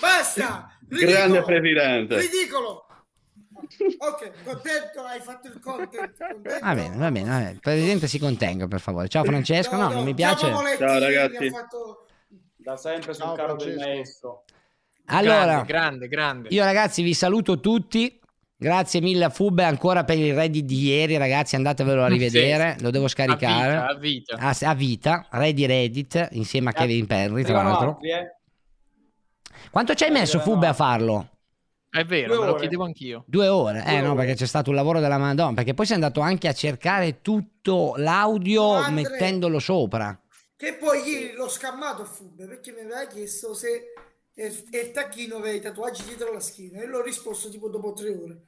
Basta!
Grande presidente.
Ridicolo! Ok, contento, hai fatto il content. Contento.
va bene, va bene, va bene. Presidente si contenga, per favore. Ciao Francesco, no, non mi piace.
Ciao,
ragazzi.
fatto-
Da sempre sul
Ciao,
carro del maestro.
Allora,
grande, grande, grande.
Io ragazzi vi saluto tutti. Grazie mille a Fubbe ancora per il Reddit di ieri, ragazzi, andatevelo a
Sì,
rivedere, lo devo
A
scaricare.
vita, a vita.
A, a vita, Ready Reddit insieme a Kevin Perry, tra l'altro.
eh?
Quanto ci hai messo Fubbe a farlo?
È vero,
Due
me lo
ore.
chiedevo anch'io.
Due ore, eh
Due
no,
ore.
perché c'è stato un lavoro della Madonna, perché poi sei andato anche a cercare tutto l'audio
Andre.
mettendolo sopra.
Che poi ieri l'ho scammato a Fubbe perché mi aveva chiesto se e il tacchino aveva i tatuaggi dietro la schiena e l'ho risposto tipo dopo tre ore.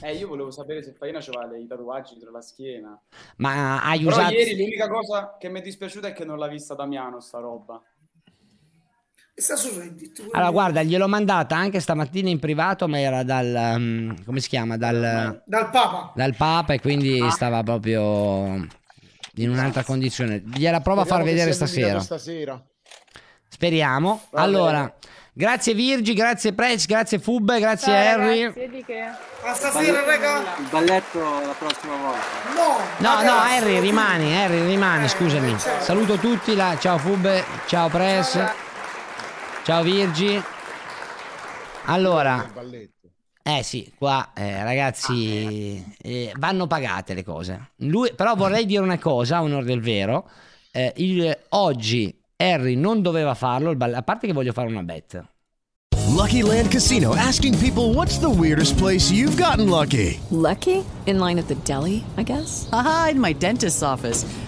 Eh, io volevo sapere se Faina aveva i tatuaggi dietro la schiena.
Ma hai
Però
usato...
ieri l'unica cosa che mi è dispiaciuta è che non l'ha vista Damiano sta roba.
E sta su Reddit. quindi-
Allora, guarda, gliel'ho mandata anche stamattina in privato, ma era dal... um, come si chiama? Dal...
Dal Papa.
dal Papa e quindi stava proprio in un'altra condizione. Gliela provo a far
Speriamo
vedere stasera.
stasera.
Speriamo.
Va
Allora, grazie Virgi, grazie Prez, grazie Fubbe, grazie
Ciao,
Harry.
ragazzi, di che?
A stasera, raga.
Il balletto la prossima volta.
No.
No, no, Harry, rimani, Harry, rimani,
Eh,
scusami.
certo.
Saluto tutti, la- ciao Fubbe, ciao Press, ciao Virgi. Allora,
Il balletto.
Eh sì, qua eh, ragazzi eh, vanno pagate le cose. Lui, però vorrei dire una cosa, a onore del vero. Eh, il- oggi Harry non doveva farlo, a parte che voglio fare una bet.
Lucky Land Casino asking people what's the weirdest place you've gotten lucky?
Lucky? In line at the deli, I guess?
Aha, in my dentist's office.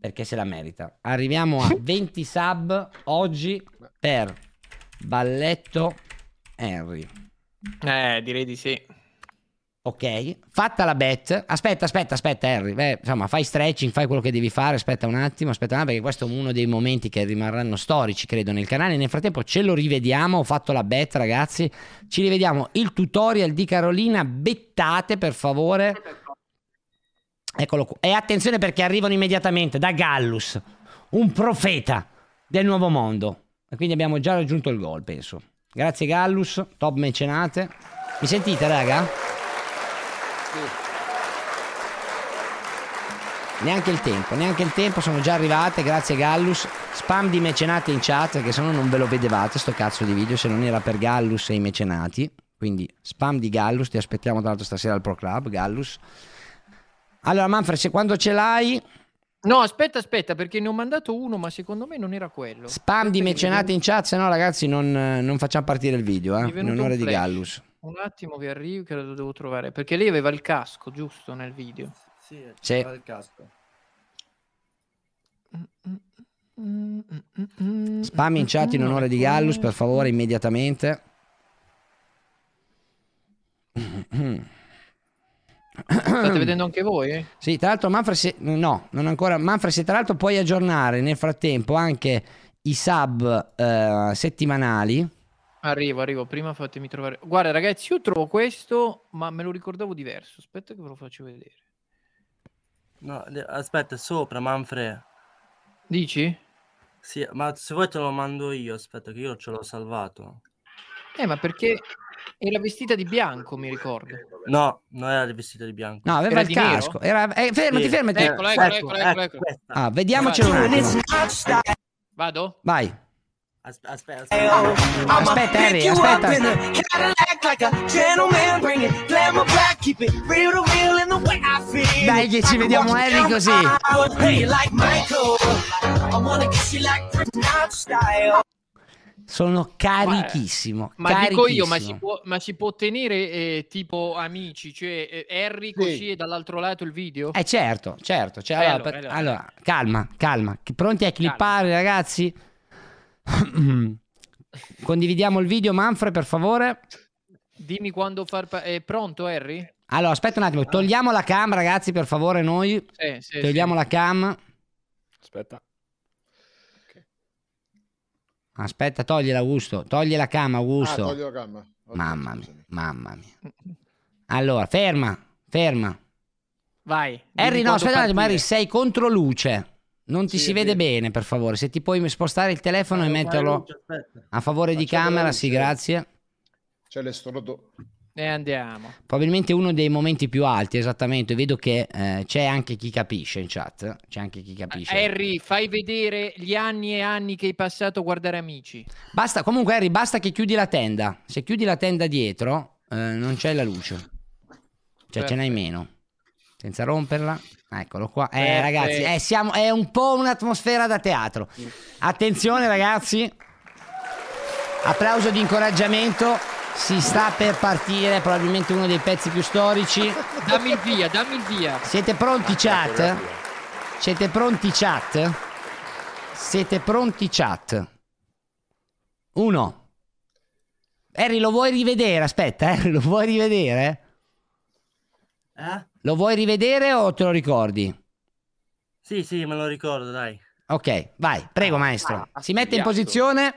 perché se la merita. Arriviamo a 20 sub oggi per Balletto Henry.
Eh, direi di sì.
Ok, fatta la bet. Aspetta, aspetta, aspetta, Harry. Beh, insomma, fai stretching, fai quello che devi fare. Aspetta un attimo, aspetta un attimo, perché questo è uno dei momenti che rimarranno storici, credo, nel canale. Nel frattempo ce lo rivediamo. Ho fatto la bet, ragazzi. Ci rivediamo il tutorial di Carolina. Bettate, per favore. Eccolo qua. E attenzione perché arrivano immediatamente da Gallus, un profeta del nuovo mondo. E quindi abbiamo già raggiunto il gol, penso. Grazie Gallus, top mecenate. Mi sentite, raga? Neanche il tempo, neanche il tempo, sono già arrivate, grazie Gallus. Spam di mecenate in chat, perché se no non ve lo vedevate sto cazzo di video, se non era per Gallus e i mecenati. Quindi spam di Gallus, ti aspettiamo tra l'altro stasera al Pro Club, Gallus. Allora Manfred, se quando ce l'hai,
No, aspetta, aspetta, perché ne ho mandato uno, ma secondo me non era quello.
spam di mecenate in chat, se no ragazzi non, non facciamo partire il video, eh, in onore di. Gallus.
Un attimo che arrivo, che lo devo trovare. Perché lei aveva il casco, giusto, nel video.
Sì,
Sì.
c'era il casco.
Spam in chat in onore di Gallus, per favore, immediatamente.
State vedendo anche voi? eh?
Sì, tra l'altro Manfred, se... no, non ancora. Manfred, se tra l'altro puoi aggiornare nel frattempo anche i sub eh, settimanali.
Arrivo, arrivo. Prima fatemi trovare. Guarda, ragazzi, io trovo questo, ma me lo ricordavo diverso. Aspetta che ve lo faccio vedere.
No, aspetta, sopra, Manfred.
Dici?
Sì, ma se vuoi te lo mando io, aspetta che io ce l'ho salvato.
Eh, ma perché era vestita di bianco, mi ricordo.
No, non era vestito di bianco.
No, aveva
Era
il casco. Era... eh, fermati,
Sì.
fermati.
Eccolo, eccolo, eccolo, eccolo, eccolo.
Ah, vediamocelo un attimo.
Vado?
Vai.
Aspetta, aspetta,
Aspetta, Harry, aspetta. Dai che ci vediamo Harry così. Sono carichissimo.
Ma dico io, ma si
carichissimo.
può, ma si può tenere eh, tipo amici, cioè eh, Harry così e dall'altro lato il video?
Eh certo, certo. cioè,
Eh,
allora, per-
allora.
calma, calma. Pronti a clippare, ragazzi? Condividiamo il video, Manfred, per favore.
Dimmi quando far... pa- è pronto Harry?
Allora, aspetta un attimo, togliamo la cam, ragazzi, per favore, noi.
Sì, sì,
togliamo
sì.
la cam.
Aspetta.
Aspetta, togli Augusto. Togli la cam, Augusto.
Ah, togli la cam. Ok,
Mamma mia,
scusami.
mamma mia. Allora, ferma, ferma.
Vai.
Harry, no, aspetta
partire.
Harry, sei contro luce. Non ti
Sì,
si vede bene, per favore. Se ti puoi spostare il telefono e
Devo fare
metterlo
luce,
a favore di
Accendo la
camera, sì, grazie.
C'è l'estonato.
E andiamo.
Probabilmente uno dei momenti più alti, esattamente. Vedo che eh, c'è anche chi capisce in chat. C'è anche chi capisce.
Harry, fai vedere gli anni e anni che hai passato a guardare amici.
Basta, comunque, Harry, basta che chiudi la tenda. Se chiudi la tenda dietro, eh, non c'è la luce. Cioè, ce n'hai meno. Senza romperla. Eccolo qua. Eh,
Perfetto.
ragazzi, eh, siamo, è un po' un'atmosfera da teatro. Attenzione, ragazzi. Applauso di incoraggiamento. Si sta per partire, probabilmente uno dei pezzi più storici.
Dammi il via, dammi il via.
Siete pronti, chat? Siete pronti, chat? Siete pronti, chat? Uno. Harry, lo vuoi rivedere? Aspetta, Harry, lo vuoi rivedere?
Eh?
Lo vuoi rivedere o te lo ricordi?
Sì, sì, me lo ricordo, dai.
Ok, vai, prego, maestro. Si mette in posizione.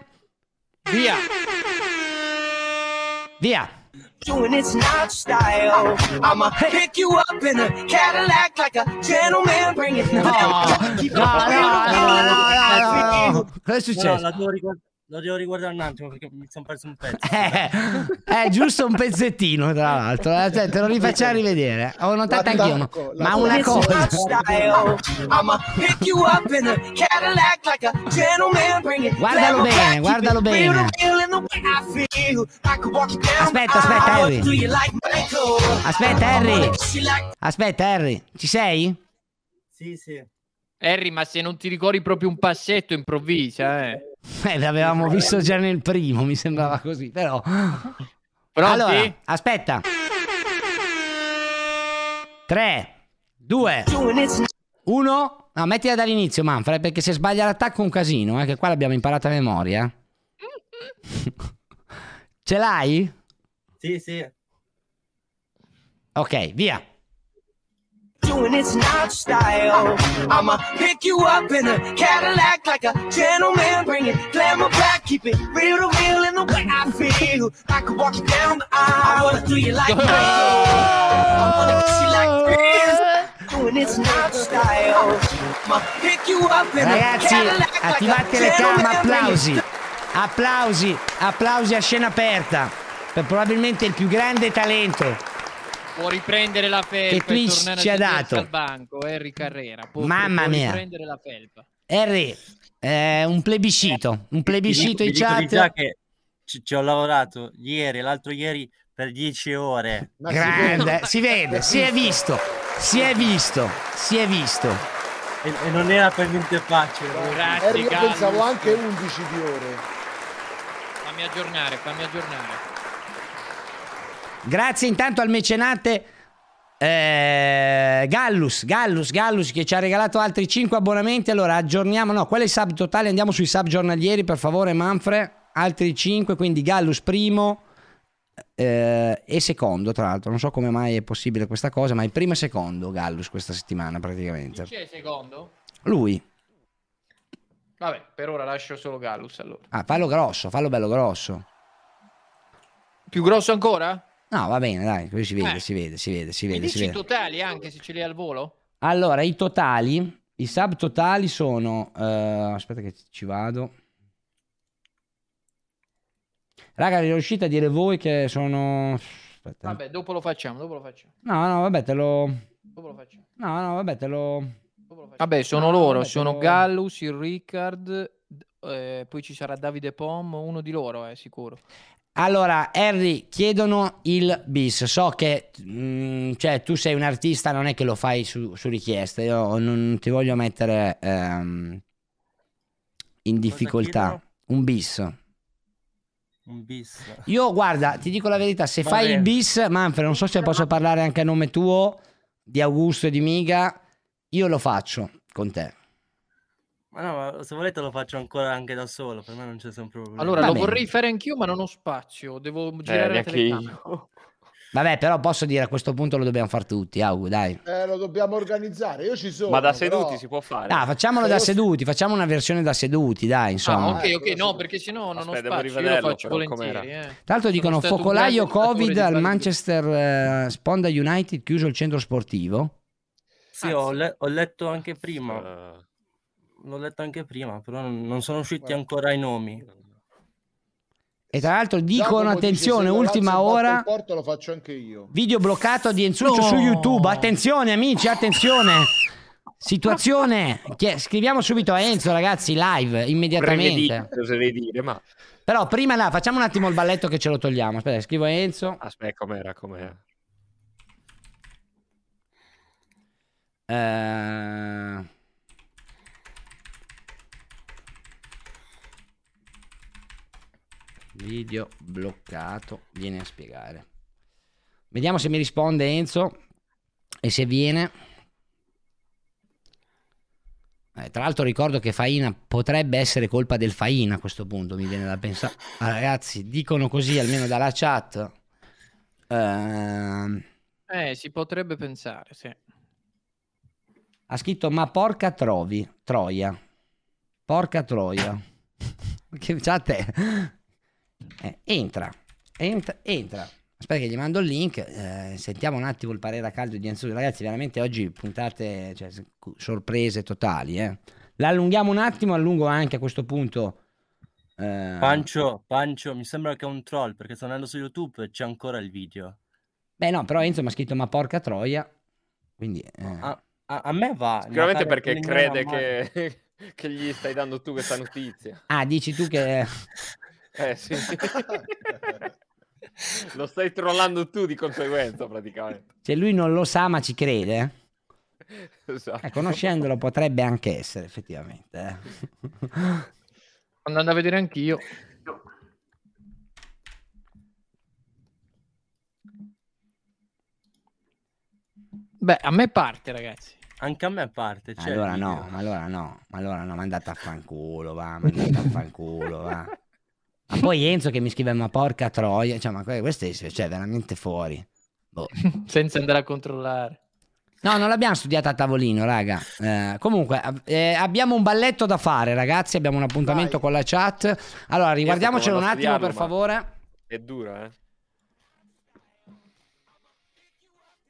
Via.
Via.
Doing it's not style. I'ma pick you up in a Cadillac like a gentleman. Bring it
No, no, no, no, no, no, no. Cosa è
No,
successo?
la devo, ricor- lo devo riguardare un attimo perché mi sono perso un pezzo.
Eh, è giusto un pezzettino, tra l'altro. eh, cioè, te lo rifacciamo rivedere. Ho notato anch'io. ma- Ma una cosa. Guardalo bene, guardalo bene. Aspetta, aspetta. Harry. Aspetta, Harry. Aspetta, Harry. Ci sei?
Sì, sì.
Harry, ma se non ti ricordi proprio un passetto, improvvisa, eh.
Eh, l'avevamo visto già nel primo, mi sembrava così, però.
Pronti?
Allora, aspetta. 3, 2, 1. No, mettila dall'inizio, Manfred, perché se sbaglia l'attacco è un casino, eh, che qua l'abbiamo imparata a memoria. Ce l'hai?
Sì, sì.
Ok, via.
Doing it's not style. I'ma pick you up in a Cadillac like a gentleman. Bring it glamour back, keep it real to real in the way I feel. I could walk you down the aisle. I wanna do you like Michael. I wanna kiss you like this. Doing it's not style. I'ma pick you up in a
Ragazzi, attivate le cam, applausi. Applausi, applausi a scena aperta. Per probabilmente il più grande talento.
Può riprendere la felpa
Che
e tornare
ci ha dato.
al banco, Harry Carrera. Può,
Mamma
può
mia.
riprendere la felpa.
Harry, eh, un plebiscito, un plebiscito in chat.
che ci, ci ho lavorato ieri l'altro ieri per 10 ore.
Grande, si vede, si è visto, si è visto, si è visto.
E, e non era per niente facile.
Harry, io pensavo anche 11 di ore.
Fammi aggiornare, fammi aggiornare.
Grazie intanto al mecenate eh, Gallus, Gallus, Gallus che ci ha regalato altri 5 abbonamenti. Allora aggiorniamo, no, quello è il sub totale, andiamo sui sub giornalieri per favore Manfred. Altri 5, quindi Gallus primo eh, e secondo tra l'altro. Non so come mai è possibile questa cosa, ma è primo e secondo Gallus questa settimana praticamente.
Chi c'è secondo?
Lui,
Vabbè, per ora lascio solo Gallus allora.
ah, fallo grosso, fallo bello grosso.
Più grosso ancora?
No, va bene, dai, così si vede,
Eh.
si vede, si vede, si
Mi
vede, si
dici i
vede.
totali anche se ce li hai al volo?
Allora, i totali, i sub totali sono... eh, aspetta che ci vado. Raga, riuscite a dire voi che sono... Aspetta.
Vabbè, dopo lo facciamo, dopo lo facciamo.
No, no, vabbè, te lo...
Dopo lo facciamo.
No, no, vabbè, te lo...
Vabbè, sono
No,
loro,
vabbè,
sono
lo-
Gallus, il Ricard, eh, poi ci sarà Davide Pom, uno di loro è sicuro.
Allora, Harry, chiedono il bis. So che mm, cioè, tu sei un artista, non è che lo fai su, su richiesta. Io non ti voglio mettere ehm, in difficoltà. Un bis.
Un bis.
Io, guarda, ti dico la verità, se
Va
fai
bene.
il bis, Manfred, non so se posso parlare anche a nome tuo, di Augusto e di Miga, io lo faccio con te.
Ma no, ma se volete lo faccio ancora anche da solo, per me non c'è nessun problema.
Allora,
Va
lo
bene.
vorrei fare anch'io, ma non ho spazio, devo girare la
neanche
telecamera.
Vabbè, però posso dire a questo punto lo dobbiamo fare tutti, Augu, dai.
Eh, lo dobbiamo organizzare. Io ci sono.
Ma da
però-
seduti si può fare.
Dai, facciamolo da seduti, facciamo una versione da seduti, dai, insomma.
Ah, ok, ok, no, perché sennò non
Aspetta,
ho
devo
spazio, io lo
rivederlo,
faccio
però,
volentieri. Eh.
Tra l'altro
Sono
dicono
stato un
focolaio
grande
Covid
dittatore
al
di
Manchester eh, Sponda United, chiuso il centro sportivo.
Sì, ho, le- ho letto anche prima.
Eh,
L'ho letto anche prima, però non, non sono usciti ancora i nomi.
E tra l'altro dicono,
Giacomo dice,
attenzione,
la
ultima ora,
il Porto lo faccio anche io.
video bloccato di Enzuccio
No.
su YouTube. Attenzione amici, attenzione. Situazione, scriviamo subito a Enzo ragazzi, live, immediatamente.
oserei dire, ma
Però prima là, facciamo un attimo il balletto che ce lo togliamo. Aspetta, scrivo a Enzo.
aspetta, com'era, com'era.
Eh, Video bloccato, viene a spiegare. Vediamo se mi risponde Enzo e se viene. Eh, tra l'altro ricordo che Faina potrebbe essere colpa del Faina a questo punto, mi viene da pensare. Ah, ragazzi, dicono così almeno dalla chat. Ehm,
Eh, si potrebbe pensare, sì.
Ha scritto ma porca trovi, Troia. Porca Troia. che c'ha te. Eh, entra, entra, entra. Aspetta che gli mando il link, eh, sentiamo un attimo il parere a caldo di Enzo. Ragazzi, veramente oggi puntate, cioè, sorprese totali. Eh. La allunghiamo un attimo, allungo anche a questo punto Eh,
Pancio, Pancio, mi sembra che è un troll perché sto andando su YouTube e c'è ancora il video.
Beh, no, però Enzo mi ha scritto ma porca troia. Quindi. eh,
A, a- a me va.
Sicuramente perché crede che, che gli stai dando tu questa notizia.
Ah, dici tu che.
Eh sì. Lo stai trollando tu di conseguenza praticamente.
Se lui non lo sa, ma ci crede.
Esatto.
Eh, conoscendolo potrebbe anche essere, effettivamente. eh.
Andando a vedere anch'io. Beh, a me parte, ragazzi.
Anche a me parte. il
allora no, ma allora no, ma allora no, ma andate a fanculo, va, ma andate a fanculo, va. Ma poi Enzo che mi scrive ma porca troia, cioè ma que- questo è cioè, veramente fuori. Boh.
Senza andare a controllare.
No, non l'abbiamo studiata a tavolino, raga. Eh, comunque, eh, abbiamo un balletto da fare, ragazzi. Abbiamo un appuntamento con la chat. Allora, riguardiamocelo un attimo, per favore.
È dura, eh.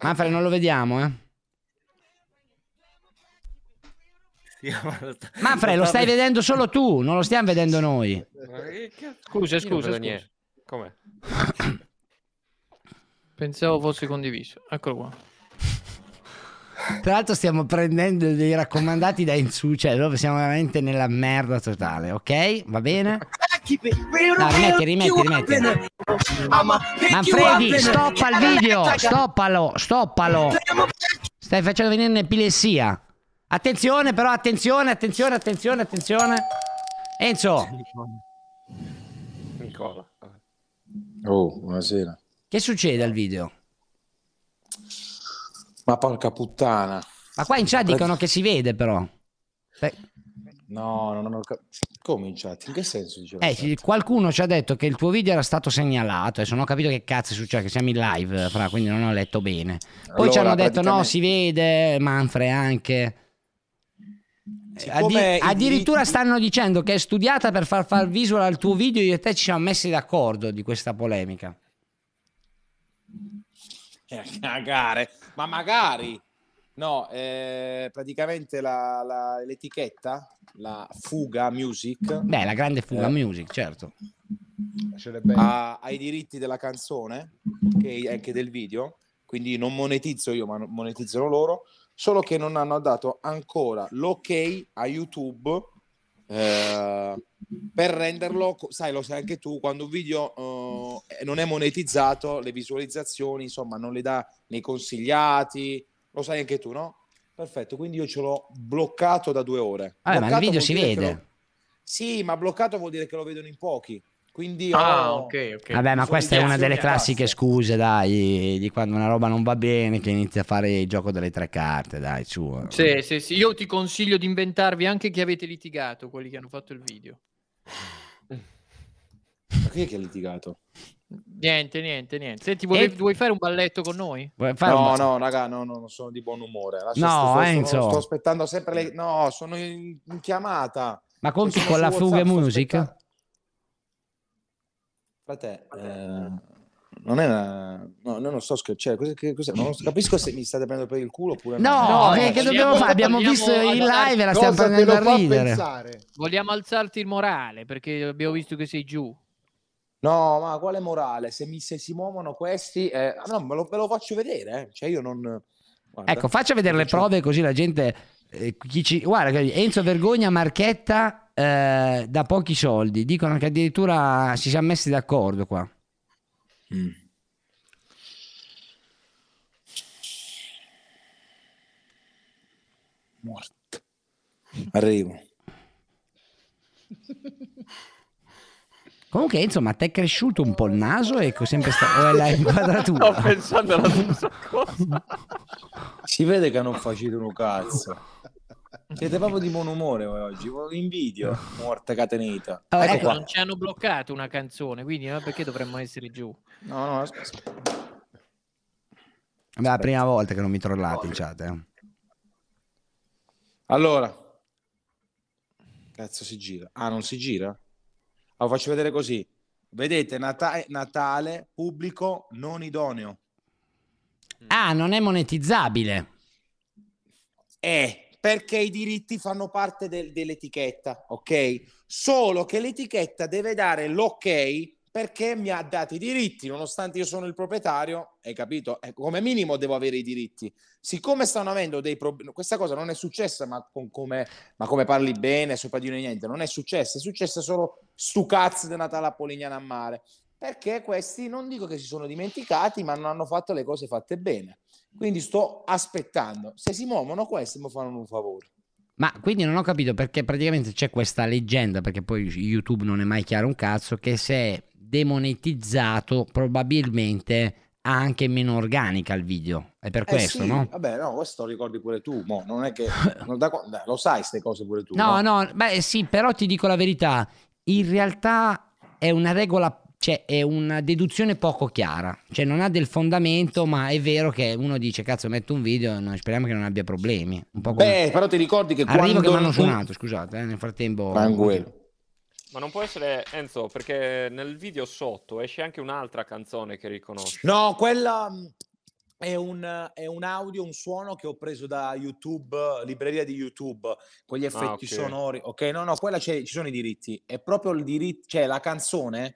Manfred, non lo vediamo, eh. Manfred, lo stai vedendo solo tu, non lo stiamo vedendo noi.
Scusa, scusa, scusa.
niente. Com'è?
Pensavo fosse condiviso. Eccolo qua.
Tra l'altro stiamo prendendo dei raccomandati da Enzu, cioè dove siamo veramente nella merda totale, ok? Va bene? No, rimetti, rimetti, rimetti. Manfredi, stoppa il video, stoppalo, stoppalo. Stai facendo venire un'epilessia. Attenzione però, attenzione, attenzione, attenzione, attenzione. Enzo,
Nicola.
Oh, buonasera.
che succede al video?
Ma porca puttana.
Ma qua in chat dicono che si vede però. Beh,
No, no, non ho capito. Come in chat? In che senso diceva?
Eh, qualcuno ci ha detto che il tuo video era stato segnalato. Adesso non ho capito che cazzo succede, che siamo in live, fra, quindi non ho letto bene. Poi ci
Allora,
hanno detto: no,
praticamente-
si vede, Manfred anche. Eh, addi- addirittura stanno dicendo che è studiata per far far visual al tuo video. Io e te ci siamo messi d'accordo di questa polemica.
Eh, cagare. Ma magari. No, eh, praticamente la- la- l'etichetta, la Fuga Music,
Beh, la grande fuga
Eh.
music, certo.
ha, ha i diritti della canzone e anche del video, quindi non monetizzo io, ma monetizzano loro, solo che non hanno dato ancora l'ok a YouTube eh, per renderlo, sai, lo sai anche tu, quando un video eh, non è monetizzato, le visualizzazioni, insomma, non le dà nei consigliati, lo sai anche tu, no? Perfetto, quindi io ce l'ho bloccato da due ore.
Vabbè, ma il video si vede.
lo- Sì, ma bloccato vuol dire che lo vedono in pochi. Quindi
Ah,
ho-
ok, ok.
Vabbè, ma questa è una delle classiche scuse, dai, di quando una roba non va bene, che inizia a fare il gioco delle tre carte, dai, su.
Sì, sì, sì. Io ti consiglio di inventarvi anche che avete litigato, quelli che hanno fatto il video.
Ma chi è che ha litigato?
Niente, niente, niente. Senti, vuoi,
E-
vuoi fare un balletto con noi?
No,
un-
no, raga, no, no, non sono di buon umore. Lascia
No,
sto- sto-
Enzo.
Sto, sto aspettando sempre le... No, sono in, in chiamata.
Ma conti
Sono
con la fuga music?
aspettando. Frate, eh, non è una... No, no, non scherzando. Cioè, cos'è- cos'è? Non capisco se mi state prendendo per il culo oppure
No, che, che dobbiamo fare? Abbiamo visto in live e la stiamo prendendo a ridere.
Vogliamo alzarti il morale perché abbiamo visto che sei giù.
No, ma quale morale? Se, mi, se si muovono questi... eh, no, me lo, ve lo faccio vedere. eh. Cioè, io non... guarda.
Ecco, faccia vedere le prove così la gente... eh, chi ci- Guarda, Enzo Vergogna Marchetta eh, da pochi soldi. Dicono che addirittura si siamo messi d'accordo qua.
Morto. Arrivo.
Comunque Enzo, ma ti è cresciuto un po' il naso e è sempre sta- o è la inquadratura?
Sto pensando alla stessa cosa.
Si vede che non facete un cazzo. Siete proprio di buon umore voi oggi. Vi invidio, morta catenita.
Oh,
ecco qua.
Non ci hanno bloccato una canzone, quindi no, perché dovremmo essere giù?
No, no, aspetta.
Vabbè, la prima volta che non mi trollate in chat. eh.
Allora. Cazzo si gira. Ah, non si gira? Lo faccio vedere così. Vedete, Nata- Natale, pubblico non idoneo.
Ah, non è monetizzabile.
È Perché i diritti fanno parte del- dell'etichetta, ok? Solo che l'etichetta deve dare l'ok perché mi ha dato i diritti, nonostante io sono il proprietario, hai capito? Eh, come minimo devo avere i diritti. Siccome stanno avendo dei problemi, questa cosa non è successa, ma, come, ma come parli bene, sopra di noi niente, non è successa, è successa solo stu cazzo di Natale a Polignano a mare, perché questi non dico che si sono dimenticati, ma non hanno fatto le cose fatte bene. Quindi sto aspettando. Se si muovono questi, mi fanno un favore.
Ma quindi non ho capito perché praticamente c'è questa leggenda, perché poi YouTube non è mai chiaro un cazzo, che se demonetizzato probabilmente ha anche meno organica il video. È per
Eh
questo,
sì,
no?
Vabbè, no, questo lo ricordi pure tu, mo, non è che... non da lo sai queste cose pure tu.
No, no, beh sì, però ti dico la verità, in realtà è una regola, cioè è una deduzione poco chiara, cioè non ha del fondamento, ma è vero che uno dice cazzo metto un video, no, speriamo che non abbia problemi. Un po' come...
Beh, però ti ricordi che
Arrivo
quando...
che mi hanno suonato, scusate, eh, nel frattempo...
Tranquillo.
Ma non può essere Enzo, perché nel video sotto esce anche un'altra canzone che riconosci.
No, quella mh, è un, è un audio, un suono che ho preso da YouTube, libreria di YouTube, con gli effetti
ok.
sonori. Ok, no, no, quella c'è- ci sono i diritti. È proprio il diritto, cioè la canzone...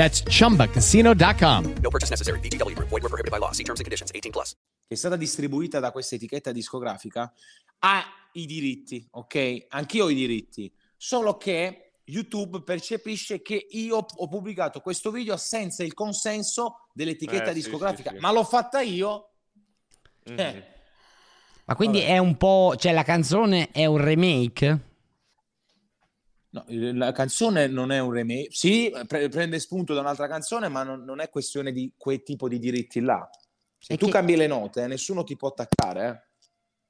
That's chumbacasino.com.
No purchase necessary. VGW Group. Void were prohibited by law. See terms and conditions. 18 plus.
che è stata distribuita da questa etichetta discografica ha i diritti, ok? Anch'io ho i diritti, solo che YouTube percepisce che io ho pubblicato questo video senza il consenso dell'etichetta
Eh, sì,
discografica,
sì, sì.
ma l'ho fatta io.
Mhm.
Eh,
Ma quindi è un po', cioè la canzone è un remake?
No, la canzone non è un remake, sì, pre- prende spunto da un'altra canzone, ma non, non è questione di quel tipo di diritti là. Se
E
tu
che-
cambi le note, nessuno ti può attaccare, eh.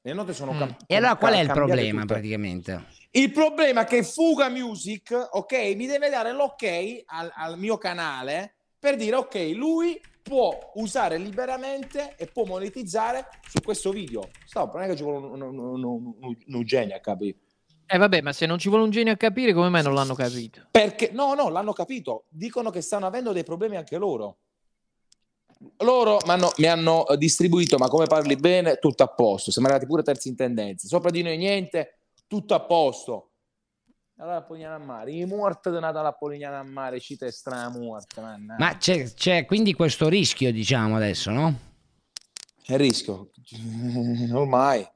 Le note sono cam-
E allora qual è il problema
tutte.
praticamente?
Il problema è che Fuga Music, ok, mi deve dare l'ok al, al mio canale per dire ok, lui può usare liberamente e può monetizzare su questo video. Stop, non è che ci vuole un, un, un, un- un- un a
Eh vabbè, ma se non ci vuole un genio a capire, come mai non l'hanno capito?
Perché no, no, l'hanno capito. Dicono che stanno avendo dei problemi anche loro. Loro m'hanno- mi hanno eh, distribuito, ma come parli bene, tutto a posto. Siamo arrivati pure terzi in tendenza. Sopra di noi niente, tutto a posto. Allora Polignano a mare, i morti di Natale a Polignano a mare, cita è strana morta.
Ma c'è, c'è quindi questo rischio, diciamo adesso, no?
È il rischio. Ormai.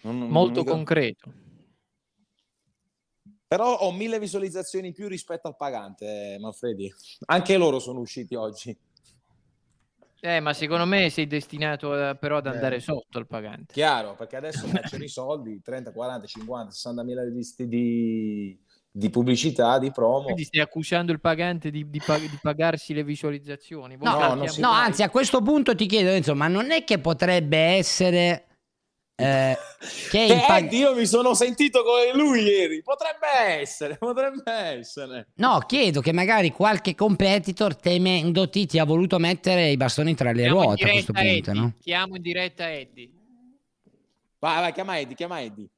Non- non-
Molto
non
concreto.
Però ho mille visualizzazioni in più rispetto al pagante, eh, Manfredi. Anche loro sono usciti oggi.
Eh, ma secondo me sei destinato eh, però ad andare
Eh.
sotto al pagante.
Chiaro, perché adesso facciano i soldi, 30, 40, 50, 60 mila di, di, di pubblicità, di promo.
Quindi stai accusando il pagante di, di pag- di pagarsi le visualizzazioni. Voi
No,
cantiamo-
no, anzi, a questo punto ti chiedo, Enzo, ma non è che potrebbe essere eh, che pag-
Eddie, io mi sono sentito come lui ieri. Potrebbe essere, potrebbe essere.
No, chiedo che magari qualche competitor temendoti ti ha voluto mettere i bastoni tra le
Chiamo
ruote a questo punto,
Eddie,
no?
Chiamo in diretta Eddie.
Vai, vai, chiama Eddie, chiama Eddie.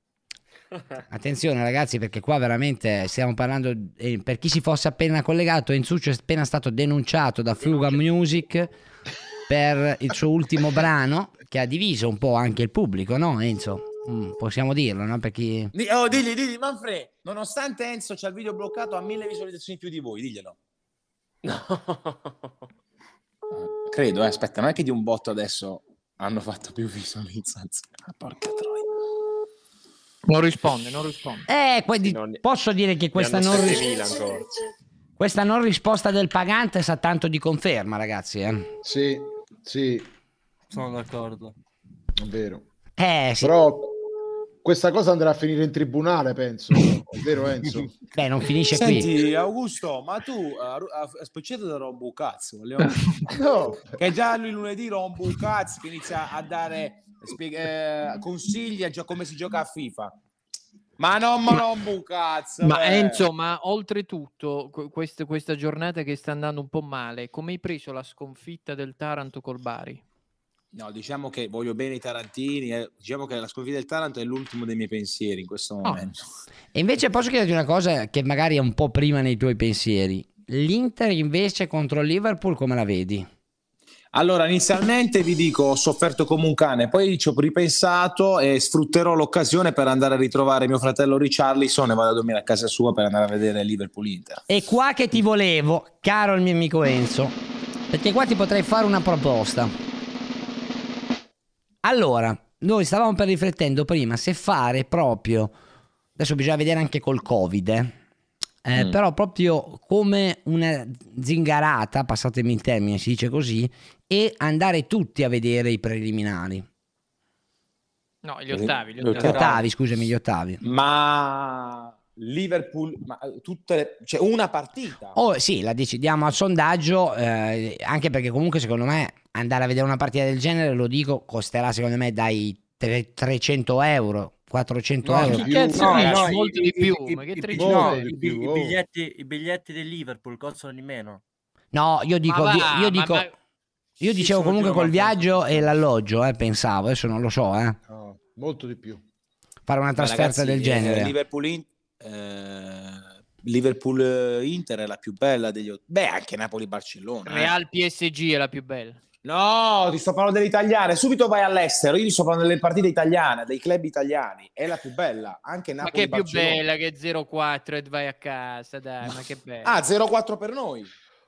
Attenzione ragazzi perché qua veramente stiamo parlando, eh, per chi si fosse appena collegato, Enzuccio è appena stato denunciato da Fuga Music per il suo ultimo brano che ha diviso un po' anche il pubblico, no Enzo? Mm, possiamo dirlo, no? Per chi...
Di- oh, digli, digli, Manfred, nonostante Enzo c'ha il video bloccato, ha mille visualizzazioni più di voi, diglielo. Credo, eh, aspetta, non è che di un botto adesso hanno fatto più visualizzazioni. Ah, Porca troia.
Non risponde, non risponde.
Eh, quindi posso dire che questa non, ris- questa non risposta del pagante sa tanto di conferma, ragazzi. Eh?
Sì, sì,
Sono d'accordo.
è vero.
Eh, sì.
Però questa cosa andrà a finire in tribunale, penso. È vero, Enzo?
Beh, non finisce qui.
Senti, Augusto, ma tu uh, specie da rombo un cazzo, vogliamo...
no.
che già lui lunedì rombo un cazzo che inizia a dare spieg- eh, consigli a gio- come si gioca a FIFA. Ma non me lo un cazzo.
Ma
eh.
Enzo, ma oltretutto, que- quest- questa giornata che sta andando un po' male, come hai preso la sconfitta del Taranto col Bari?
No, diciamo che voglio bene i Tarantini. eh, Diciamo che la sconfitta del Taranto è l'ultimo dei miei pensieri in questo momento.
E invece posso chiederti una cosa che magari è un po' prima nei tuoi pensieri. L'Inter invece contro il Liverpool come la vedi?
Allora, inizialmente vi dico, ho sofferto come un cane, poi ci ho ripensato e sfrutterò l'occasione per andare a ritrovare mio fratello Richarlison e vado a dormire a casa sua per andare a vedere Liverpool-Inter.
E qua che ti volevo, caro il mio amico Enzo, perché qua ti potrei fare una proposta. Allora, noi stavamo per riflettendo prima se fare proprio, adesso bisogna vedere anche col Covid, eh, eh,
Mm.
però proprio come una zingarata, passatemi il termine, si dice così, e andare tutti a vedere i preliminari.
No, gli ottavi. Gli
Gli
Gli
ottavi.
ottavi, scusami, gli ottavi.
Ma Liverpool, ma eh, tutte le, cioè una partita.
Oh sì, la decidiamo al sondaggio, eh, anche perché comunque secondo me andare a vedere una partita del genere, lo dico, costerà secondo me dai tre- 300 euro, 400
No,
euro.
chi cazzo
No, no,
Molto
i-
di più,
i-
ma che
i-
300?
no,
di
i,
più,
i biglietti, i biglietti del Liverpool costano di meno.
No, io dico,
va,
io dico,
ma-
io
Sì,
dicevo comunque col viaggio e l'alloggio, eh, pensavo, adesso non lo so, eh,
No, molto di più.
fare una trasferta
ragazzi,
del
eh,
genere.
Liverpool, in- eh, Liverpool eh, Inter è la più bella degli Beh, anche Napoli Barcellona. eh.
Real PSG è la più bella.
No, ti sto parlando delle italiane. Subito vai all'estero. Io ti sto parlando delle partite italiane, dei club italiani. È la più bella. Anche
Ma
Napoli
che più
Barcellona.
bella che 0-4 e vai a casa, dai, ma che bella.
Ah, 0-4 per noi.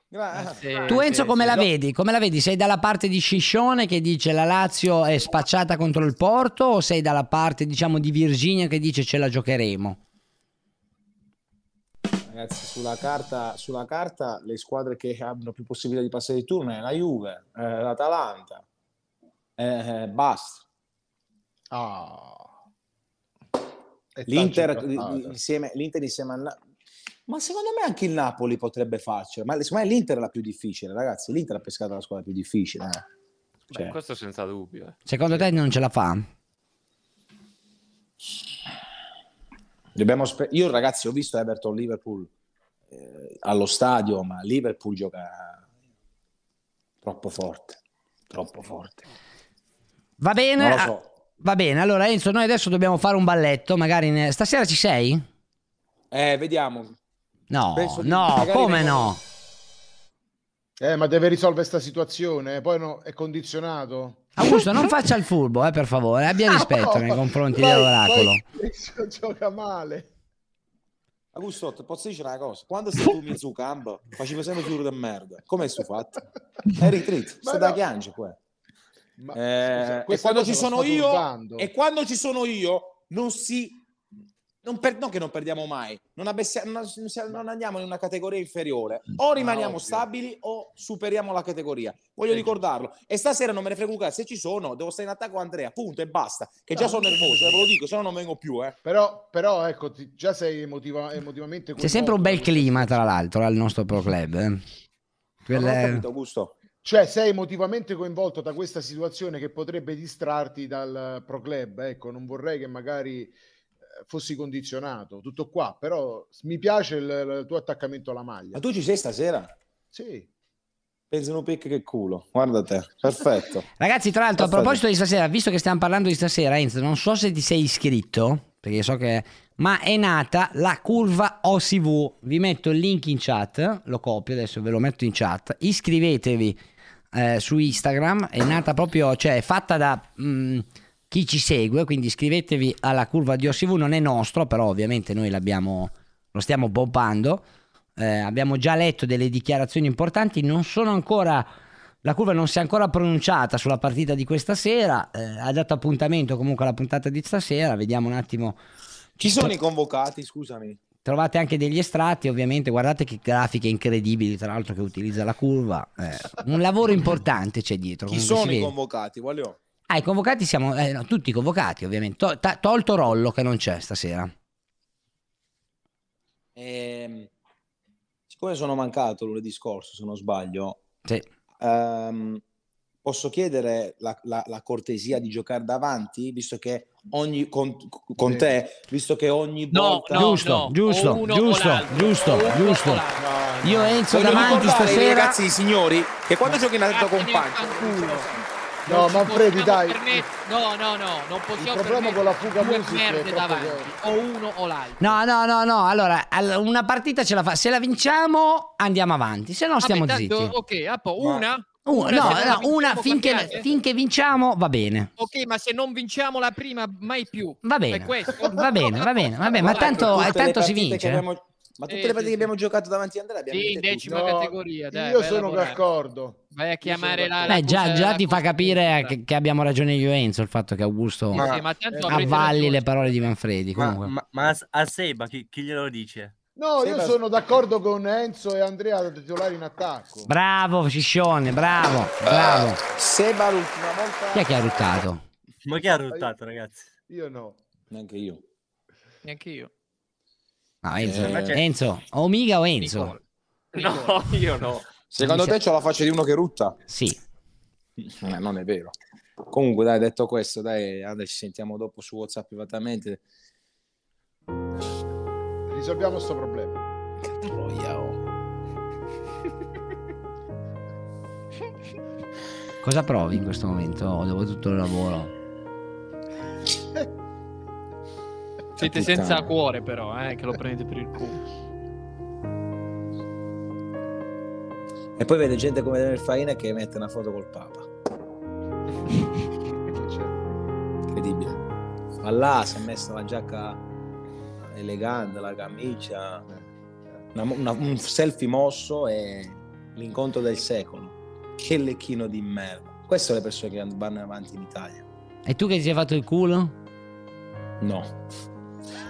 Gra-
Sì,
Tu Enzo
sì,
come
sì.
la
No,
vedi? Come la vedi? Sei dalla parte di Sciscione che dice la Lazio è spacciata contro il Porto o sei dalla parte diciamo di Virginia che dice ce la giocheremo?
Ragazzi, sulla carta, sulla carta le squadre che hanno più possibilità di passare di turno è la Juve, eh, l'Atalanta, eh, basta.
E
L'Inter, insieme, l'Inter insieme al Na- Ma secondo me anche il Napoli potrebbe farcela. Ma secondo me l'Inter è la più difficile, ragazzi. L'Inter ha pescato la squadra più difficile. eh.
Beh,
Cioè,
questo senza dubbio. eh.
Secondo te non ce la fa?
Dobbiamo spe- Io, ragazzi, ho visto Everton Liverpool eh, allo stadio, ma Liverpool gioca troppo forte. Troppo forte.
Va bene?
Lo
ah,
so.
Va bene, allora Enzo, noi adesso dobbiamo fare un balletto, magari ne- stasera ci sei?
Eh, vediamo.
No,
Penso di-
no, come
ne-
no?
Eh, ma deve risolvere questa situazione, poi no- è condizionato.
Augusto, non faccia il furbo, eh, per favore, abbia rispetto
No,
nei confronti dell'oracolo.
poi gioca male.
Augusto, ti posso dire una cosa? Quando sei tu in su campo, facevi sempre giro di merda. Come sto fatto? Eri dritto,
Ma
stai da chiange qua.
Ma,
Eh,
scusa,
e quando
sta
io, e quando ci sono io, non si. Non, per- non che non perdiamo mai, non, abbessia- non- non andiamo in una categoria inferiore. O rimaniamo
ovvio.
stabili o superiamo la categoria. Voglio ricordarlo. E stasera non me ne frego un. Se ci sono, devo stare in attacco a Andrea. Punto e basta. Che già
No,
sono nervoso, eh, ve lo dico, se no non vengo più. Eh.
Però, però ecco, ti- già sei emotiva- emotivamente
C'è sempre un bel clima, tra l'altro, al nostro Pro Club. eh.
Non ho
Quelle-
capito, Augusto.
Cioè, sei emotivamente coinvolto da questa situazione che potrebbe distrarti dal pro club. Ecco, non vorrei che magari fossi condizionato. Tutto qua, però mi piace il, il tuo attaccamento alla maglia.
Ma tu ci sei stasera?
Sì.
Pensano picche che culo. Guarda te, perfetto.
Ragazzi, tra l'altro, a
Perfetto.
proposito di stasera, visto che stiamo parlando di stasera, Enzo, non so se ti sei iscritto, perché so che... Ma è nata la curva OCV. Vi metto il link in chat, lo copio adesso, ve lo metto in chat. Iscrivetevi eh, su Instagram, è nata proprio, cioè è fatta da mm, chi ci segue, quindi iscrivetevi alla curva di OCV, non è nostro, però ovviamente noi l'abbiamo, lo stiamo pompando. Eh, abbiamo già letto delle dichiarazioni importanti, non sono ancora... La curva non si è ancora pronunciata sulla partita di questa sera, eh, ha dato appuntamento comunque alla puntata di stasera, vediamo un attimo.
Ci sono i convocati, scusami.
Trovate anche degli estratti, ovviamente, guardate che grafiche incredibili, tra l'altro che utilizza la curva. eh, un lavoro importante c'è dietro.
Chi sono i
vede.
convocati? Voglio.
Ah, i convocati siamo eh, no, tutti convocati, ovviamente. To- ta- tolto Rollo che non c'è stasera.
Ehm, siccome sono mancato lunedì scorso, se non sbaglio,
Sì.
ehm, posso chiedere la, la- la cortesia di giocare davanti, visto che ogni con, con
Sì.
te, visto che ogni
No,
volta
no,
giusto,
no,
giusto,
uno
giusto, giusto,
uno
giusto. Io Enzo
Voglio
davanti stasera.
ragazzi, signori, che quando giochi in attacco con
No, Manfredi, dai.
permet- No, no, no, non possiamo
Il problema con la fuga
due merde
proprio
davanti,
che-
o uno o l'altro.
No, no, no, no. Allora, all- una partita ce la fa. Se la vinciamo, andiamo avanti. Se no, stiamo
Vabbè, tanto-
zitti.
Ok, a po',
Ma-
una? Una,
no, no,
vinciamo,
una finché,
cambiate?
finché vinciamo va bene.
Ok, ma se non vinciamo la prima, mai più.
Va bene. Va bene, va bene, va bene. Ma tanto, eh, tanto si vince. eh.
abbiamo- ma tutte
Sì,
le partite
sì,
che abbiamo giocato davanti a Andrea abbiamo
Sì, in decima
No,
categoria, dai,
io sono
lavorare.
d'accordo.
Vai a chiamare la, la
Beh, già, già ti fa capire che, che abbiamo ragione io Enzo il fatto che Augusto
Sì, sì, ma
avvalli le parole di Manfredi.
Ma,
Comunque.
ma- ma a, a Seba chi, chi glielo dice?
No,
Sì,
io
ma-
sono d'accordo con Enzo e Andrea da titolare in attacco.
Bravo, Ciscione, bravo, bravo.
Seba l'ultima volta
Chi è che ha ruttato?
Ma chi ha ruttato, ragazzi?
Io no.
neanche io.
Neanche io.
No, Enzo,
Eh,
Enzo, o Miga o Enzo?
No, io no.
Secondo te c'ho la faccia di uno che rutta?
Sì.
Eh, non è vero. Comunque, dai, detto questo, dai, adesso ci sentiamo dopo su WhatsApp privatamente.
Risolviamo sto problema.
Troia, oh.
Cosa provi in questo momento dopo tutto il lavoro?
Siete
Puttana.
senza cuore però, eh, che lo prendete per il culo.
E poi vede gente come Daniel Faina che mette una foto col Papa. Incredibile. Ma là si è messa la giacca elegante, la camicia, una- una- un selfie mosso e l'incontro del secolo. Che lecchino di merda. Queste sono le persone che vanno avanti in Italia.
E tu che ti sei fatto il culo?
No.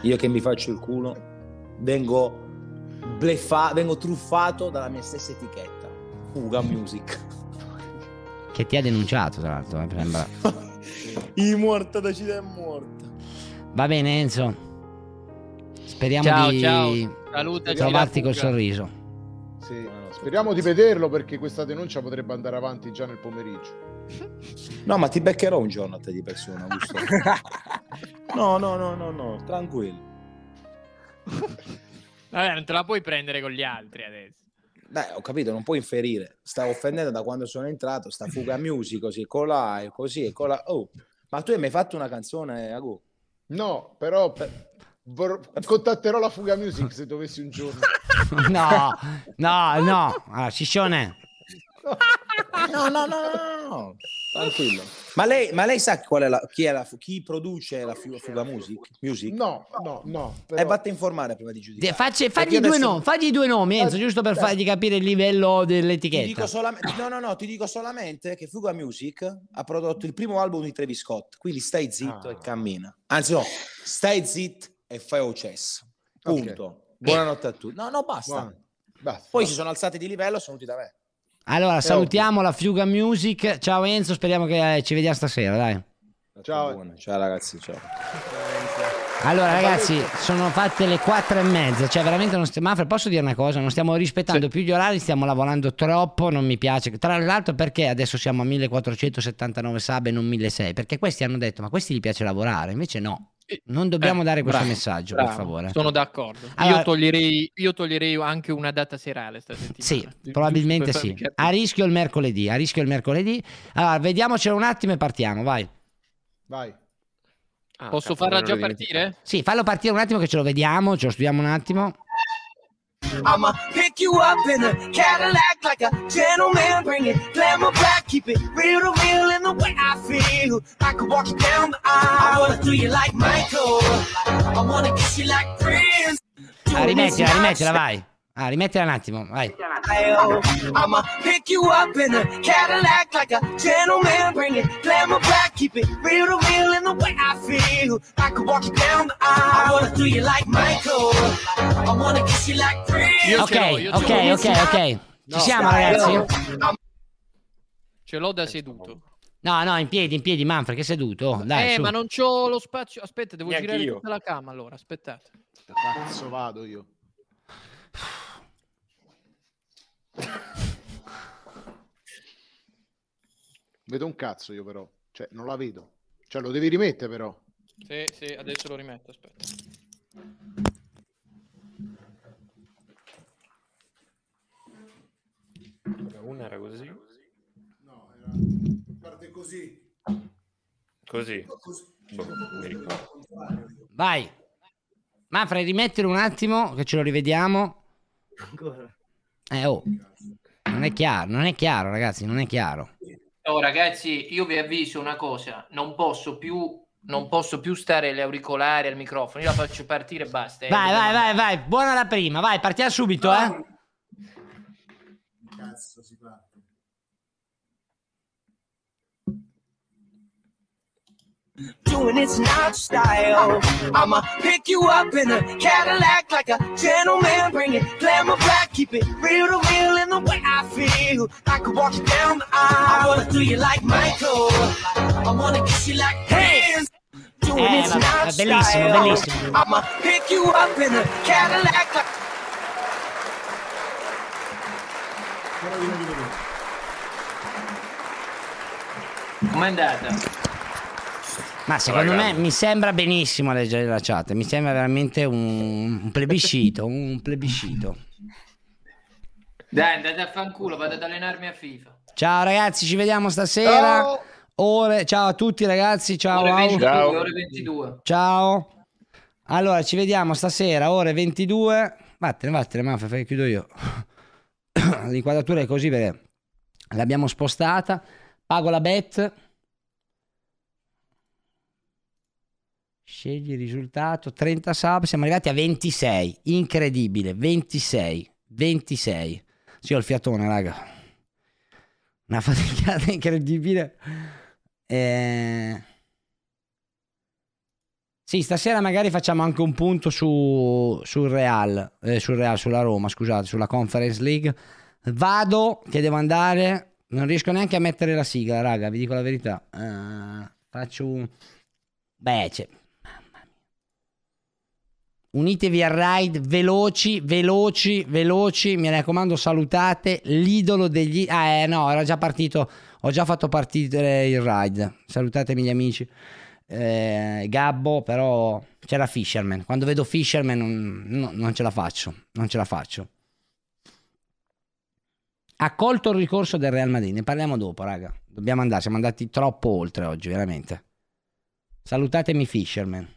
Io che mi faccio il culo vengo bleffa- vengo truffato dalla mia stessa etichetta. Fuga Music.
Che ti ha denunciato, tra l'altro. eh, sembra.
I morta da città è morta.
Va bene, Enzo. Speriamo
Ciao,
di
ciao. Salutaci
trovarti col sorriso.
Sì. Speriamo di vederlo perché questa denuncia potrebbe andare avanti già nel pomeriggio.
No, ma ti beccherò un giorno a te di persona, Augusto. no, no, no, no, no, tranquillo.
Vabbè, non te la puoi prendere con gli altri adesso.
Dai, ho capito, non puoi inferire. Sta offendendo da quando sono entrato, sta fuga music, così, colà, e così, e colà. Oh, ma tu hai mai fatto una canzone, Agu?
No, però vor- contatterò la Fuga Music se dovessi un giorno.
No, no, no. Allora, Ciccione.
No, no, no, no, no. Tranquillo. Ma lei, ma lei sa qual è la, chi, è la, chi produce la fu- fuga music? music?
No, no, no.
E
Però...
vatti a informare prima di giudicare.
De- facci-
Perché
fagli, due
adesso-
nomi, fagli due nomi, Enzo, giusto per
Eh,
fargli capire il livello
Ti
dell'etichetta.
dico solamente, no, no, no, ti dico solamente che Fuga Music ha prodotto il primo album di Travis Scott, quindi stai zitto
Ah.
e cammina. Anzi, no, stai zitto e fai OCS. Punto.
Ok.
Buonanotte a tutti. No, no, basta.
Buono. Basta.
Poi si sono alzati di livello, sono venuti da me.
Allora, salutiamo la Fuga Music. Ciao Enzo, speriamo che eh, ci vediamo stasera, dai.
Ciao.
Ciao ragazzi, ciao.
Allora, ragazzi, sono fatte le quattro e mezza. Cioè, veramente non stiamo. Manfred, posso dire una cosa? Non stiamo rispettando più gli orari, stiamo lavorando troppo. Non mi piace. Tra l'altro, perché adesso siamo a 1479 sub e non 1600? Perché questi hanno detto, ma questi gli piace lavorare. Invece, no. Non dobbiamo
Eh,
dare questo
bravo,
messaggio,
bravo.
per favore.
Sono d'accordo.
Allora-
io, toglierei, io toglierei anche una data serale.
Sì, probabilmente sì. A rischio il mercoledì. A rischio il mercoledì. Allora, vediamocelo un attimo e partiamo, vai.
Vai.
Ah,
Posso farla già partire?
Sì, fallo partire un attimo che ce lo vediamo, ce lo studiamo un attimo.
I'ma pick you up in a Cadillac like a gentleman, bring it glamour back, keep it real to real in the way I feel. I could walk you down the aisle. I wanna do you like Michael. I wanna kiss you like Prince.
Ah, rimettila, rimettila, vai. Ah, rimettila un attimo, vai.
I'ma pick you up in a Cadillac like a gentleman, bring it glamour back, keep it real to real in the way I feel. I could walk you down the aisle. I wanna do you like Michael. I wanna kiss you like Prince.
Io
Ok, ok, ok, ok. Ci siamo, ragazzi?
Ce l'ho da seduto.
No, no, in piedi, in piedi, Manfred, che seduto. Dai,
eh,
su.
ma non c'ho lo spazio. Aspetta, devo
Neanche
girare
io.
tutta la cama allora. Aspettate.
Cazzo vado io. Vedo un cazzo io però. Cioè, non la vedo. Cioè, lo devi rimettere però.
Sì, sì, adesso lo rimetto, aspetta.
Una era così.
No, era... parte così.
Così. Boh, mi ricordo.
Vai. Manfred, rimettilo un attimo che ce lo rivediamo.
Ancora.
Eh, oh. Non è chiaro, non è chiaro, ragazzi, non è chiaro.
Oh, ragazzi, io vi avviso una cosa: non posso più, non posso più stare le auricolari al microfono. Io la faccio partire e basta. eh.
Vai, vai, vai, vai. Buona la prima, vai, partiamo subito, eh.
Cazzo si parte.
Doing it's not style. I'ma pick you up in a Cadillac like a gentleman, bring it glamour back, keep it real to real in the way I feel. I could walk you down the aisle. I wanna do you like Michael. I wanna kiss you like hands. Doing
Eh,
it's
vabbè,
not
è bellissimo,
style.
bellissimo.
I'ma pick you up in a Cadillac like
Com'è andata?
Ma secondo me mi sembra benissimo leggere la chat, mi sembra veramente un, un plebiscito, un plebiscito.
Dai, andate a fanculo, vado ad allenarmi a FIFA.
Ciao ragazzi, ci vediamo stasera. Ore, ciao a tutti ragazzi, ciao.
ore,
Au.
22, ore 22.
Ciao. Allora, ci vediamo stasera, ore 22. Vattene, vattene, Mafia, fai chiudo io. L'inquadratura è così perché l'abbiamo spostata. Pago la bet. Scegli il risultato. 30 sub, siamo arrivati a 26. Incredibile, 26. 26. Sì, ho il fiatone, raga. Una faticata incredibile. Eh... Sì, stasera magari facciamo anche un punto su, sul Real, eh, sul Real, sulla Roma, scusate, sulla Conference League. Vado, che devo andare. Non riesco neanche a mettere la sigla, raga, vi dico la verità. Eh, faccio un... Beh, c'è... Unitevi al ride, veloci, veloci, veloci. Mi raccomando, salutate l'idolo degli. Ah, eh, no, era già partito. Ho già fatto partire il ride. Salutatemi gli amici. Eh, Gabbo, però c'era Fisherman. Quando vedo Fisherman non, no, non ce la faccio. Non ce la faccio. Accolto il ricorso del Real Madrid. Ne parliamo dopo, raga. Dobbiamo andare. Siamo andati troppo oltre oggi, veramente. Salutatemi Fisherman.